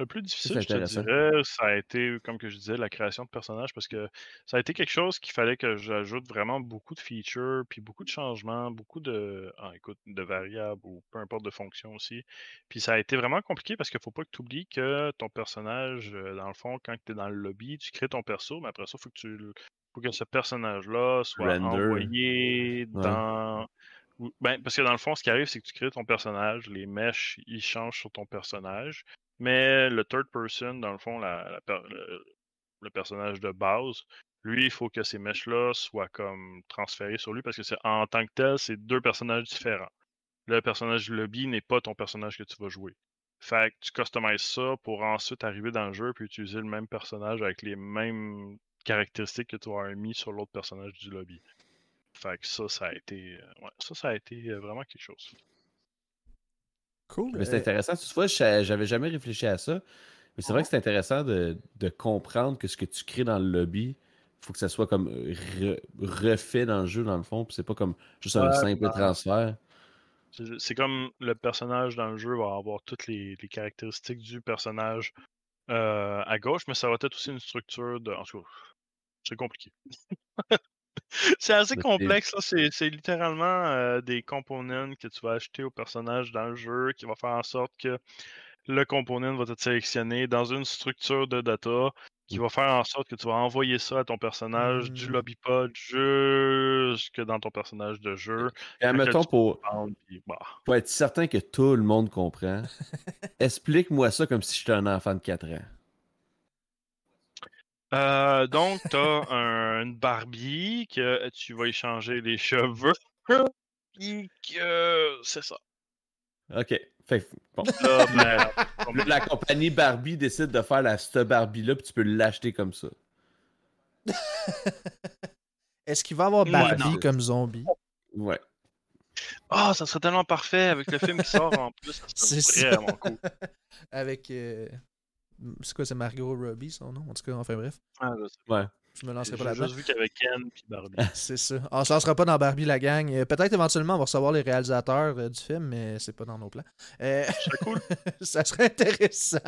Le plus difficile, je te dirais, ça a été, comme que je disais, la création de personnages parce que ça a été quelque chose qu'il fallait que j'ajoute vraiment beaucoup de features, puis beaucoup de changements, beaucoup de, ah, écoute, de variables ou peu importe de fonctions aussi. Puis ça a été vraiment compliqué parce qu'il faut pas que tu oublies que ton personnage, euh, dans le fond, quand tu es dans le lobby, tu crées ton perso, mais après ça, il faut que tu faut que ce personnage-là soit envoyé dans. Ben, parce que dans le fond, ce qui arrive, c'est que tu crées ton personnage, les mèches, ils changent sur ton personnage. Mais le third person, dans le fond, le, personnage de base, lui, il faut que ces mèches-là soient comme transférées sur lui parce que c'est en tant que tel, c'est deux personnages différents. Le personnage du lobby n'est pas ton personnage que tu vas jouer. Fait que tu customises ça pour ensuite arriver dans le jeu puis utiliser le même personnage avec les mêmes caractéristiques que tu as mis sur l'autre personnage du lobby. Fait que ça, ça a été. Euh, ouais, ça, ça a été euh, vraiment quelque chose. Cool. Mais c'est intéressant. Toutefois, j'avais jamais réfléchi à ça. Mais c'est vrai que c'est intéressant de, comprendre que ce que tu crées dans le lobby, il faut que ça soit comme refait dans le jeu, dans le fond. Puis c'est pas comme juste un simple transfert. C'est comme le personnage dans le jeu va avoir toutes les, caractéristiques du personnage euh, à gauche, mais ça va être aussi une structure de. En tout cas, c'est compliqué. C'est assez complexe, C'est littéralement euh, des components que tu vas acheter au personnage dans le jeu qui va faire en sorte que le component va être sélectionné dans une structure de data qui mmh. va faire en sorte que tu vas envoyer ça à ton personnage du mmh. lobby pod jusque dans ton personnage de jeu. Et admettons, pour, bah. pour être certain que tout le monde comprend, explique-moi ça comme si j'étais un enfant de 4 ans. Euh, donc, tu as une Barbie que tu vas échanger les cheveux. Que c'est ça. OK. Fait, bon. Ben, la compagnie Barbie décide de faire la, cette Barbie-là, puis tu peux l'acheter comme ça. Est-ce qu'il va y avoir Barbie comme zombie? Ouais. Ah, ça serait tellement parfait avec le film qui sort en plus. C'est vraiment cool. avec. Euh, c'est quoi, c'est Margot Robbie, son nom? En tout cas, enfin bref. Ah, ouais. Je me lancerai pas là-dedans. J'ai juste vu qu'avec Ken puis Barbie. c'est ça. On se lancera pas dans Barbie la gang. Euh, peut-être éventuellement on va recevoir les réalisateurs euh, du film, mais c'est pas dans nos plans. Euh... serait cool. ça serait intéressant.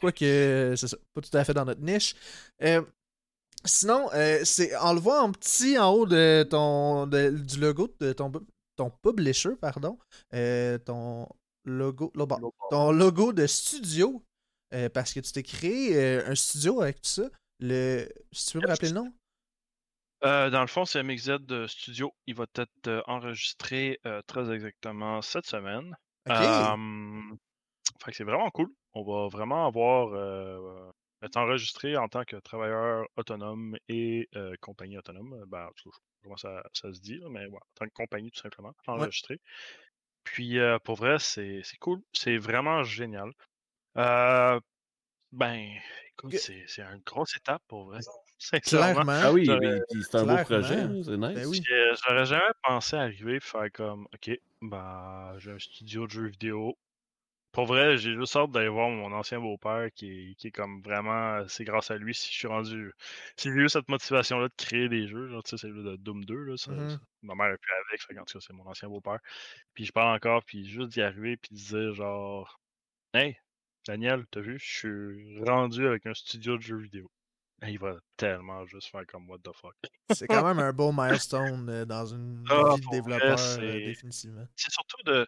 Quoique, c'est ça. Pas tout à fait dans notre niche. Euh, sinon, c'est on le voit en petit en haut de ton du logo de ton, ton publisher, pardon. ton logo, ton logo de studio euh, parce que tu t'es créé euh, un studio avec tout ça. Le... Si tu peux me rappeler le nom? Euh, dans le fond, c'est MXZ Studio. Il va être enregistré très exactement cette semaine. que c'est vraiment cool. On va vraiment avoir être enregistré en tant que travailleur autonome et compagnie autonome. Ben, je sais pas comment ça, se dit, mais en tant que compagnie tout simplement, enregistré. Puis pour vrai, c'est cool. C'est vraiment génial. Euh, ben, écoute, c'est une grosse étape pour vrai. Clairement. Ah oui, c'est un beau projet, c'est nice. Ben oui. J'aurais jamais pensé arriver et faire comme, OK, bah, j'ai un studio de jeux vidéo. Pour vrai, j'ai juste hâte d'aller voir mon ancien beau-père qui, qui est comme vraiment, c'est grâce à lui si je suis rendu, si j'ai eu cette motivation-là de créer des jeux, genre, tu sais, celle de Doom 2, là, ça, mmh ma mère est plus avec, fait, en tout cas, c'est mon ancien beau-père. Puis je parle encore, puis juste d'y arriver, puis de dire genre, hey, Daniel, t'as vu, je suis rendu avec un studio de jeux vidéo. Il va tellement juste faire comme what the fuck. C'est quand même un beau milestone euh, dans une Ah, vie de développeur, vrai, euh, définitivement. C'est surtout de,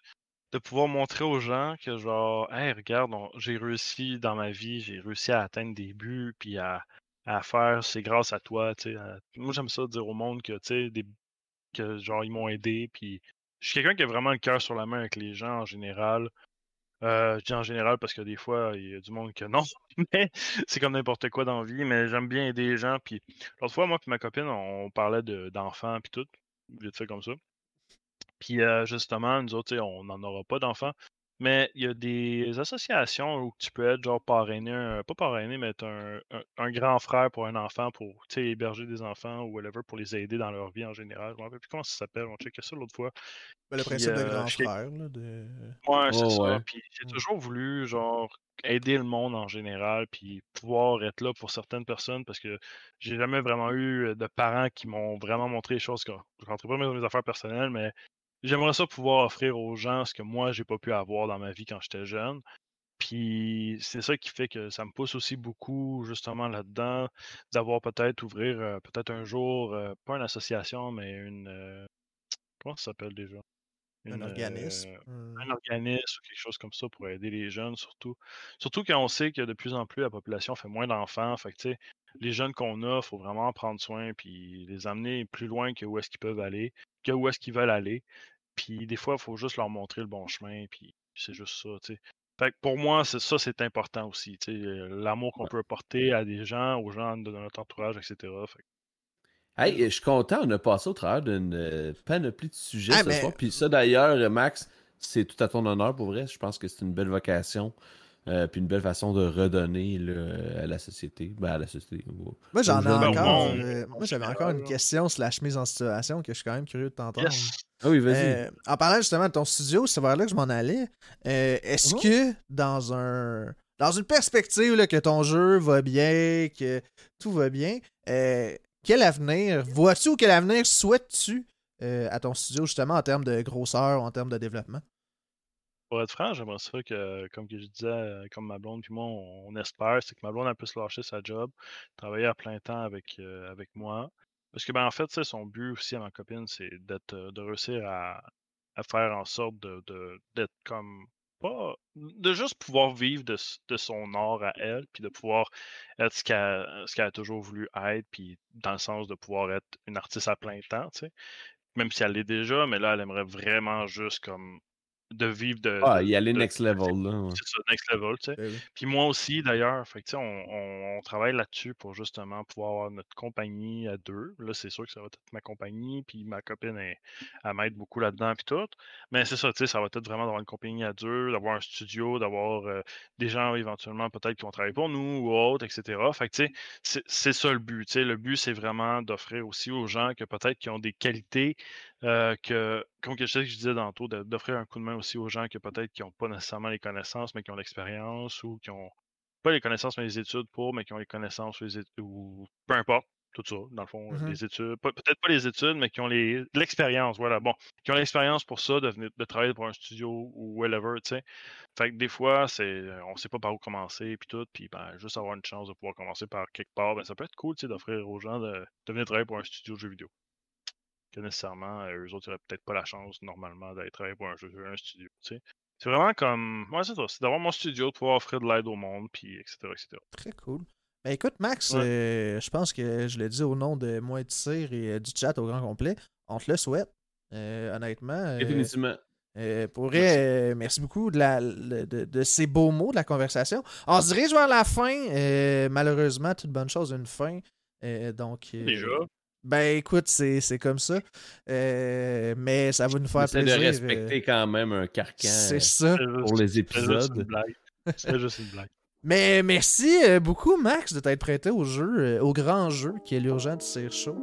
de pouvoir montrer aux gens que genre, hey, regarde, on- j'ai réussi dans ma vie, j'ai réussi à atteindre des buts, puis à, à faire, c'est grâce à toi, tu sais. à- Moi, j'aime ça dire au monde que, tu sais, des, que genre, ils m'ont aidé, puis je suis quelqu'un qui a vraiment le cœur sur la main avec les gens en général. Euh, je dis en général parce que des fois, il y a du monde que non, mais c'est comme n'importe quoi dans la vie, mais j'aime bien aider les gens. Puis l'autre fois, moi et ma copine, on parlait de- d'enfants puis tout, vite fait comme ça. Puis euh, justement, nous autres, on n'en aura pas d'enfants, mais il y a des associations où tu peux être genre parrainé, un- pas parrainé, mais être un, un- un grand frère pour un enfant, pour héberger des enfants ou whatever, pour les aider dans leur vie en général. Je me rappelle plus comment ça s'appelle, on checkait ça l'autre fois. Ben, le Puis, principe de euh, grand frère, là, de... Ouais, c'est Oh, ça. ouais. Puis j'ai Mm. toujours voulu, genre, aider le monde en général, puis pouvoir être là pour certaines personnes, parce que j'ai jamais vraiment eu de parents qui m'ont vraiment montré les choses. Je rentrais pas dans mes affaires personnelles, mais j'aimerais ça pouvoir offrir aux gens ce que moi, j'ai pas pu avoir dans ma vie quand j'étais jeune. Puis c'est ça qui fait que ça me pousse aussi beaucoup, justement, là-dedans, d'avoir peut-être ouvrir, euh, peut-être un jour, euh, pas une association, mais une. euh, comment ça s'appelle déjà? un organisme. un- organisme ou quelque chose comme ça pour aider les jeunes, surtout. Surtout quand on sait que de plus en plus la population fait moins d'enfants. Fait que, tu sais, les jeunes qu'on a, il faut vraiment en prendre soin puis les amener plus loin que où est-ce qu'ils peuvent aller, que où est-ce qu'ils veulent aller. Puis des fois, il faut juste leur montrer le bon chemin, puis c'est juste ça, tu sais. Fait que pour moi, c'est ça, c'est important aussi, tu sais, euh, l'amour qu'on Ouais. peut porter à des gens, aux gens de notre entourage, etc. Fait Hey, je suis content, on a passé au travers d'une euh, panoplie de sujets Ah, ce mais- soir. Puis ça, d'ailleurs, euh, Max, c'est tout à ton honneur pour vrai. Je pense que c'est une belle vocation. Euh, puis une belle façon de redonner là, à la société. Ben, à la société. Moi, j'en ai encore. euh, moi, j'avais encore une question slash mise en situation que je suis quand même curieux de t'entendre. yes! Ah oui, vas-y. Euh, en parlant justement de ton studio, c'est vers là que je m'en allais. Euh, Est-ce Mhm. que dans un dans une perspective là, que ton jeu va bien, que tout va bien, euh, quel avenir vois-tu ou quel avenir souhaites-tu euh, à ton studio justement en termes de grosseur ou en termes de développement? Pour être franc, j'aimerais ça que, comme que je disais, euh, comme ma blonde puis moi, on, espère, c'est que ma blonde elle puisse lâcher sa job, travailler à plein temps avec, euh, avec moi. Parce que ben en fait, son but aussi à ma copine, c'est d'être euh, de réussir à, à faire en sorte de, d'être comme pas de juste pouvoir vivre de, de son art à elle, puis de pouvoir être ce qu'elle ce qu'elle a toujours voulu être, puis dans le sens de pouvoir être une artiste à plein temps, tu sais. Même si elle l'est déjà, mais là, elle aimerait vraiment juste comme de vivre de. ah, y a les de- next level, là. ouais. c'est ça, next level, tu sais. Euh, Puis moi aussi, d'ailleurs, fait que, tu sais, on, on- on travaille là-dessus pour justement pouvoir avoir notre compagnie à deux. Là, c'est sûr que ça va être ma compagnie, puis ma copine, elle, elle m'aide beaucoup là-dedans, puis tout. Mais c'est ça, tu sais, ça va être vraiment d'avoir une compagnie à deux, d'avoir un studio, d'avoir euh, des gens éventuellement peut-être qui vont travailler pour nous ou autres, etc. Fait que, tu sais, c'est- c'est ça le but, tu sais. Le but, c'est vraiment d'offrir aussi aux gens que peut-être qui ont des qualités euh, que, comme que je sais que je disais tantôt, d'offrir un coup de main aussi aux gens que peut-être qui n'ont pas nécessairement les connaissances, mais qui ont l'expérience ou qui ont pas les connaissances, mais les études pour, mais qui ont les connaissances ou, les études, ou peu importe, tout ça, dans le fond, Mhm. les études, peut-être pas les études, mais qui ont l'expérience, voilà, bon, qui ont l'expérience pour ça, de, venir- de travailler pour un studio ou whatever, tu sais. Fait que des fois, c'est, on sait pas par où commencer, puis tout, puis ben, juste avoir une chance de pouvoir commencer par quelque part, ben, ça peut être cool, tu sais, d'offrir aux gens de, de venir travailler pour un studio de jeux vidéo que nécessairement, euh, eux autres, n'auraient peut-être pas la chance normalement d'aller travailler pour un, jeu, un studio. tu sais. C'est vraiment comme. Ouais, c'est ça. C'est d'avoir mon studio, de pouvoir offrir de l'aide au monde, puis etc. etc. Très cool. Ben écoute, Max, Ouais. euh, je pense que je l'ai dit au nom de moi et de Cyr et euh, du chat au grand complet. On te le souhaite. Euh, honnêtement. Définitivement. Euh, pour euh, merci beaucoup de, la, le- de, de ces beaux mots de la conversation. On se dirige vers la fin. euh, malheureusement, toute bonne chose a une fin. Euh, donc, euh, Déjà. Ben écoute, c'est c'est comme ça. Euh, mais ça va nous faire plaisir. de euh, respecter quand même un carcan c'est euh, ça. Pour les c'est juste une épisodes. blague. C'est juste une blague. Mais merci euh, beaucoup, Max, de t'être prêté au jeu, euh, au grand jeu qui est l'urgent de Cire Show.